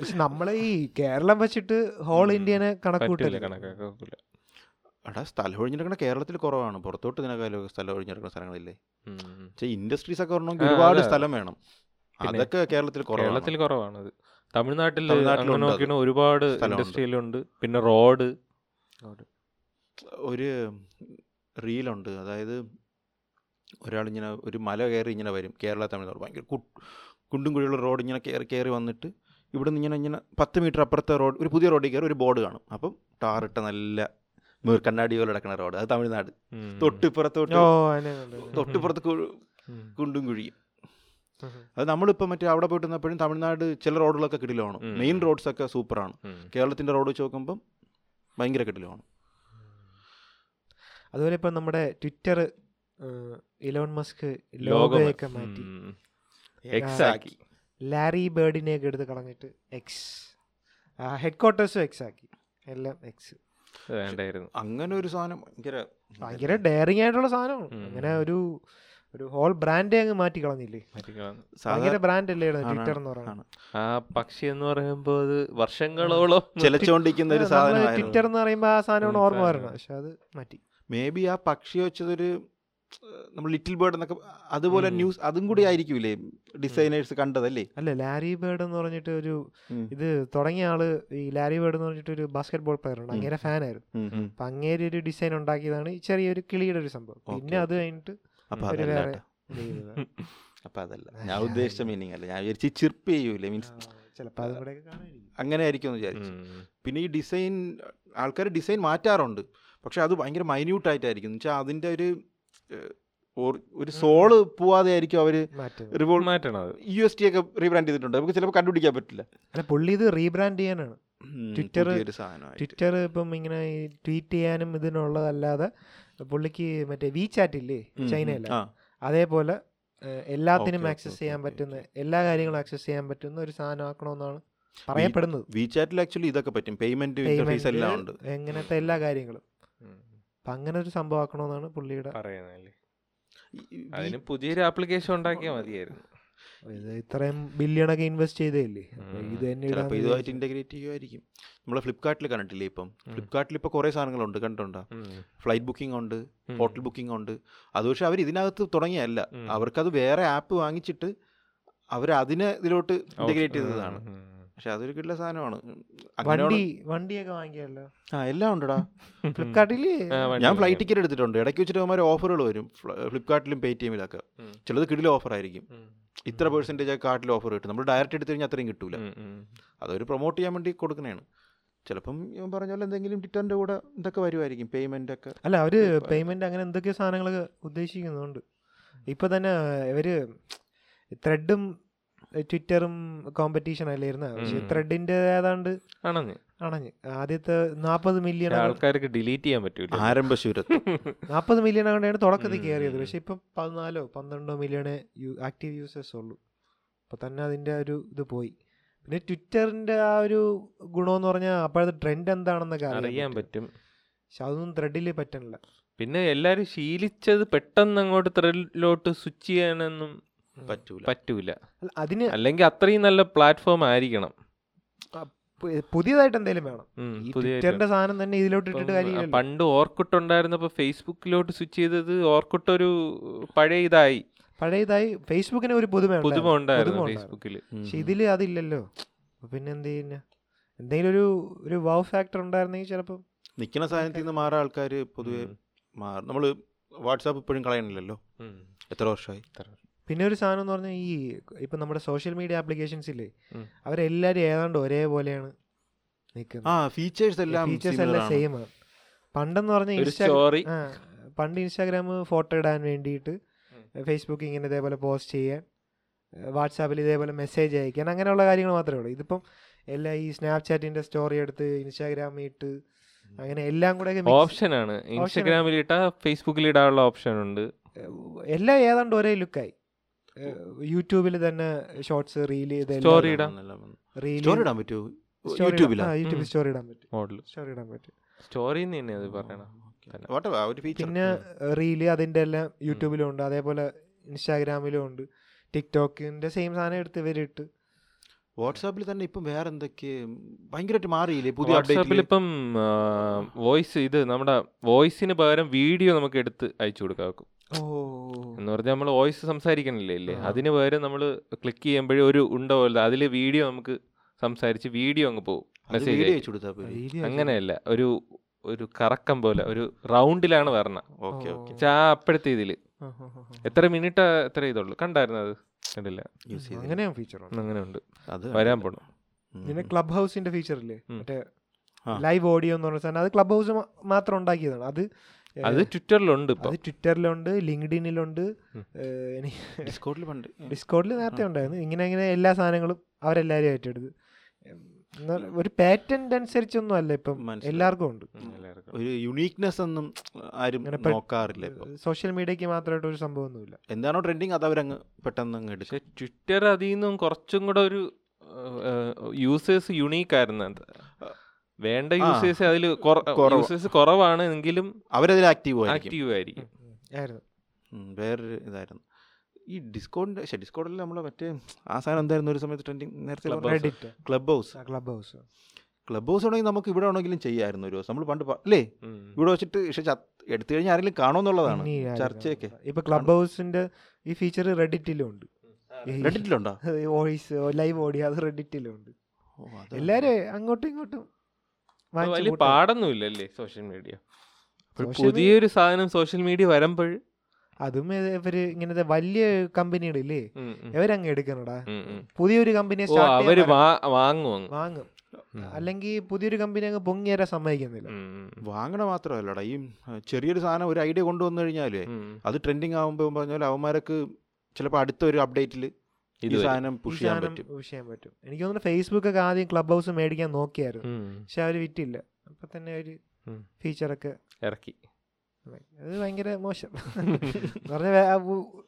പക്ഷെ നമ്മളെ ഈ കേരളം വെച്ചിട്ട് ഹോൾ. ഇന്ത്യനെ കണക്കൂട്ടില്ല കണക്കാക്കൂല എടാ സ്ഥലം ഒഴിഞ്ഞെടുക്കണ കേരളത്തിൽ കുറവാണ്. പുറത്തോട്ട് ഇതിനൊക്കെ സ്ഥലം ഒഴിഞ്ഞെടുക്കുന്ന സ്ഥലങ്ങളില്ലേ? പക്ഷേ ഇൻഡസ്ട്രീസ് ഒക്കെ വരണമെങ്കിൽ ഒരുപാട് സ്ഥലം വേണം. അതൊക്കെ കേരളത്തിൽ കുറവാണ്. കേരളത്തിൽ കുറവാണ് തമിഴ്നാട്ടിൽ നോക്കിയാണ് ഒരുപാട്. ഇൻഡസ്ട്രിയിലുണ്ട്. പിന്നെ റോഡ്. ഒരു റീലുണ്ട്. അതായത് ഒരാളിങ്ങനെ ഒരു മല കയറി ഇങ്ങനെ വരും. കേരള തമിഴ്നാട്. ഭയങ്കര കു- കുണ്ടും കുഴിയുള്ള റോഡ് ഇങ്ങനെ കയറി കയറി വന്നിട്ട് ഇവിടെ നിന്ന് ഇങ്ങനെ ഇങ്ങനെ പത്ത് മീറ്റർ അപ്പുറത്തെ റോഡ് ഒരു പുതിയ റോഡിൽ കയറി ഒരു ബോർഡ് കാണും. അപ്പം ടാറിട്ട നല്ല മീർ കണ്ണാടി പോലെ കിടക്കുന്ന റോഡ്. അത് തമിഴ്നാട്. തൊട്ടിപ്പുറത്തോട്ട്. തൊട്ടിപ്പുറത്ത്. കുണ്ടും കുഴിയും അത് നമ്മളിപ്പോൾ മറ്റേ അവിടെ പോയിട്ട് വന്നപ്പോഴും തമിഴ്നാട് ചില റോഡുകളൊക്കെ കിടിലാണ് മെയിൻ റോഡ്സൊക്കെ സൂപ്പറാണ്. കേരളത്തിന്റെ റോഡ് വെച്ച് നോക്കുമ്പം ഭയങ്കര കിടിലമാണ്. അതുപോലെ ഇപ്പൊ നമ്മുടെ ട്വിറ്റർ ഇലോൺ മസ്ക് ലോഗോ ലോഗോയൊക്കെ മാറ്റി. എക്സാക്കി ലാരി ബേർഡിനെ ഒക്കെ എടുത്ത് കളഞ്ഞിട്ട് എക്സ് ഹെഡ് ക്വാർട്ടേഴ്സും എക്സ് ആക്കി. എല്ലാം എക്സ് വേണ്ടായിരുന്നു. അങ്ങനെ ഒരു സാധനം ഭയങ്കര ഭയങ്കര ഡെയറിങ് ആയിട്ടുള്ള സാധനമാണ്. അങ്ങനെ ഒരു ഒരു ഹോൾ ബ്രാൻഡേ അങ്ങ് മാറ്റി കളഞ്ഞില്ലേ? ഭയങ്കര ബ്രാൻഡ് അല്ലേ ട്വിറ്റർ എന്ന് പറയുന്നത്. ആ പക്ഷി എന്ന് പറയുമ്പോ അത് വർഷങ്ങളോളം ചിലച്ചോണ്ടിരിക്കുന്ന ഒരു സാധനം ട്വിറ്റർ എന്ന് പറയുമ്പോൾ ആ സാധനമാണ് ഓർമ്മ വരണം. പക്ഷെ അത് മാറ്റി. മേ ബി ആ പക്ഷി വെച്ചതൊരു നമ്മൾ ലിറ്റിൽ ബേർഡ് എന്നൊക്കെ അതുപോലെ. ന്യൂസ് അതും കൂടി ആയിരിക്കൂലേ ഡിസൈനേഴ്സ് കണ്ടതല്ലേ? അല്ല ലാരി ബേർഡ് എന്ന് പറഞ്ഞിട്ട് ഒരു. ഇത് തുടങ്ങിയ ആൾ ഈ ലാരി ബേർഡ് എന്ന് പറഞ്ഞിട്ട് ഒരു ബാസ്കറ്റ് ബോൾ പ്ലെയർ ഉണ്ട്. അങ്ങനെ ഫാനായിരുന്നു ആയിരുന്നു. അപ്പൊ അങ്ങേര് ഒരു ഡിസൈൻ ഉണ്ടാക്കിയതാണ് ഈ ചെറിയൊരു കിളിയുടെ ഒരു സംഭവം. പിന്നെ അത് കഴിഞ്ഞിട്ട് അപ്പൊ അതല്ല ഞാൻ ഉദ്ദേശിച്ച മീനിങ് അല്ല. ഞാൻ വിചാരിച്ച് ചിർപ്പ് ചെയ്യൂലേ മീൻസ് അങ്ങനെ ആയിരിക്കും വിചാരിച്ചു. പിന്നെ ഈ ഡിസൈൻ ആൾക്കാർ ഡിസൈൻ മാറ്റാറുണ്ട്. പക്ഷെ അത് ഭയങ്കര മൈന്യൂട്ടായിട്ടായിരിക്കും എന്ന് വെച്ചാൽ അതിന്റെ ഒരു ഒരു സോൾ പോവാതെ ആയിരിക്കും അവർ റിവോൾവ് റിവോൾ മാറ്റണത്. യു എസ് ടി ഒക്കെ റീബ്രാൻഡ് ചെയ്തിട്ടുണ്ട്. നമുക്ക് ചിലപ്പോൾ കണ്ടുപിടിക്കാൻ പറ്റില്ല. അല്ല പുള്ളി ഇത് റീബ്രാൻഡ് ചെയ്യാനാണ്. ട്വിറ്റർ ട്വിറ്റർ ഇപ്പം ഇങ്ങനെ ട്വീറ്റ് ചെയ്യാനും ഇതിനുള്ളതല്ലാതെ പുള്ളിക്ക് മറ്റേ വി ചാറ്റ് ഇല്ലേ ഉം, ഉം. ചൈനയില? ആ. അതേപോലെ എല്ലാത്തിനും ആക്സസ് ചെയ്യാൻ പറ്റുന്ന എല്ലാ കാര്യങ്ങളും ആക്സസ് ചെയ്യാൻ പറ്റുന്ന ഒരു സാധനമാക്കണമെന്നാണ് പറയപ്പെടുന്നത്. വി ചാറ്റിൽ ആക്ച്വലി ഇതൊക്കെ പറ്റും. പേയ്മെന്റ് ഇന്റർഫേസ് എല്ലാം ഉണ്ട്. എങ്ങനത്തെ എല്ലാ കാര്യങ്ങളും. അപ്പൊ അങ്ങനെ ഒരു സംഭവം ആക്കണമെന്നാണ് പുള്ളിയുടെ അതിന് പുതിയൊരു ആപ്ലിക്കേഷൻ ഉണ്ടാക്കിയാൽ മതിയായിരുന്നു. ഇത് ഇത്രയും ബില്യണൊക്കെ ഇൻവെസ്റ്റ് ചെയ്തേയില്ലേ? അപ്പൊ ഇത് തന്നെ ചിലപ്പോൾ ഇതുമായിട്ട് വിചാരിച്ചു. ഇന്റഗ്രേറ്റ് ചെയ്യുമായിരിക്കും നമ്മൾ ഫ്ലിപ്കാർട്ടിൽ കണ്ടിട്ടില്ലേ ഇപ്പം. ഫ്ലിപ്കാർട്ടിൽ ഇപ്പോൾ കുറേ സാധനങ്ങളുണ്ട് കണ്ടുണ്ടോ ഉം. ഫ്ലൈറ്റ് ബുക്കിംഗ് ഉണ്ട് ഹോട്ടൽ ബുക്കിംഗ് ഉണ്ട്. അത് പക്ഷെ അവർ ഇതിനകത്ത് തുടങ്ങിയല്ല. അവർക്കത് വേറെ ആപ്പ് വാങ്ങിച്ചിട്ട് അവർ അതിനെ ഇതിലോട്ട് ഇന്റഗ്രേറ്റ് ചെയ്തതാണ്. പക്ഷെ അതൊരു കിട്ടുന്ന സാധനമാണ്. വണ്ടി വണ്ടിയൊക്കെ വാങ്ങിയല്ലോ ആ എല്ലാം ഉണ്ടടാ. ഫ്ലിപ്കാർട്ടിൽ ഞാൻ ഫ്ലൈറ്റ് ടിക്കറ്റ് എടുത്തിട്ടുണ്ട്. ഇടയ്ക്ക് വെച്ചിട്ട് അവന്മാർ ഓഫറുകൾ വരും. ഫ്ല- ഫ്ലിപ്കാർട്ടിലും പേടിഎമ്മിലൊക്കെ ചിലത് കിടിലെ ഓഫർ ആയിരിക്കും ഇത്ര പേഴ്സന്റേജ് ആ കാർട്ടിൽ ഓഫർ കിട്ടും. നമ്മൾ ഡയറക്റ്റ് എടുത്തു കഴിഞ്ഞാൽ അത്രയും കിട്ടൂല. അതൊരു പ്രൊമോട്ട് ചെയ്യാൻ വേണ്ടി കൊടുക്കണേണ് ചിലപ്പം ഇവൻ പറഞ്ഞ പോലെ എന്തെങ്കിലും ടിറ്ററിന്റെ കൂടെ ഇതൊക്കെ വരുമായിരിക്കും പേയ്മെന്റ് ഒക്കെ. അല്ല അവർ പേയ്മെന്റ് അങ്ങനെ എന്തൊക്കെ സാധനങ്ങൾ ഉദ്ദേശിക്കുന്നുണ്ട്. ഇപ്പൊ തന്നെ ഇവർ ത്രെഡും ട്വിറ്ററും കോമ്പറ്റീഷൻ അല്ലായിരുന്നു പക്ഷെ. ത്രെഡിന്റെ ഏതാണ്ട് അണഞ്ഞ്. അണഞ്ഞ്. ആദ്യത്തെ നാൽപ്പത് മില്യൺ ആൾക്കാർക്ക് ഡിലീറ്റ് ചെയ്യാൻ പറ്റൂല. ആരംഭശൂരത്ത് നാൽപ്പത് മില്യൺ ആണ് തുടക്കത്തിൽ. കയറിയത് പക്ഷെ ഇപ്പം പതിനാലോ പന്ത്രണ്ടോ മില്യണേ ആക്റ്റീവ് യൂസേഴ്സ് ഉള്ളൂ. അപ്പൊ തന്നെ അതിന്റെ ഒരു ഇത് പോയി. പിന്നെ ട്വിറ്ററിന്റെ ആ ഒരു ഗുണമെന്ന് പറഞ്ഞാൽ അപ്പോഴത്തെ ട്രെൻഡ് എന്താണെന്നൊക്കെ അറിയാൻ പറ്റും. പക്ഷെ അതൊന്നും ത്രെഡിൽ പറ്റണില്ല. പിന്നെ എല്ലാരും ശീലിച്ചത് പെട്ടെന്ന് അങ്ങോട്ട് ത്രെഡിലോട്ട് സ്വിച്ച് ചെയ്യാനൊന്നും പറ്റൂല. പറ്റൂല. അതിന് അല്ലെങ്കിൽ അത്രയും നല്ല പ്ലാറ്റ്ഫോം ആയിരിക്കണം. പുതിയതായിട്ട് എന്തെങ്കിലും വേണം. ട്വിറ്ററിന്റെ സാധനം തന്നെ ഇതിലോട്ട് ഇട്ടിട്ട് ആ, പണ്ട് ഓർക്കുട്ട് ഉണ്ടായിരുന്നപ്പോ ഫേസ്ബുക്കിലോട്ട് സ്വിച്ച് ചെയ്തത് ഓർക്കുട്ട് ഒരു പഴയ ഇതായി. പഴയതായി ഫേസ്ബുക്കിന് ഒരു പുതുമ പുതുമ ഉണ്ടായിരുന്നു. ഫേസ്ബുക്കിൽ പക്ഷെ ഇതിൽ അതില്ലല്ലോ. പിന്നെ എന്ത് ചെയ്യുന്ന? എന്തെങ്കിലും ഒരു ഒരു വൗ ഫാക്ടർ ഉണ്ടായിരുന്നെങ്കിൽ ചിലപ്പോൾ നിൽക്കുന്ന സാധനത്തിൽ നിന്ന് മാറാൻ ആൾക്കാർ പൊതുവെ മാറും നമ്മൾ വാട്സാപ്പ് ഇപ്പോഴും കളയണില്ലല്ലോ. എത്ര വർഷമായി പിന്നെ ഒരു സാധനം എന്ന് പറഞ്ഞാൽ ഈ ഇപ്പൊ നമ്മുടെ സോഷ്യൽ മീഡിയ ആപ്ലിക്കേഷൻസ് ഇല്ലേ? ഉം. അവരെല്ലാരും ഏതാണ്ട് ഒരേപോലെയാണ് നിൽക്കുന്നത് ഫീച്ചേഴ്സ് എല്ലാം ഫീച്ചേഴ്സ് എല്ലാം ആണ്. സെയിം ആണ് പണ്ടെന്ന് പറഞ്ഞാൽ ഇൻസ്റ്റാഗ്രാം ഇൻസ്റ്റാ പണ്ട് ഇൻസ്റ്റാഗ്രാം ഫോട്ടോ ഇടാൻ വേണ്ടിയിട്ട് ഫേസ്ബുക്ക് ഇങ്ങനെ ഇതേപോലെ പോസ്റ്റ് ചെയ്യാൻ വാട്സാപ്പിൽ ഇതേപോലെ മെസ്സേജ് അയക്കാൻ അങ്ങനെയുള്ള കാര്യങ്ങൾ മാത്രമേ ഉള്ളൂ. ഇതിപ്പം എല്ലാം ഈ സ്നാപ്ചാറ്റിന്റെ സ്റ്റോറി എടുത്ത് ഇൻസ്റ്റാഗ്രാമിൽ ഇട്ട് അങ്ങനെ എല്ലാം കൂടെ ഓപ്ഷൻ ആണ്. ഇൻസ്റ്റാഗ്രാമിൽ ഇട്ടാ ഫേസ്ബുക്കിൽ ഇടാനുള്ള ഓപ്ഷൻ ഉണ്ട്. എല്ലാം ഏതാണ്ട് ഒരേ ലുക്കായി യൂട്യൂബിൽ തന്നെ ഷോർട്സ് റീൽ സ്റ്റോറി ഇടാം. റീൽ സ്റ്റോറി ഇടാൻ പറ്റുമോ യൂട്യൂബിൽ ഉം. സ്റ്റോറി ഇടാൻ പറ്റും. മോഡൽ സ്റ്റോറി ഇടാൻ പറ്റും. സ്റ്റോറി തന്നെ അത് പറയണം തന്നെ. ഒരു ഫീച്ചർ പിന്നെ റീൽ അതിന്റെ എല്ലാം യൂട്യൂബിലും ഉണ്ട്. അതേപോലെ ഇൻസ്റ്റാഗ്രാമിലും ഉണ്ട്. ടിക്ടോക്കിന്റെ സെയിം സാധനം എടുത്ത് ഇവരിട്ട്. വാട്സാപ്പിൽ തന്നെ ഇപ്പം വേറെ എന്തൊക്കെ? ഭയങ്കരമായിട്ട് മാറിയില്ലേ പുതിയ വാട്സാപ്പിൽ ഇപ്പം വോയിസ് ഇത് നമ്മുടെ വോയിസിന് പകരം വീഡിയോ നമുക്ക് എടുത്ത് അയച്ചു ഓ എന്ന് പറഞ്ഞാൽ നമ്മൾ വോയിസ് സംസാരിക്കണില്ലേ ഇല്ലേ? അതിന് പകരം നമ്മൾ ക്ലിക്ക് ചെയ്യുമ്പോഴേ ഒരു ഉണ്ടോ അല്ല അതിൽ വീഡിയോ നമുക്ക് സംസാരിച്ച് വീഡിയോ അങ്ങ് പോകും മെസ്സേജ് വീഡിയോ അയച്ചു കൊടുത്താൽ പോരെ. video അങ്ങനെയല്ല. ഒരു ഒരു കറക്കം പോലെ ഒരു റൗണ്ടിലാണ് വരണം. ഓക്കെ ഓ. ഓക്കെ. ആ അപ്പോഴത്തെ ഇതിൽ. എത്ര മിനിറ്റ് എത്ര ഇതുള്ളൂ? കണ്ടായിരുന്നത് അത്? കണ്ടില്ല. യൂസ് ഫീച്ചർ ഉണ്ട് അങ്ങനെ ഉണ്ട്. അത് വരാൻ പോണം. പിന്നെ ക്ലബ് ഹൗസിന്റെ ഫീച്ചർ ഇല്ലേ. മറ്റേ ലൈവ് ഓഡിയോ എന്ന് പറഞ്ഞ സാധനം. അത് ക്ലബ് ഹൗസ് മാത്രം ഉണ്ടാക്കിയതാണ്. അത് അത് ട്വിറ്ററിലുണ്ട് ഇപ്പൊ. അത് ട്വിറ്ററിലുണ്ട് ലിങ്ക്ഡിനിലുണ്ട്. ഡിസ്കോഡിൽ പണ്ട്. ഡിസ്കോഡിൽ നേരത്തെ ഉണ്ടായിരുന്നു. ഇങ്ങനെ ഇങ്ങനെ എല്ലാ സാധനങ്ങളും അവരെല്ലാരും ഏറ്റെടുത്ത്. ഒരു പാറ്റന്റ് അനുസരിച്ചൊന്നും അല്ല ഇപ്പം. എല്ലാവർക്കും ഉണ്ട്. എല്ലാവർക്കും. ഒരു യുണീക്നെസ് ഒന്നും ആരും നോക്കാറില്ല ഇപ്പൊ. സോഷ്യൽ മീഡിയക്ക് മാത്രമായിട്ട് ഒരു സംഭവമൊന്നുമില്ല. എന്താണോ ട്രെൻഡിങ് അത് അവരങ്ങ് പെട്ടെന്ന് അങ്ങ് എടുക്കും. പക്ഷെ ട്വിറ്റർ അതിൽ നിന്നും കുറച്ചും കൂടെ ഒരു യൂസേഴ്സ് യുണീക്ക് ആയിരുന്നു. വേണ്ട. യൂസേഴ്സ് അതിൽ യൂസേഴ്സ് കുറവാണ് എങ്കിലും അവരതിൽ ആക്റ്റീവ് ആയിരിക്കും. ആക്റ്റീവ് ആയിരിക്കും. വേറൊരു ഇതായിരുന്നു. ഈ ഡിസ്കോഡിന്റെ പക്ഷേ ഡിസ്കോഡിൽ നമ്മൾ മറ്റേ ആ സാധനം എന്തായിരുന്നു ഒരു സമയത്ത് ട്രെൻഡിങ് നേരത്തെ. Club house club house club house ഉണ്ടെങ്കിൽ നമുക്ക് ഇവിടെ ആണെങ്കിലും ചെയ്യായിരുന്നു ഒരു ദിവസം. നമ്മൾ പണ്ട് അല്ലേ? ഇവിടെ വെച്ചിട്ട് പക്ഷെ എടുത്തു കഴിഞ്ഞാൽ ആരെങ്കിലും കാണുമെന്നുള്ളതാണ് ചർച്ചയൊക്കെ. ഇപ്പൊ ക്ലബ് ഹൗസിന്റെ ഈ ഫീച്ചർ റെഡിറ്റിലും ഉണ്ട് റെഡിറ്റിലുണ്ടോ വോയിസ് ലൈവ് ഓഡിയോ അത് റെഡിറ്റിലും ഉണ്ട് എല്ലാരും അങ്ങോട്ടും ഇങ്ങോട്ടും വലിയ. പാടൊന്നുമില്ലല്ലേ സോഷ്യൽ മീഡിയ? പുതിയൊരു സാധനം സോഷ്യൽ മീഡിയ വരുമ്പോൾ അതും ഇവർ ഇങ്ങനത്തെ വലിയ കമ്പനിയുടെ ഇല്ലേ ഇവരങ്ങ് എടുക്കണടാ? പുതിയൊരു കമ്പനിയെ സ്റ്റാർട്ട് അവർ വാങ്ങും വാങ്ങും. അല്ലെങ്കിൽ പുതിയൊരു കമ്പനി അങ്ങ് പൊങ്ങി വരാൻ സമ്മതിക്കുന്നില്ല. വാങ്ങണ മാത്രമല്ലടാ. ഈ ചെറിയൊരു സാധനം ഒരു ഐഡിയ കൊണ്ടുവന്നു കഴിഞ്ഞാലേ അത് ട്രെൻഡിങ് ആകുമ്പോൾ പറഞ്ഞാൽ അവന്മാരൊക്കെ ചിലപ്പോൾ അടുത്ത ഒരു അപ്ഡേറ്റിൽ ഈ സാധനം പുഷ് ചെയ്യാൻ പറ്റും. push ചെയ്യാൻ പറ്റും. എനിക്ക് തോന്നുന്നു ഫേസ്ബുക്ക് ഒക്കെ ആദ്യം ക്ലബ് ഹൗസ് മേടിക്കാൻ നോക്കിയായിരുന്നു. പക്ഷെ അവർ വിറ്റില്ല. അപ്പൊ തന്നെ ഒരു. ഫീച്ചറൊക്കെ ഇറക്കി. അത് ഭയങ്കര മോശം. പറഞ്ഞാ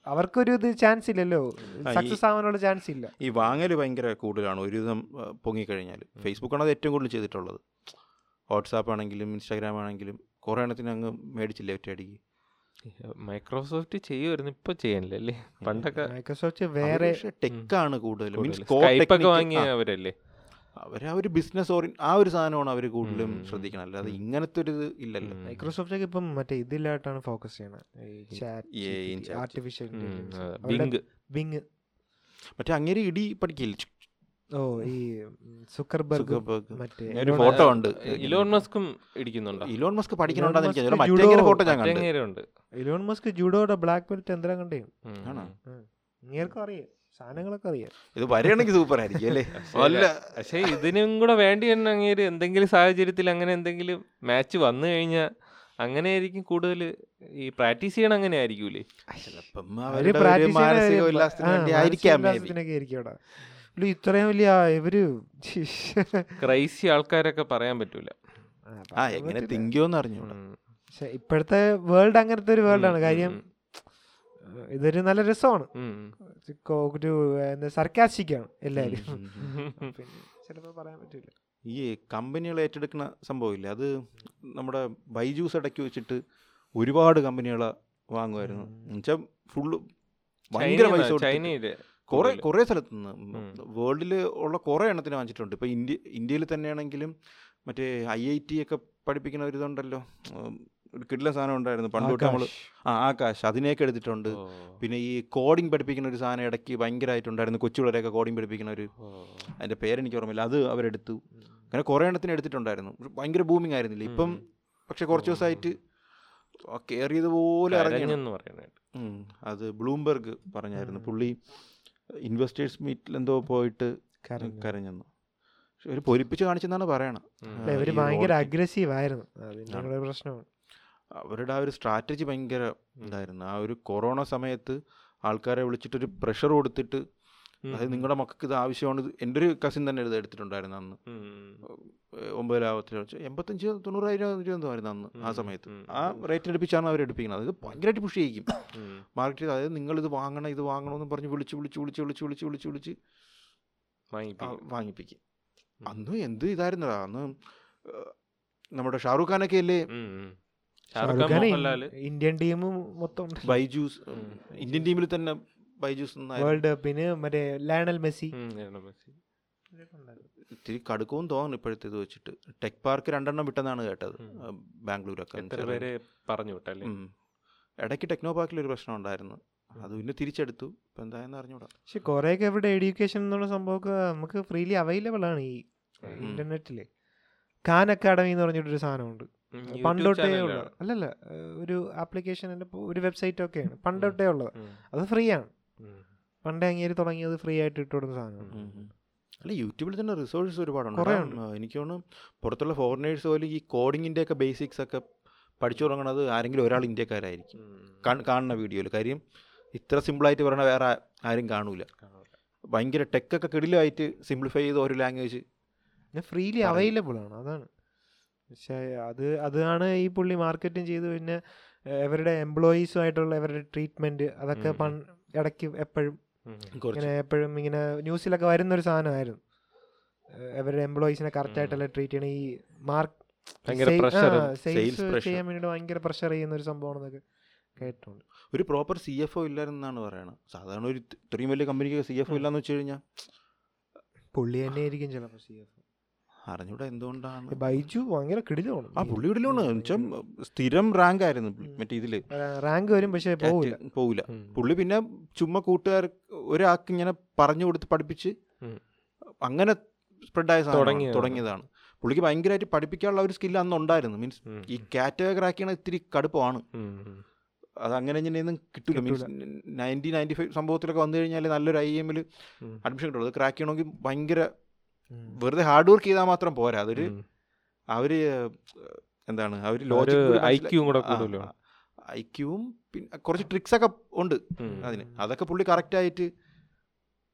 അവർക്കൊരു ഇത് ചാൻസ് ഇല്ലല്ലോ. സക്സസ് ആവാനുള്ള ചാൻസ് ഇല്ല. ഈ വാങ്ങൽ ഭയങ്കര കൂടുതലാണ്. ഒരു വിധം പൊങ്ങിക്കഴിഞ്ഞാൽ. ഫേസ്ബുക്കാണ് അത് ഏറ്റവും കൂടുതൽ ചെയ്തിട്ടുള്ളത്. വാട്സാപ്പ് ആണെങ്കിലും ഇൻസ്റ്റാഗ്രാം ആണെങ്കിലും കുറേ എണ്ണത്തിന് അങ്ങ് മേടിച്ചില്ലേ ഒറ്റയടിക്ക്? മൈക്രോസോഫ്റ്റ് ചെയ്യുമായിരുന്നു ഇപ്പൊ ചെയ്യാനില്ല അല്ലേ പണ്ടൊക്കെ മൈക്രോസോഫ്റ്റ് വേറെ ടെക്കാണ് കൂടുതലും. മീൻസ് വാങ്ങിയ അവരല്ലേ? അവർ ആ ഒരു ബിസിനസ് ഓറി ആ ഒരു സാധനമാണ് അവർ കൂടുതലും ശ്രദ്ധിക്കണം അല്ലാതെ. ഇങ്ങനത്തെ ഒരു ഇത് ഇല്ലല്ലോ. മൈക്രോസോഫ്റ്റ് ഒക്കെ ഇപ്പം മറ്റേ ഇതിലായിട്ടാണ് ഫോക്കസ് ചെയ്യണത് AI ആർട്ടിഫിഷ്യൽ ബിങ് മറ്റേ അങ്ങനെ ഇടി പഠിക്കില്ല ഓ ഈ സുക്കർബർഗ്. മറ്റേ ഒരു ഫോട്ടോ ഉണ്ട്. ഇലോൺ മസ്കും ഇടിക്കുന്നുണ്ടോ? ഇലോൺ മസ്ക് പഠിക്കണുണ്ടെന്ന് മസ്ക് എനിക്ക് judo- മറ്റേ ഫോട്ടോ ഞാൻ കണ്ടു. ഇലോൺ മസ്ക് ജൂഡോയുടെ ബ്ലാക്ക് ബെൽറ്റ് എന്തിനാ കണ്ടേ. ആണോ? ഇങ്ങേർക്കും അറിയാം. സാധനങ്ങളൊക്കെ അറിയാം. ഇത് വരെയാണെങ്കിൽ സൂപ്പർ ആയിരിക്കും അല്ലേ? അല്ല പക്ഷേ ഇതിനും കൂടെ വേണ്ടി തന്നെ അങ്ങേര് എന്തെങ്കിലും സാഹചര്യത്തിൽ അങ്ങനെ എന്തെങ്കിലും മാച്ച് വന്നു കഴിഞ്ഞാൽ അങ്ങനെ ആയിരിക്കും കൂടുതൽ ഈ പ്രാക്ടീസ് ചെയ്യണം അങ്ങനെ ആയിരിക്കൂലേ ചിലപ്പം ഇത്രയും വലിയ ഇവർ ക്രൈസി ആൾക്കാരൊക്കെ പറയാൻ പറ്റൂല. ആ എങ്ങനെ തിങ്കിയോന്ന് അറിഞ്ഞൂടാ. പക്ഷെ ഇപ്പോഴത്തെ വേൾഡ് അങ്ങനത്തെ ഒരു വേൾഡ് ആണ്. കാര്യം ഇതൊരു നല്ല രസമാണ്. സർക്കാശിക്കാണ് എല്ലാരും ഒരു എല്ലാവരും ഉം. പിന്നെ ചിലപ്പോൾ പറയാൻ പറ്റില്ല ഈ കമ്പനികൾ ഏറ്റെടുക്കുന്ന സംഭവമില്ല? അത് നമ്മുടെ ബൈജൂസ് ഇടയ്ക്ക് വെച്ചിട്ട് ഒരുപാട് കമ്പനികളെ വാങ്ങുമായിരുന്നു. എന്നുവെച്ചാൽ ഫുള്ള് ഭയങ്കര പൈസ ചൈനയിൽ. കുറേ കുറെ സ്ഥലത്ത് നിന്ന്. വേൾഡിൽ ഉള്ള കുറേ എണ്ണത്തിന് വാങ്ങിച്ചിട്ടുണ്ട്. ഇപ്പോൾ ഇന്ത്യ ഇന്ത്യയിൽ തന്നെയാണെങ്കിലും മറ്റേ ഐ ഐ ടി ഒക്കെ പഠിപ്പിക്കുന്ന ഒരു ഇതുണ്ടല്ലോ. ഒരു കിടില സാധനം ഉണ്ടായിരുന്നു. പണ്ട് തൊട്ട് നമ്മൾ ആകാശ്. ആ ആകാശ്. അതിനെയൊക്കെ എടുത്തിട്ടുണ്ട്. പിന്നെ ഈ കോഡിംഗ് പഠിപ്പിക്കുന്ന ഒരു സാധനം ഇടയ്ക്ക് ഭയങ്കരമായിട്ടുണ്ടായിരുന്നു കൊച്ചുപിള്ളേരെയൊക്കെ കോഡിംഗ് പഠിപ്പിക്കുന്ന ഒരു. അതിന്റെ പേരെനിക്ക് ഓർമ്മയില്ല. അത് അവരെടുത്തു. അങ്ങനെ കുറേ എണ്ണത്തിന് എടുത്തിട്ടുണ്ടായിരുന്നു. ഭയങ്കര ബൂമിംഗ് ആയിരുന്നില്ല? ഇപ്പം. പക്ഷെ കുറച്ച് ദിവസമായിട്ട് കയറിയതുപോലെ ഇറങ്ങി അത് ബ്ലൂംബെർഗ് പറഞ്ഞായിരുന്നു. പുള്ളി ഇൻവെസ്റ്റേഴ്സ് മീറ്റിൽ എന്തോ പോയിട്ട് കരഞ്ഞു. കരഞ്ഞെന്നു. പക്ഷെ ഒരു പൊരിപ്പിച്ച് കാണിച്ചെന്നാണ് പറയണം അവർ ഭയങ്കര അഗ്രസീവ് ആയിരുന്നു. പ്രശ്നമാണ്. അവരുടെ ആ ഒരു സ്ട്രാറ്റജി ഭയങ്കര ഇതായിരുന്നു. ആ ഒരു കൊറോണ സമയത്ത് ആൾക്കാരെ വിളിച്ചിട്ടൊരു പ്രഷർ കൊടുത്തിട്ട് അതായത് നിങ്ങളുടെ മക്കൾക്ക് ഇത് ആവശ്യമാണ്. എന്റെ ഒരു കസിൻ തന്നെ ഇത് എടുത്തിട്ടുണ്ടായിരുന്നു അന്ന്. ഒമ്പത് ലാഭത്തിൽ വെച്ച് എൺപത്തഞ്ച് തൊണ്ണൂറായിരം രൂപ എന്തോ ആയിരുന്നു അന്ന് ആ സമയത്ത്. ആ റേറ്റ് എടുപ്പിച്ചാണ് അവർ എടുപ്പിക്കുന്നത്. അത് ഭയങ്കരമായിട്ട് പുഷ് ചെയ്യിക്കും. മാർക്കറ്റ് അതായത് നിങ്ങൾ ഇത് വാങ്ങണം ഇത് വാങ്ങണമെന്ന് പറഞ്ഞ് വിളിച്ച് വിളിച്ച് വിളിച്ച് വിളിച്ച് വിളിച്ച് വിളിച്ച് വിളിച്ച് വാങ്ങിപ്പിക്കും. അന്ന് എന്ത് ഇതായിരുന്നടാ? അന്ന് നമ്മുടെ ഷാറൂഖ് ഖാനൊക്കെ അല്ലേ? ഇന്ത്യൻ ടീമും മൊത്തം ബൈജൂസ് ഇന്ത്യൻ ടീമിൽ തന്നെ ബൈജൂസ് വേൾഡ് കപ്പിന് മറ്റേ ലയണൽ മെസ്സി. Lionel Messi. ഇത്തിരി കടുക്കവും തോന്നുന്നു ഇപ്പോഴത്തെ ഇത് വെച്ചിട്ട്. ടെക് പാർക്ക് രണ്ടെണ്ണം വിട്ടെന്നാണ് കേട്ടത്. ബാംഗ്ലൂരൊക്കെ പേര് പറഞ്ഞു വിട്ടല്ലേ. ഇടയ്ക്ക് ടെക്നോ പാർക്കിൽ ഒരു പ്രശ്നം ഉണ്ടായിരുന്നു. അത് പിന്നെ തിരിച്ചെടുത്തു. ഇപ്പം എന്തായെന്ന് അറിഞ്ഞൂടാ. പക്ഷെ കുറേയൊക്കെ ഇവിടെ എഡ്യൂക്കേഷൻ എന്നുള്ള സംഭവമൊക്കെ നമുക്ക് ഫ്രീലി അവൈലബിൾ ആണ് ഈ. ഇന്റർനെറ്റിൽ ഖാൻ അക്കാഡമി എന്ന് പറഞ്ഞിട്ടൊരു സാധനമുണ്ട്. പണ്ടോട്ടേ. ഉള്ളത് അല്ലല്ല ഒരു ആപ്ലിക്കേഷൻ ഒരു വെബ്സൈറ്റ് ഒക്കെയാണ് പണ്ടൊട്ടേ ഉള്ളത്. അത് ഫ്രീ ആണ്. പണ്ടേ അങ്ങേര് തുടങ്ങിയത് ഫ്രീ ആയിട്ട് ഇട്ടുകൊടുക്കുന്ന സാധനമാണ് ഉം, ഉം. അല്ല യൂട്യൂബിൽ തന്നെ റിസോഴ്സസ് ഒരുപാടുണ്ട്. എനിക്ക് തോന്നുന്നു പുറത്തുള്ള ഫോറിനേഴ്സ് പോലും ഈ കോഡിങ്ങിന്റെ ഒക്കെ ബേസിക്സ് ഒക്കെ പഠിച്ചു തുടങ്ങുന്നത് ആരെങ്കിലും ഒരാൾ ഇന്ത്യക്കാരായിരിക്കും. കാണുന്ന വീഡിയോയിൽ. കാര്യം ഇത്ര സിമ്പിളായിട്ട് പറയണ വേറെ ആരും കാണൂല. ഭയങ്കര ടെക്കൊക്കെ കിടിലായിട്ട് സിംപ്ലിഫൈ ചെയ്ത ഒരു ലാംഗ്വേജ് ഫ്രീലി അവൈലബിൾ ആണ് അതാണ്. പക്ഷേ അത് അതാണ് ഈ പുള്ളി മാർക്കറ്റിംഗ് ചെയ്ത് പിന്നെ ഇവരുടെ എംപ്ലോയീസുമായിട്ടുള്ള ഇവരുടെ ട്രീറ്റ്മെന്റ് അതൊക്കെ ഇടയ്ക്ക് എപ്പോഴും ഇങ്ങനെ എപ്പോഴും ഇങ്ങനെ ന്യൂസിലൊക്കെ വരുന്ന ഒരു സാധനമായിരുന്നു അവരുടെ എംപ്ലോയീസിനെ കറക്റ്റ് ആയിട്ടല്ല ട്രീറ്റ് ചെയ്യണ? ഈ മാർക്ക് സെയിൽസ് pressure. ചെയ്യാൻ വേണ്ടിയിട്ട് ഭയങ്കര പ്രഷർ ചെയ്യുന്ന ഒരു സംഭവമാണെന്നൊക്കെ കേട്ടിട്ടുണ്ട്. ഒരു പ്രോപ്പർ സി എഫ് ഒ ഇല്ലായിരുന്നാണ് പറയുന്നത് സാധാരണ ഒരു ഇത്ര- ഇത്രയും വലിയ കമ്പനിക്ക് സി എഫ് ഒ ഇല്ലാന്ന് വെച്ച് കഴിഞ്ഞാൽ പുള്ളി തന്നെ ആയിരിക്കും ചിലപ്പോൾ സി എഫ് അറിഞ്ഞൂടെ എന്തുകൊണ്ടാണ്? ബൈജു ഭയങ്കര കിടിലാണ് ആ പുള്ളി കിടിലാണ് വെച്ചാൽ സ്ഥിരം റാങ്ക് ആയിരുന്നു. മറ്റേ ഇതിൽ. റാങ്ക് വരും പക്ഷേ പോവില്ല പുള്ളി പിന്നെ ചുമ്മാ കൂട്ടുകാർ ഒരാൾക്ക് ഇങ്ങനെ പറഞ്ഞു കൊടുത്ത് പഠിപ്പിച്ച് അങ്ങനെ സ്പ്രെഡായ തുടങ്ങിയതാണ്. പുള്ളിക്ക് ഭയങ്കരമായിട്ട് പഠിപ്പിക്കാനുള്ള ഒരു സ്കില്ല് അന്ന് ഉണ്ടായിരുന്നു. മീൻസ് ഈ കാറ്റഗറി ക്രാക്ക് ചെയ്യണ ഇത്തിരി കടുപ്പമാണ്. അത് അങ്ങനെ ഇങ്ങനെയൊന്നും കിട്ടില്ല മീൻസ് നയന്റി നയന്റി ഫൈവ് സംഭവത്തിലൊക്കെ വന്നു കഴിഞ്ഞാൽ നല്ലൊരു ഐ എമ്മിൽ അഡ്മിഷൻ കിട്ടുള്ളൂ അത് ക്രാക്ക് ചെയ്യണമെങ്കിൽ ഭയങ്കര. വെറുതെ ഹാർഡ് വർക്ക് ചെയ്താൽ മാത്രം പോരാ. അതൊരു അവർ എന്താണ് അവർ ലോജിക് ഐക്യവും പിന്നെ കുറച്ച് ട്രിക്സ് ഒക്കെ ഉണ്ട്. അതിന്. അതൊക്കെ പുള്ളി കറക്റ്റായിട്ട്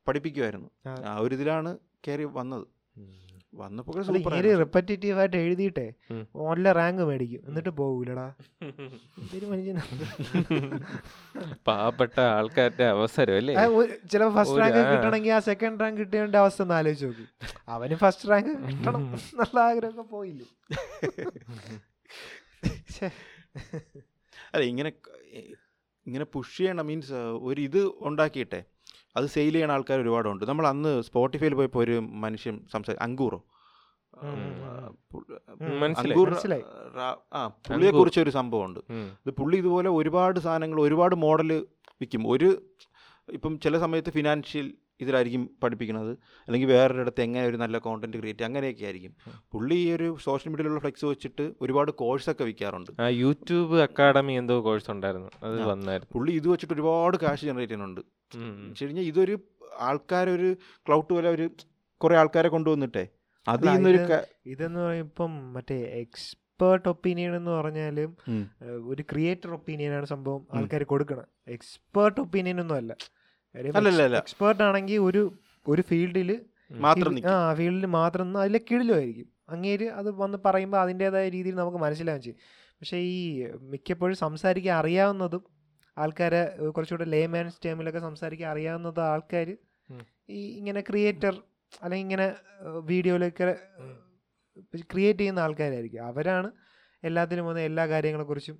പഠിപ്പിക്കുമായിരുന്നു ആ. ഒരു ഇതിലാണ് കയറി വന്നത്. വന്നപ്പോൾ റിപ്പറ്റേറ്റീവ് ആയിട്ട് എഴുതിയിട്ടേ. നല്ല റാങ്ക് മേടിക്കും എന്നിട്ട് പോകൂലടാ. പാവപ്പെട്ട ആൾക്കാരുടെ അവസരം അല്ലേ ആ, ചിലപ്പോ ഫസ്റ്റ് റാങ്ക്. കിട്ടണമെങ്കിൽ ആ സെക്കൻഡ് റാങ്ക് കിട്ടേണ്ട അവസ്ഥ ഒന്ന് ആലോചിച്ച് നോക്കി അവന് ഫസ്റ്റ് റാങ്ക് കിട്ടണം എന്നുള്ള ആഗ്രഹമൊക്കെ പോയില്ലേ. അല്ല ഇങ്ങനെ ഇങ്ങനെ പുഷ് ചെയ്യണം മീൻസ് ഒരു ഇത് ഉണ്ടാക്കിയിട്ടെ അത് സെയിൽ ചെയ്യുന്ന ആൾക്കാർ ഒരുപാടുണ്ട്. നമ്മൾ അന്ന് സ്പോട്ടിഫൈയിൽ പോയപ്പോൾ ഒരു മനുഷ്യൻ സംസാരി അങ്കൂറോ? ആ, പുള്ളിയെ കുറിച്ച് ഒരു സംഭവമുണ്ട്. ഇത് പുള്ളി ഇതുപോലെ ഒരുപാട് സാധനങ്ങൾ ഒരുപാട് മോഡൽ വിൽക്കും ഒരു ഇപ്പം ചില സമയത്ത് ഫിനാൻഷ്യൽ ഇതിലായിരിക്കും പഠിപ്പിക്കുന്നത്. അല്ലെങ്കിൽ വേറൊരിടത്ത് എങ്ങനെ ഒരു നല്ല കോണ്ടന്റ് ക്രിയേറ്റ് അങ്ങനെയൊക്കെ ആയിരിക്കും. പുള്ളി ഈ ഒരു സോഷ്യൽ മീഡിയയിലുള്ള ഫ്ലെക്സ് വെച്ചിട്ട് ഒരുപാട് കോഴ്സൊക്കെ വിൽക്കാറുണ്ട് ആ യൂട്യൂബ് അക്കാഡമി എന്തോ കോഴ്സ് ഉണ്ടായിരുന്നു. അത് വന്നായിരുന്നു. പുള്ളി ഇത് വെച്ചിട്ട് ഒരുപാട് കാശ് ജനറേറ്റ് ചെയ്യുന്നുണ്ട്. വെച്ച് കഴിഞ്ഞാൽ ഇതൊരു ആൾക്കാരൊരു ക്ലൗട്ട് പോലെ ഒരു കുറേ ആൾക്കാരെ കൊണ്ടുവന്നിട്ടേ. അത് ഇന്നൊരു ഇതെന്ന് പറയുമ്പം ഇപ്പം മറ്റേ എക്സ്പേർട്ട് ഒപ്പീനിയൻ എന്ന് പറഞ്ഞാലും ഒരു ക്രിയേറ്റർ ഒപ്പീനിയൻ ആണ് സംഭവം ആൾക്കാർ കൊടുക്കണം. എക്സ്പേർട്ട് ഒപ്പീനിയൻ ഒന്നും അല്ല. എക്സ്പേർട്ട് ആണെങ്കിൽ ഒരു ഒരു ഫീൽഡിൽ മാത്രം ആ ഫീൽഡിൽ മാത്രം നിന്ന് അതിലെ കിഴിലുമായിരിക്കും അങ്ങേര് അത് വന്ന് പറയുമ്പോൾ അതിന്റെതായ രീതിയിൽ നമുക്ക് മനസ്സിലാവും ചെയ്യും. പക്ഷേ ഈ മിക്കപ്പോഴും സംസാരിക്കാൻ അറിയാവുന്നതും ആൾക്കാരെ കുറച്ചുകൂടെ ലേമാൻസ് ടേമിലൊക്കെ സംസാരിക്കാൻ അറിയാവുന്നത് ആൾക്കാർ ഈ ഇങ്ങനെ ക്രിയേറ്റർ അല്ലെങ്കിൽ ഇങ്ങനെ വീഡിയോയിലൊക്കെ ക്രിയേറ്റ് ചെയ്യുന്ന ആൾക്കാരായിരിക്കും. അവരാണ് എല്ലാത്തിനും വന്ന് എല്ലാ കാര്യങ്ങളെക്കുറിച്ചും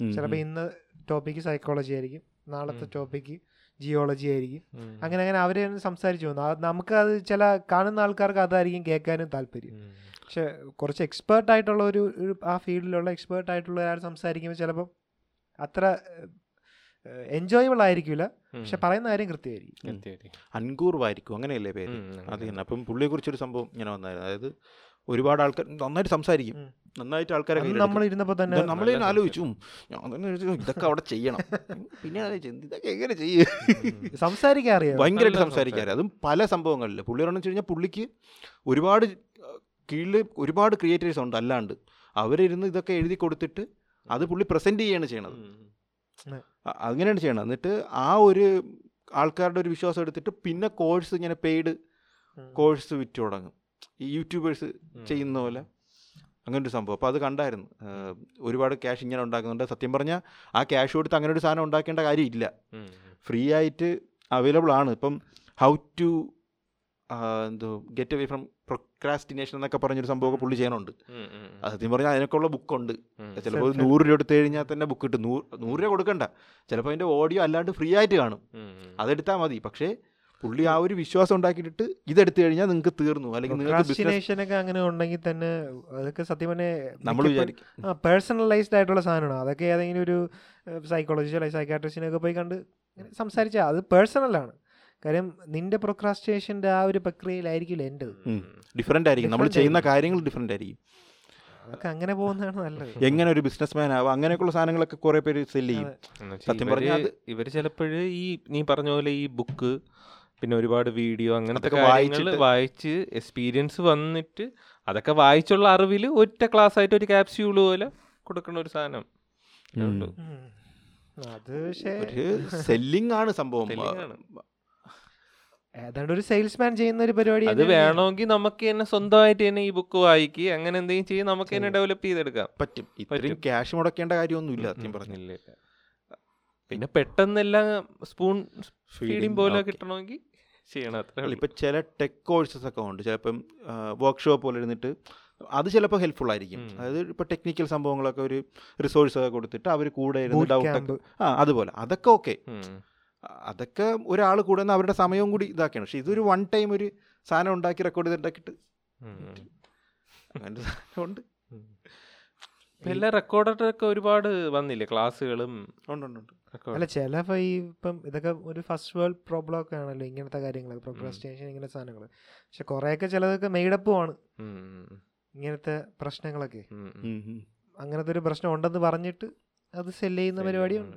ചിലപ്പോൾ. ഇന്ന് ടോപ്പിക്ക് സൈക്കോളജി ആയിരിക്കും നാളത്തെ. ടോപ്പിക്ക് ജിയോളജി ആയിരിക്കും. അങ്ങനെ അങ്ങനെ അവരെ സംസാരിച്ചു പോകുന്നു നമുക്ക് അത് ചില കാണുന്ന ആൾക്കാർക്ക് അതായിരിക്കും കേൾക്കാനും താല്പര്യം. പക്ഷെ കുറച്ച് എക്സ്പേർട്ട് ആയിട്ടുള്ള ഒരു ആ ഫീൽഡിലുള്ള എക്സ്പേർട്ട് ആയിട്ടുള്ള ഒരാൾ സംസാരിക്കുമ്പോൾ ചിലപ്പം അത്ര എൻജോയബിൾ ആയിരിക്കില്ല പക്ഷെ പറയുന്ന കാര്യം കൃത്യമായിരിക്കും. അൻകൂർവായിരിക്കും അൻകൂർ വായിരിക്കും അങ്ങനെയല്ലേ പേര്? അത്. തന്നെ. അപ്പം പുള്ളിയെ കുറിച്ചൊരു സംഭവം ഇങ്ങനെ വന്നായിരുന്നു. അതായത് ഒരുപാട് ആൾക്കാർ നന്നായിട്ട് സംസാരിക്കും. നന്നായിട്ട് ആൾക്കാരെ നമ്മൾ ഇരുന്നപ്പോൾ തന്നെ നമ്മൾ നല്ല ആലോചിച്ചു. ഞാൻ തന്നെ ഇതൊക്കെ അവിടെ ചെയ്യണം. പിന്നെ ഇതൊക്കെ എങ്ങനെ ചെയ്യും? സംസാരിക്കാൻ അറിയാം. ഭയങ്കരമായിട്ട് നല്ല സംസാരിക്കാറ് അതും പല സംഭവങ്ങളിൽ പുള്ളി പറഞ്ഞു വെച്ച് കഴിഞ്ഞാൽ പുള്ളിക്ക് ഒരുപാട് കീഴിൽ ഒരുപാട് ക്രിയേറ്റേഴ്സ് ഉണ്ട് അല്ലാണ്ട്. അവരിരുന്ന് ഇതൊക്കെ എഴുതി കൊടുത്തിട്ട് അത് പുള്ളി പ്രസന്റ് ചെയ്യാണ് ചെയ്യണത്. അങ്ങനെയാണ് ചെയ്യണത്. എന്നിട്ട് ആ ഒരു ആൾക്കാരുടെ ഒരു വിശ്വാസം എടുത്തിട്ട് പിന്നെ കോഴ്സ് ഇങ്ങനെ പെയ്ഡ് കോഴ്സ് വിറ്റ് തുടങ്ങും. ഈ യൂട്യൂബേഴ്സ് ചെയ്യുന്ന പോലെ അങ്ങനെ ഒരു സംഭവം. അപ്പോൾ അത് കണ്ടായിരുന്നു. ഒരുപാട് ക്യാഷ് ഇങ്ങനെ ഉണ്ടാക്കുന്നുണ്ട്. സത്യം പറഞ്ഞാൽ ആ ക്യാഷ് കൊടുത്ത് അങ്ങനെ ഒരു സാധനം ഉണ്ടാക്കേണ്ട കാര്യമില്ല ഫ്രീ ആയിട്ട് അവൈലബിൾ ആണ്. ഇപ്പം ഹൗ ടു എന്തോ ഗെറ്റ് അവേ ഫ്രം പ്രൊക്രാസ്റ്റിനേഷൻ എന്നൊക്കെ പറഞ്ഞൊരു സംഭവമൊക്കെ പുള്ളി ചെയ്യണുണ്ട്. സത്യം പറഞ്ഞാൽ അതിനൊക്കെയുള്ള ബുക്കുണ്ട്. ഉണ്ട് ചിലപ്പോൾ. നൂറ് രൂപ എടുത്തു കഴിഞ്ഞാൽ തന്നെ ബുക്ക് കിട്ടും. നൂറ് നൂറ് രൂപ കൊടുക്കണ്ട. ചിലപ്പോൾ അതിന്റെ ഓഡിയോ അല്ലാണ്ട് ഫ്രീ ആയിട്ട് കാണും. അതെടുത്താൽ മതി. പക്ഷേ പുള്ളി ആ ഒരു വിശ്വാസം ഉണ്ടാക്കിയിട്ട് ഇതെടുത്തു കഴിഞ്ഞാൽ നിങ്ങൾക്ക് തീർന്നു. അല്ലെങ്കിൽ നിങ്ങൾക്ക് ഒക്കെ അങ്ങനെ ഉണ്ടെങ്കിൽ തന്നെ അതൊക്കെ സത്യം നമ്മൾ വിചാരിക്കും. ആ പേഴ്സണലൈസ്ഡ് ആയിട്ടുള്ള സാധനമാണ്. അതൊക്കെ ഏതെങ്കിലും ഒരു സൈക്കോളജിസ്റ്റോ അല്ലെങ്കിൽ സൈക്കാട്രിസ്റ്റിനൊക്കെ പോയി കണ്ട് ഇങ്ങനെ സംസാരിച്ചാൽ അത് പേഴ്സണലാണ് കാര്യം നിന്റെ പ്രൊക്രാസ്റ്റേഷന്റെ ആ ഒരു പ്രക്രിയയിലായിരിക്കില്ല എന്റെ ഡിഫറെന്റ് ആയിരിക്കും. നമ്മൾ ചെയ്യുന്ന കാര്യങ്ങൾ ഡിഫറെന്റ് ആയിരിക്കും. അതൊക്കെ അങ്ങനെ പോകുന്നതാണ് നല്ലത്. എങ്ങനെ ഒരു ബിസിനസ് മാൻ ആവും അങ്ങനെയൊക്കെയുള്ള സാധനങ്ങളൊക്കെ കുറെ പേര് സെൽ ചെയ്യും. സത്യം പറഞ്ഞാൽ ഇവർ ഇവർ ചിലപ്പോഴ് ഈ നീ പറഞ്ഞ പോലെ ഈ ബുക്ക് പിന്നെ ഒരുപാട് വീഡിയോ അങ്ങനത്തെ കാര്യങ്ങൾ വായിച്ചിട്ട് വായിച്ച് എക്സ്പീരിയൻസ് വന്നിട്ട് അതൊക്കെ വായിച്ചുള്ള അറിവിൽ ഒറ്റ ക്ലാസ് ആയിട്ട് ഒരു ക്യാപ്സ്യൂൾ പോലെ കൊടുക്കുന്ന ഒരു സാധനം. അത് ഒരു സെല്ലിംഗ് ആണ് സംഭവം. ഏതാണ്ട് ഒരു സെയിൽസ്മാൻ ചെയ്യുന്ന ഒരു പരിപാടി അത് വേണമെങ്കിൽ നമുക്ക് തന്നെ സ്വന്തമായിട്ട് തന്നെ ഈ ബുക്ക് വായിക്കുക അങ്ങനെ എന്തെങ്കിലും ചെയ്യും നമുക്ക് തന്നെ ഡെവലപ്പ് ചെയ്തെടുക്കാം. പറ്റും. ഇത്രയും ക്യാഷ് മുടക്കേണ്ട കാര്യമൊന്നുമില്ല സത്യം പറഞ്ഞു ഇല്ല, ഇല്ല. പിന്നെ പെട്ടെന്നെല്ലാം സ്പൂൺ ഫീഡിങ് പോലെ കിട്ടണമെങ്കിൽ ചെയ്യണം. അത്ര ഇപ്പം ചില ടെക് കോഴ്സസ് ഒക്കെ ഉണ്ട്. ചിലപ്പം വർക്ക്ഷോപ്പ് പോലെ ഇരുന്നിട്ട് അത് ചിലപ്പോൾ ഹെൽപ്ഫുൾ ആയിരിക്കും. അതായത് ഇപ്പോൾ ടെക്നിക്കൽ സംഭവങ്ങളൊക്കെ ഒരു റിസോഴ്സ് ഒക്കെ കൊടുത്തിട്ട് അവർ കൂടെ ഇരുന്ന് ഡൗട്ട് ആ അതുപോലെ. അതൊക്കെ ഓക്കെ. അതൊക്കെ ഒരാൾ കൂടെ നിന്ന് അവരുടെ സമയവും കൂടി ഇതാക്കിയാണ്. പക്ഷെ ഇതൊരു വൺ ടൈം ഒരു സാധനം ഉണ്ടാക്കി റെക്കോർഡ് ചെയ്ത് ഉണ്ടാക്കിയിട്ട് അങ്ങനെ സാധനം ഉണ്ട്. എല്ലാ റെക്കോർഡൊക്കെ ഒരുപാട് വന്നില്ലേ? ക്ലാസ്സുകളും. അല്ല ചില ഈ ഇപ്പം ഇതൊക്കെ ഒരു ഫസ്റ്റ് വേൾഡ് പ്രോബ്ലം ഒക്കെ ആണല്ലോ ഇങ്ങനത്തെ കാര്യങ്ങൾ പ്രൊക്രാസ്റ്റിനേഷൻ ഇങ്ങനത്തെ സാധനങ്ങൾ പക്ഷെ കുറെയൊക്കെ ചിലതൊക്കെ മെയ്ഡപ്പുമാണ് ഇങ്ങനത്തെ പ്രശ്നങ്ങളൊക്കെ. അങ്ങനത്തെ ഒരു പ്രശ്നം ഉണ്ടെന്ന് പറഞ്ഞിട്ട് അത് സെല്ല് ചെയ്യുന്ന പരിപാടിയുണ്ട്.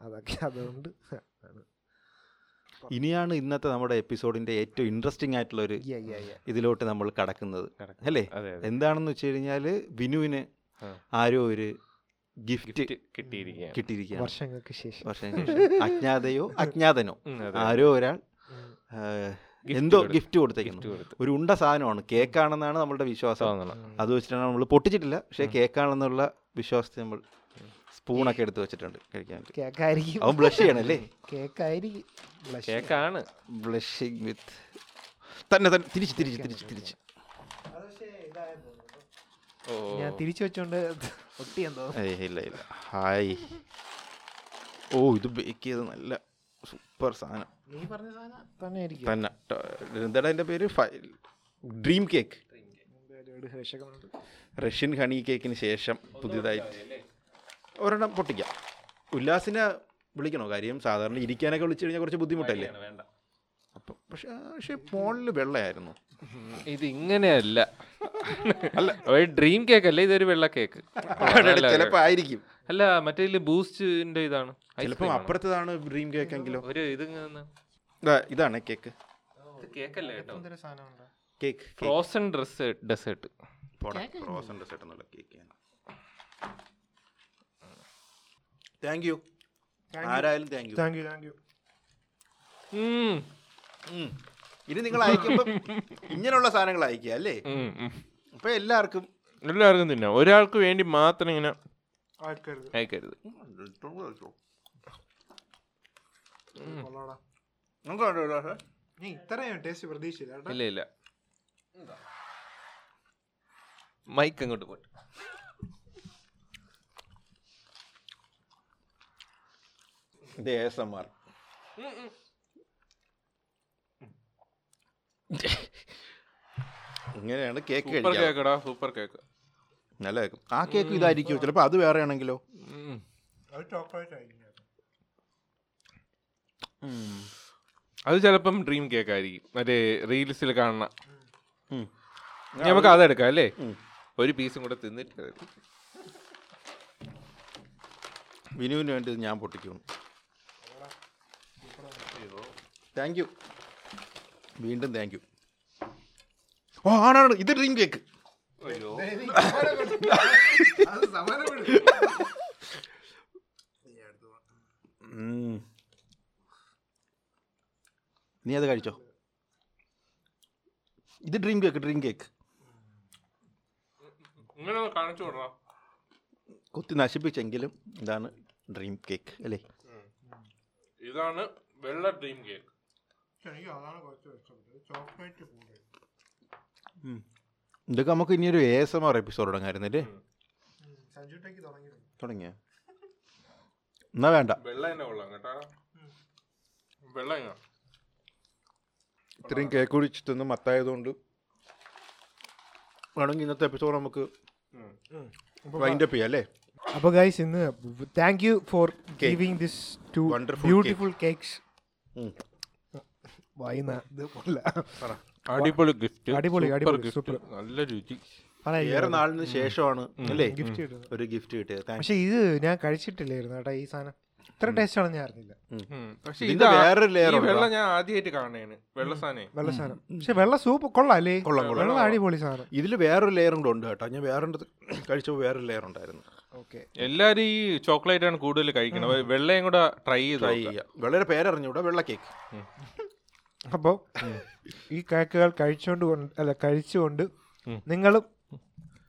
അതൊക്കെ അതുകൊണ്ട്. ആണ്. ഇനിയാണ് ഇന്നത്തെ നമ്മുടെ എപ്പിസോഡിന്റെ ഏറ്റവും ഇൻട്രസ്റ്റിംഗ് ആയിട്ടുള്ള ഒരു. ഇതിലോട്ട് നമ്മൾ കടക്കുന്നത്. അല്ലേ? എന്താണെന്ന് വെച്ച് കഴിഞ്ഞാൽ വിനുവിന് ആരോ ഒരു ഗിഫ്റ്റ് കിട്ടിയിരിക്കുകയാണ്. വർഷങ്ങൾക്ക് ശേഷം. ശേഷം. അജ്ഞാതയോ അജ്ഞാതനോ? ആരോ ഒരാൾ എന്തോ ഗിഫ്റ്റ് കൊടുത്തേക്കുന്നു. ഒരു ഉണ്ട സാധനമാണ്. കേക്കാണെന്നാണ് നമ്മളുടെ വിശ്വാസം. അത് വെച്ചിട്ടാണ് നമ്മൾ പൊട്ടിച്ചിട്ടില്ല. പക്ഷേ. കേക്കാണെന്നുള്ള വിശ്വാസത്തിൽ നമ്മൾ സ്പൂണൊക്കെ എടുത്ത് വെച്ചിട്ടുണ്ട് കഴിക്കാൻ. കേക്കായിരിക്കും. അവൻ ബ്ലഷ് ചെയ്യണല്ലേ? കേക്കായിരിക്കും. കേക്കാണ്. ബ്ലഷിങ് വിത്ത് തന്നെ തന്നെ. തിരിച്ച് തിരിച്ച് തിരിച്ച് തിരിച്ച്. ഓ. ഞാൻ തിരിച്ചു വെച്ചോണ്ട് ഒട്ടിയെന്തോ ഇല്ല ഇല്ല. ഹായ്. ഓ ഇത് ബേക്ക് ചെയ്ത് നല്ല സൂപ്പർ സാധനം. നീ പറഞ്ഞ സാധനം തന്നെ. ആയിരിക്കും തന്നെ എന്താണ് അതിന്റെ പേര് ഡ്രീം കേക്ക് റഷ്യൻ ഹണി കേക്കിന് ശേഷം പുതിയതായിട്ട് ഒരെണ്ണം പൊട്ടിക്കാം. ഉല്ലാസിനെ വിളിക്കണോ? കാര്യം സാധാരണ ഇരിക്കാനൊക്കെ വിളിച്ചു കഴിഞ്ഞാൽ കുറച്ച് ബുദ്ധിമുട്ടല്ലേ? വേണ്ട അപ്പം പക്ഷെ പക്ഷേ ഫോണിൽ വെള്ളയായിരുന്നു. ഇത് ഇങ്ങനെയല്ല അല്ല. ഒരു ഡ്രീം കേക്ക് അല്ലേ? ഇതൊരു വെള്ള കേക്ക് ചിലപ്പോൾ ആയിരിക്കും. അല്ല മറ്റേ ബൂസ്റ്റിന്റെ ഇതാണ്. ചിലപ്പോൾ ചിലപ്പം അപ്പുറത്തതാണ് ഡ്രീം കേക്ക് എങ്കിലും. ഒരു ഇത് ഇതാണ് കേക്ക് ഇത് കേക്കല്ലേ കേട്ടോ? Cake frozen dress dessert frozen dessert എന്നുള്ള കേക്ക് താങ്ക് യു ആരായാലും thank you thank you thank you ഇനി നിങ്ങൾ അയക്കുമ്പോൾ ഇങ്ങനെയുള്ള സാധനങ്ങൾ അയക്കുക അല്ലേ? അപ്പൊ എല്ലാവർക്കും എല്ലാവർക്കും തിന്നാം. ഒരാൾക്ക് വേണ്ടി മാത്രം ഇങ്ങനെ അയക്കരുത്. ഇല്ല ഇല്ല. മൈക്ക് അങ്ങോട്ട് പോട്ടെ. ഇത് എസ് എം ആർ ഇങ്ങനെയാണ് കേക്ക് സൂപ്പർ കഴിക്കുക കേക്കടാ സൂപ്പർ കേക്ക്. നല്ല കേക്ക്. ആ കേക്ക് ഇതായിരിക്കും. ചിലപ്പോൾ അത് വേറെ ആണെങ്കിലോ. അത് ചിലപ്പം ഡ്രീം കേക്ക് ആയിരിക്കും മറ്റേ റീൽസിൽ കാണുന്ന. നമുക്ക് അതെടുക്കാം അല്ലേ? ഒരു പീസും കൂടെ തിന്നിട്ട്. വിനുവിന് വേണ്ടി ഞാൻ പൊട്ടിക്കുന്നു. താങ്ക് യു വീണ്ടും താങ്ക് യു ഓ ആണാണ്. ഇത് ഡ്രീം കേക്ക് അയ്യോ. നീ അത് കഴിച്ചോ? ഇത് ഡ്രീം കേക്ക് ഡ്രീം കേക്ക് കുത്തി നശിപ്പിച്ചെങ്കിലും ഇതാണ് ഡ്രീം കേക്ക് അല്ലേ? ഇതാണ് വെള്ള ഡ്രീം കേക്ക് ഇതൊക്കെ നമുക്ക് ഇനി ഒരു A S M R episode തുടങ്ങായിരുന്നല്ലേ? തുടങ്ങിയ? എന്നാ വേണ്ട. വെള്ളം തന്നെ കൊള്ളാം കേട്ടാ. വെള്ളം ഇത്രയും കേക്ക് കുടിച്ചിട്ടൊന്നും മത്തായതുകൊണ്ട് വേണമെങ്കിൽ ഇന്നത്തെ എപ്പിസോഡ് നമുക്ക് വൈൻഡ് അപ്പ് ചെയ്യാം അല്ലേ? അപ്പോൾ ഗൈസ് ഇന്ന് thank you for giving this two beautiful cakes. വായിന്ന ഇത് പോലെ അടിപൊളി ഗിഫ്റ്റ് അടിപൊളി, അടിപൊളി, ഗിഫ്റ്റ് നല്ല രുചി. ഏറെ നാളിന് ശേഷമാണ് അല്ലേ? ഗിഫ്റ്റ് ഒരു ഗിഫ്റ്റ് കിട്ടിയത്. പക്ഷെ ഇത് ഞാൻ കഴിച്ചിട്ടില്ലായിരുന്നു കേട്ടോ ഈ സാധനം. ഇത്ര ടേസ്റ്റ് ആണെന്ന് ഞാൻ അറിഞ്ഞില്ല. പക്ഷെ ഇത് layer വെള്ള ഞാൻ ആദ്യമായിട്ട് കാണേണ് വെള്ള സാധനം. വെള്ള സാധനം. പക്ഷെ വെള്ള സൂപ്പ് കൊള്ളാല്ലേ കൊള്ളാം, കൊള്ളാം. വെള്ള അടിപൊളി സാധനം. ഇതിൽ വേറൊരു ലെയർ കൂടെ ഉണ്ട് കേട്ടോ. ഞാൻ വേറെ കഴിച്ചപ്പോൾ വേറൊരു ലെയർ ഉണ്ടായിരുന്നു. ഓക്കെ എല്ലാരും ഈ ചോക്ലേറ്റ് ആണ് കൂടുതൽ കഴിക്കണം വെള്ളയും കൂടെ ട്രൈ ചെയ്ത് ട്രൈ നോക്കാം. ചെയ്യാം. വളരെ പേരറിഞ്ഞൂടെ? വെള്ള കേക്ക് അപ്പോൾ ഈ കേക്കുകൾ കഴിച്ചുകൊണ്ട് അല്ല കഴിച്ചുകൊണ്ട് നിങ്ങളും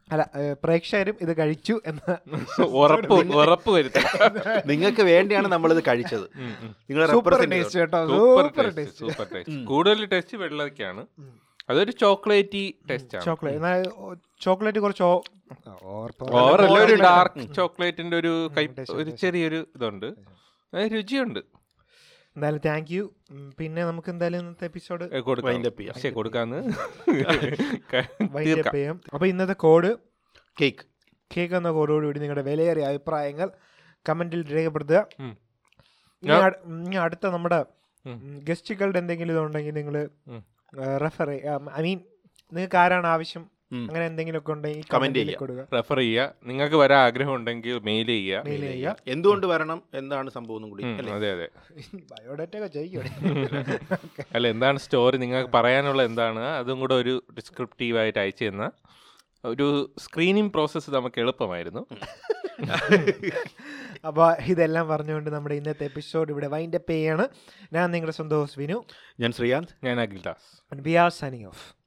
അല്ല പ്രേക്ഷകരും ഇത് കഴിച്ചു എന്ന് ഉറപ്പ് ഉറപ്പ് വരുത്തുക. നിങ്ങൾക്ക് വേണ്ടിയാണ് നമ്മൾ ഇത് കഴിച്ചത് സൂപ്പർ ടേസ്റ്റ് കേട്ടോ super taste taste super taste കൂടുതൽ ടേസ്റ്റ് വെള്ളക്കാണ് അതൊരു ചോക്ലേറ്റി ടേസ്റ്റ് ആണ്. ചോക്ലേറ്റ് എന്നാൽ ചോക്ലേറ്റ് കുറച്ച് ഒരു ഡാർക്ക് ചോക്ലേറ്റിന്റെ ഒരു ഒരു ചെറിയൊരു ഇതുണ്ട്. രുചിയുണ്ട്. എന്തായാലും താങ്ക് യു പിന്നെ നമുക്ക് എന്തായാലും ഇന്നത്തെ എപ്പിസോഡ് കൊടുക്കാന്ന്. വൈൻഡ് അപ്പ് ചെയ്യാം. അപ്പോൾ ഇന്നത്തെ കോഡ് കേക്ക് കേക്ക് എന്ന കോഡോടുകൂടി നിങ്ങളുടെ വിലയേറിയ അഭിപ്രായങ്ങൾ കമന്റിൽ രേഖപ്പെടുത്തുക. ഇനി അടുത്ത നമ്മുടെ. ഗസ്റ്റുകളുടെ എന്തെങ്കിലും ഇതുണ്ടെങ്കിൽ നിങ്ങൾ. റെഫർ ഐ മീൻ നിങ്ങൾക്ക് ആരാണ് ആവശ്യം. അങ്ങനെ എന്തെങ്കിലുമൊക്കെ ഉണ്ടെങ്കിൽ കമന്റ് ചെയ്യുക. റെഫർ ചെയ്യുക. നിങ്ങൾക്ക് വരാൻ ആഗ്രഹം ഉണ്ടെങ്കിൽ മെയിൽ ചെയ്യുക മെയിൽ ചെയ്യുക. എന്തുകൊണ്ട് വരണം എന്താണ് സംഭവം കൂടി അല്ലേ? അതെ അതെ. ബയോഡേറ്റ ഒക്കെ അല്ല എന്താണ് സ്റ്റോറി നിങ്ങൾക്ക് പറയാനുള്ള എന്താണ്? അതും കൂടെ ഒരു ഡിസ്ക്രിപ്റ്റീവ് ആയിട്ട് അയച്ചു തന്ന ഒരു സ്ക്രീനിങ് പ്രോസസ്സ് നമുക്ക് എളുപ്പമായിരുന്നു. അപ്പോൾ ഇതെല്ലാം പറഞ്ഞുകൊണ്ട് നമ്മുടെ ഇന്നത്തെ എപ്പിസോഡ് ഇവിടെ വൈൻഡപ്പ് ചെയ്യാണ്. ഞാൻ നിങ്ങളുടെ സ്വന്തം ഹോസ് വിനു. ഞാൻ ശ്രീകാന്ത്. ഞാൻ Akhil Das B R signing off